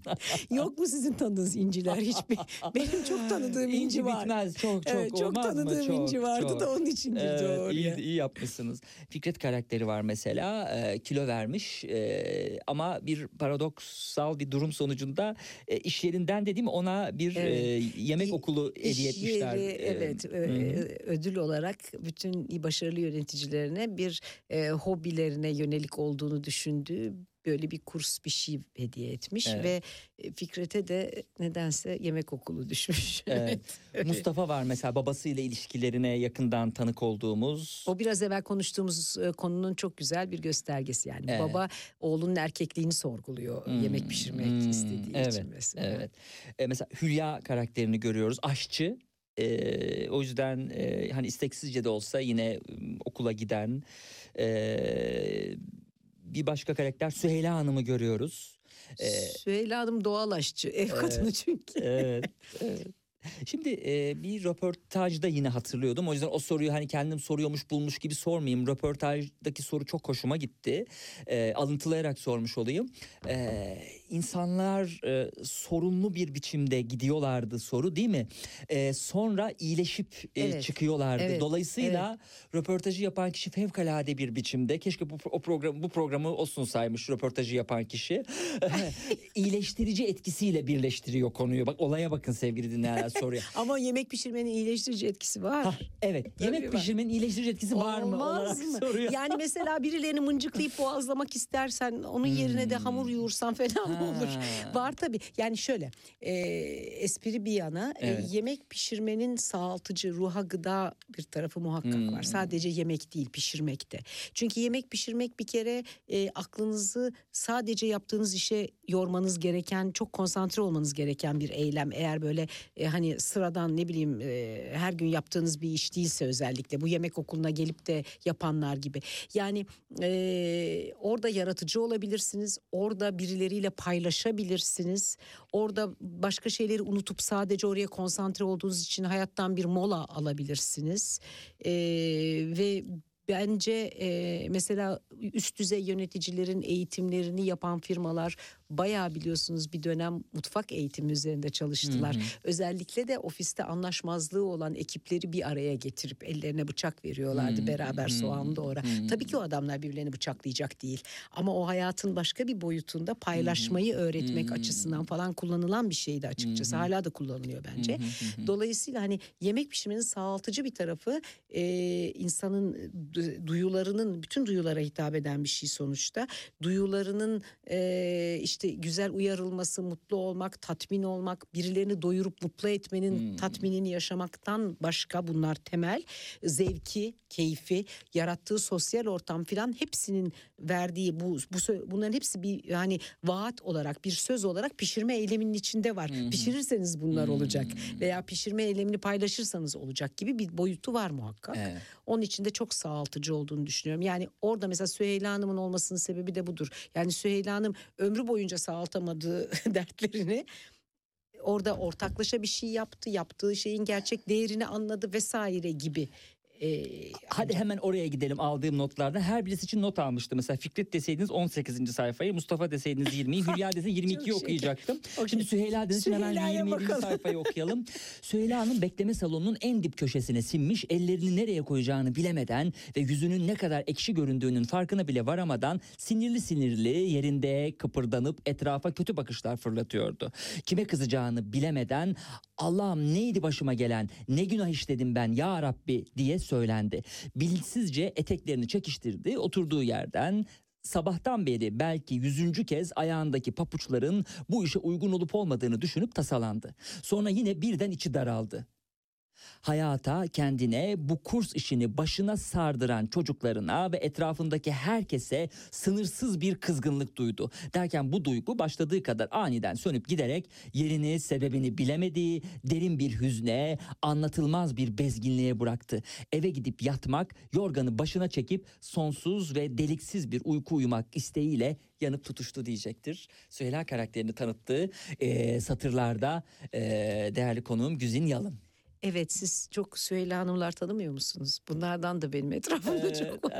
Yok mu sizin tanıdığınız inciler hiçbir? Benim çok tanıdığım inci, İnci var. bitmez çok çok Evet, çok olmaz mı? tanıdığım Çok, inci vardı çok. da onun için girdi Evet, oraya. iyi, iyi yapmışsınız. Fikret karakteri var mesela e, kilo vermiş e, ama bir paradoksal bir durum sonucunda e, iş yerinden dediğim ona bir Evet. e, yemek okulu İş hediye etmişler. yeri, E, evet e, ödül olarak bütün başarılı yöneticilerine bir e, hobilerine yönelik olduğunu düşündüğü böyle bir kurs bir şey hediye etmiş Evet. ve e, Fikret'e de nedense yemek okulu düşmüş. [LAUGHS] Evet. Mustafa var mesela babasıyla ilişkilerine yakından tanık olduğumuz. O biraz evvel konuştuğumuz e, konunun çok güzel bir göstergesi yani. Evet. Baba oğlunun erkekliğini sorguluyor Hmm, yemek pişirmek hmm, istediği evet, için mesela. Evet. E, mesela Hülya karakterini görüyoruz. Aşçı. E, o yüzden e, hani isteksizce de olsa yine m, okula giden e, bir başka karakter Süheyla Hanım'ı görüyoruz. E, Süheyla Hanım doğal aşçı ev kadını çünkü. evet, [LAUGHS] evet. Şimdi e, bir röportajda yine hatırlıyordum. O yüzden o soruyu hani kendim soruyormuş bulmuş gibi sormayayım. Röportajdaki soru çok hoşuma gitti. E, alıntılayarak sormuş olayım. E, insanlar e, sorunlu bir biçimde gidiyorlardı soru değil mi? E, sonra iyileşip e, Evet, çıkıyorlardı. evet, Dolayısıyla röportajı yapan kişi fevkalade bir biçimde keşke bu o program bu programı o sunsaymış röportajı yapan kişi. [LAUGHS] [LAUGHS] iyileştirici etkisiyle birleştiriyor konuyu. Bak olaya bakın sevgili dinleyenler [LAUGHS] soruya. Ama yemek pişirmenin iyileştirici etkisi var. Hah, evet. Yemek var. pişirmenin iyileştirici etkisi var mı Olmaz mı? soruyor. Yani mesela [LAUGHS] birilerini mıncıklayıp boğazlamak istersen onun yerine de hamur yoğursan fena mı olur? Hmm. Ha. Var tabii. Yani şöyle e, espri bir yana e, Evet. yemek pişirmenin sağaltıcı ruha gıda bir tarafı muhakkak Hmm. var. Sadece yemek değil pişirmek de. Çünkü yemek pişirmek bir kere e, aklınızı sadece yaptığınız işe yormanız gereken çok konsantre olmanız gereken bir eylem. Eğer böyle e, hani sıradan ne bileyim e, her gün yaptığınız bir iş değilse özellikle bu yemek okuluna gelip de yapanlar gibi. Yani e, orada yaratıcı olabilirsiniz. Orada birileriyle paylaşabilirsiniz. Orada başka şeyleri unutup sadece oraya konsantre olduğunuz için hayattan bir mola alabilirsiniz. E, ve bence e, mesela üst düzey yöneticilerin eğitimlerini yapan firmalar bayağı biliyorsunuz bir dönem mutfak eğitimi üzerinde çalıştılar. Özellikle de ofiste anlaşmazlığı olan ekipleri bir araya getirip ellerine bıçak veriyorlardı beraber soğan doğra. Tabii ki o adamlar birbirlerini bıçaklayacak değil ama o hayatın başka bir boyutunda paylaşmayı öğretmek açısından falan kullanılan bir şeydi açıkçası. Hala da kullanılıyor bence. Dolayısıyla hani yemek pişirmenin sağaltıcı bir tarafı e, insanın duyularının bütün duyulara hitap eden bir şey sonuçta. Duyularının e, işte güzel uyarılması, mutlu olmak, tatmin olmak, birilerini doyurup mutlu etmenin tatminini yaşamaktan başka bunlar temel. Zevki, keyfi, yarattığı sosyal ortam filan hepsinin verdiği bu, bu bunların hepsi bir yani vaat olarak bir söz olarak pişirme eyleminin içinde var. Pişirirseniz bunlar olacak veya pişirme eylemini paylaşırsanız olacak gibi bir boyutu var muhakkak. Evet. Onun için de çok sağaltıcı olduğunu düşünüyorum. Yani orada mesela Süheyla Hanım'ın olmasının sebebi de budur. Yani Süheyla Hanım ömrü boyunca sağaltamadığı [LAUGHS] dertlerini orada ortaklaşa bir şey yaptı. Yaptığı şeyin gerçek değerini anladı vesaire gibi e, Hadi hemen oraya gidelim aldığım notlardan. Her birisi için not almıştım. Mesela Fikret deseydiniz 18. sayfayı, Mustafa deseydiniz 20'yi, Hülya deseydiniz [LAUGHS] 22'yi şeker. okuyacaktım. Okey. Şimdi Süheyla desin için hemen Süheyla'ya 27. bakalım. sayfayı [LAUGHS] okuyalım. Süheyla Hanım bekleme salonunun en dip köşesine sinmiş, ellerini nereye koyacağını bilemeden ve yüzünün ne kadar ekşi göründüğünün farkına bile varamadan sinirli sinirli yerinde kıpırdanıp etrafa kötü bakışlar fırlatıyordu. Kime kızacağını bilemeden Allah'ım neydi başıma gelen ne günah işledim ben ya Rabbi diye söylendi. Bilinçsizce eteklerini çekiştirdi oturduğu yerden sabahtan beri belki yüzüncü kez ayağındaki papuçların bu işe uygun olup olmadığını düşünüp tasalandı. Sonra yine birden içi daraldı. Hayata, kendine, bu kurs işini başına sardıran çocuklarına ve etrafındaki herkese sınırsız bir kızgınlık duydu. Derken bu duygu başladığı kadar aniden sönüp giderek yerini, sebebini bilemediği derin bir hüzne, anlatılmaz bir bezginliğe bıraktı. Eve gidip yatmak, yorganı başına çekip sonsuz ve deliksiz bir uyku uyumak isteğiyle yanıp tutuştu diyecektir. Süheyla karakterini tanıttığı eee, satırlarda eee, değerli konuğum Güzin Yalın. Evet siz çok Süheyla Hanımlar tanımıyor musunuz? Bunlardan da benim etrafımda çok var.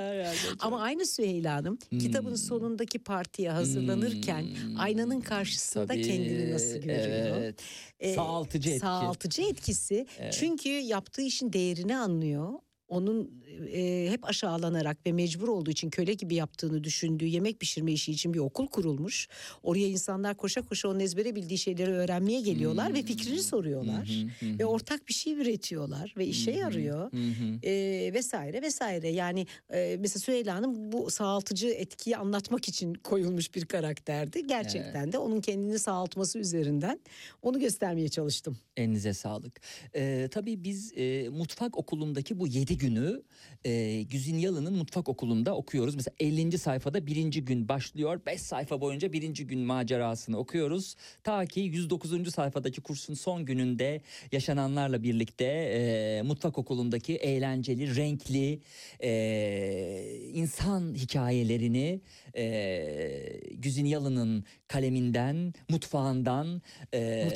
Ama aynı Süheyla Hanım kitabın Hmm. sonundaki partiye hazırlanırken aynanın karşısında kendini nasıl görüyor? Evet. Ee, Sağaltıcı etki. Sağaltıcı etkisi. Çünkü yaptığı işin değerini anlıyor. Onun e, hep aşağılanarak ve mecbur olduğu için köle gibi yaptığını düşündüğü yemek pişirme işi için bir okul kurulmuş. Oraya insanlar koşa koşa onun ezbere bildiği şeyleri öğrenmeye geliyorlar ve fikrini soruyorlar. Ve ortak bir şey üretiyorlar ve işe yarıyor. E, vesaire vesaire. Yani e, mesela Süheyla Hanım bu sağaltıcı etkiyi anlatmak için koyulmuş bir karakterdi. Gerçekten de onun kendini sağaltması üzerinden onu göstermeye çalıştım. Elinize sağlık. Ee, tabii biz e, mutfak okulundaki bu yedi günü e, Güzin Yalın'ın mutfak okulunda okuyoruz. Mesela 50. sayfada birinci gün başlıyor. 5 sayfa boyunca birinci gün macerasını okuyoruz. Ta ki 109. sayfadaki kursun son gününde yaşananlarla birlikte e, mutfak okulundaki eğlenceli, renkli e, insan hikayelerini e, Güzin Yalın'ın kaleminden, mutfağından e,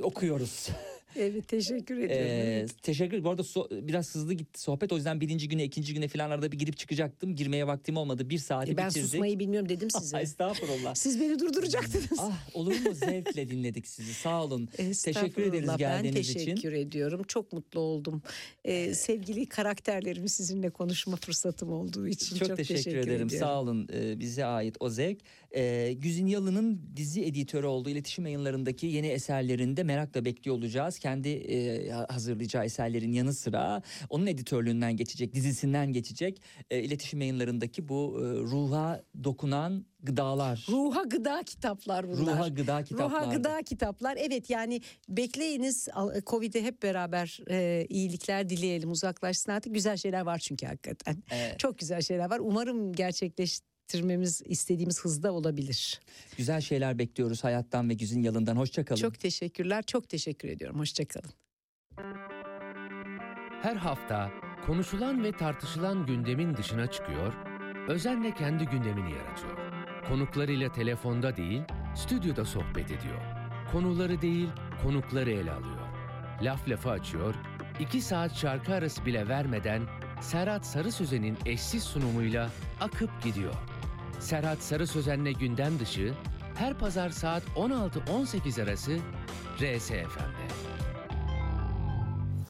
[LAUGHS] okuyoruz. Evet teşekkür ediyorum. Ee, teşekkür Bu arada so- biraz hızlı gitti sohbet. O yüzden birinci güne, ikinci güne falan arada bir girip çıkacaktım. Girmeye vaktim olmadı. Bir saati E, ben bitirdik. susmayı bilmiyorum dedim [LAUGHS] size. Ah, Estağfurullah. Siz beni durduracaktınız. ah olur mu zevkle dinledik sizi. Sağ olun. Teşekkür ederiz geldiğiniz Ben için. teşekkür ediyorum. Çok mutlu oldum. Ee, sevgili karakterlerimi sizinle konuşma fırsatım olduğu için Çok, çok, teşekkür, ederim. ediyorum. Sağ olun e, bize ait o zevk. E, Güzin Yalın'ın dizi editörü olduğu iletişim yayınlarındaki yeni eserlerinde merakla bekliyor olacağız. Kendi e, hazırlayacağı eserlerin yanı sıra onun editörlüğünden geçecek, dizisinden geçecek. E, iletişim yayınlarındaki bu e, ruha dokunan gıdalar. Ruha gıda kitaplar bunlar. Ruha gıda kitaplar. Ruha gıda kitaplar. Evet yani bekleyiniz Al- Covid'e hep beraber e, iyilikler dileyelim uzaklaşsın artık. Güzel şeyler var çünkü hakikaten. Evet. Çok güzel şeyler var. Umarım gerçekleştirmemiz istediğimiz hızda olabilir. Güzel şeyler bekliyoruz hayattan ve Güzin Yalın'dan. Hoşçakalın. Çok teşekkürler. Çok teşekkür ediyorum. Hoşçakalın. Her hafta konuşulan ve tartışılan gündemin dışına çıkıyor, özenle kendi gündemini yaratıyor. Konuklarıyla telefonda değil, stüdyoda sohbet ediyor. Konuları değil, konukları ele alıyor. Laf lafı açıyor, iki saat şarkı arası bile vermeden Serhat Sarı Sözen'in eşsiz sunumuyla akıp gidiyor. Serhat Sarı Sözen'le gündem dışı her pazar saat 16-18 arası RSFM'de.